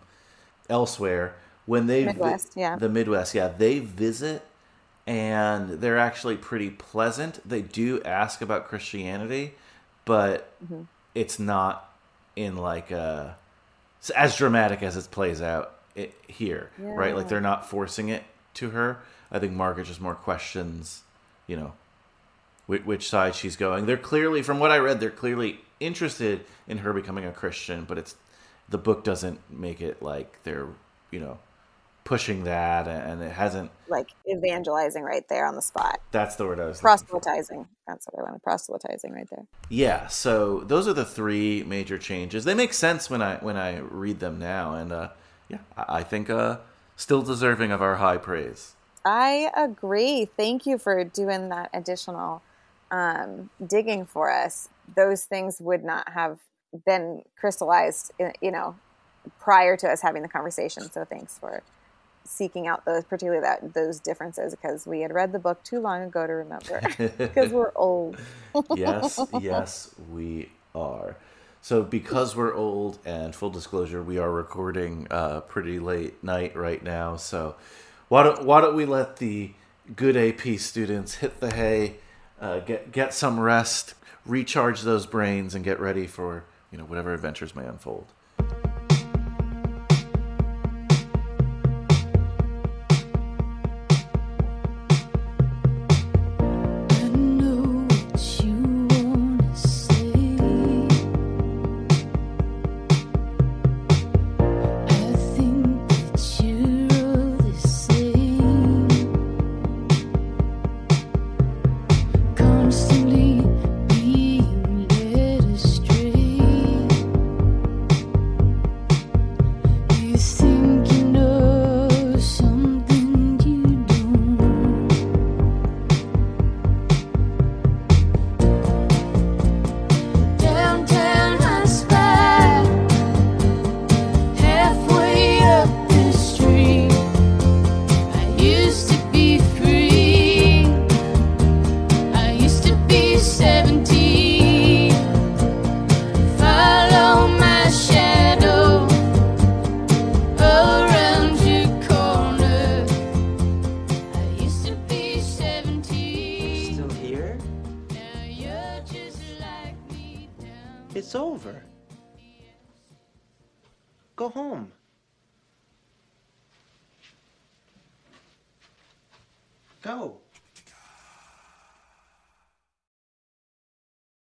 elsewhere when they Midwest, vi- yeah, the Midwest, yeah, they visit and they're actually pretty pleasant. They do ask about Christianity, but mm-hmm. it's not in like a it's as dramatic as it plays out it, here, right? Like they're not forcing it to her. I think Margaret just more questions, you know, which, which side she's going. They're clearly, from what I read, they're clearly interested in her becoming a Christian, but it's the book doesn't make it like they're, you know, pushing that, and it hasn't. Like evangelizing right there on the spot. That's the word I was. Proselytizing. That's what I wanted. Proselytizing right there. Yeah, so those are the three major changes. They make sense when I when I read them now, and uh, yeah, I, I think uh, still deserving of our high praise. I agree. Thank you for doing that additional um, digging for us. Those things would not have been crystallized, you know, prior to us having the conversation. So thanks for seeking out those, particularly that those differences, because we had read the book too long ago to remember. Because we're old. yes, yes, we are. So because we're old, and full disclosure, we are recording uh, pretty late night right now. So why don't why don't we let the good AP students hit the hay, uh, get get some rest, recharge those brains, and get ready for you know whatever adventures may unfold.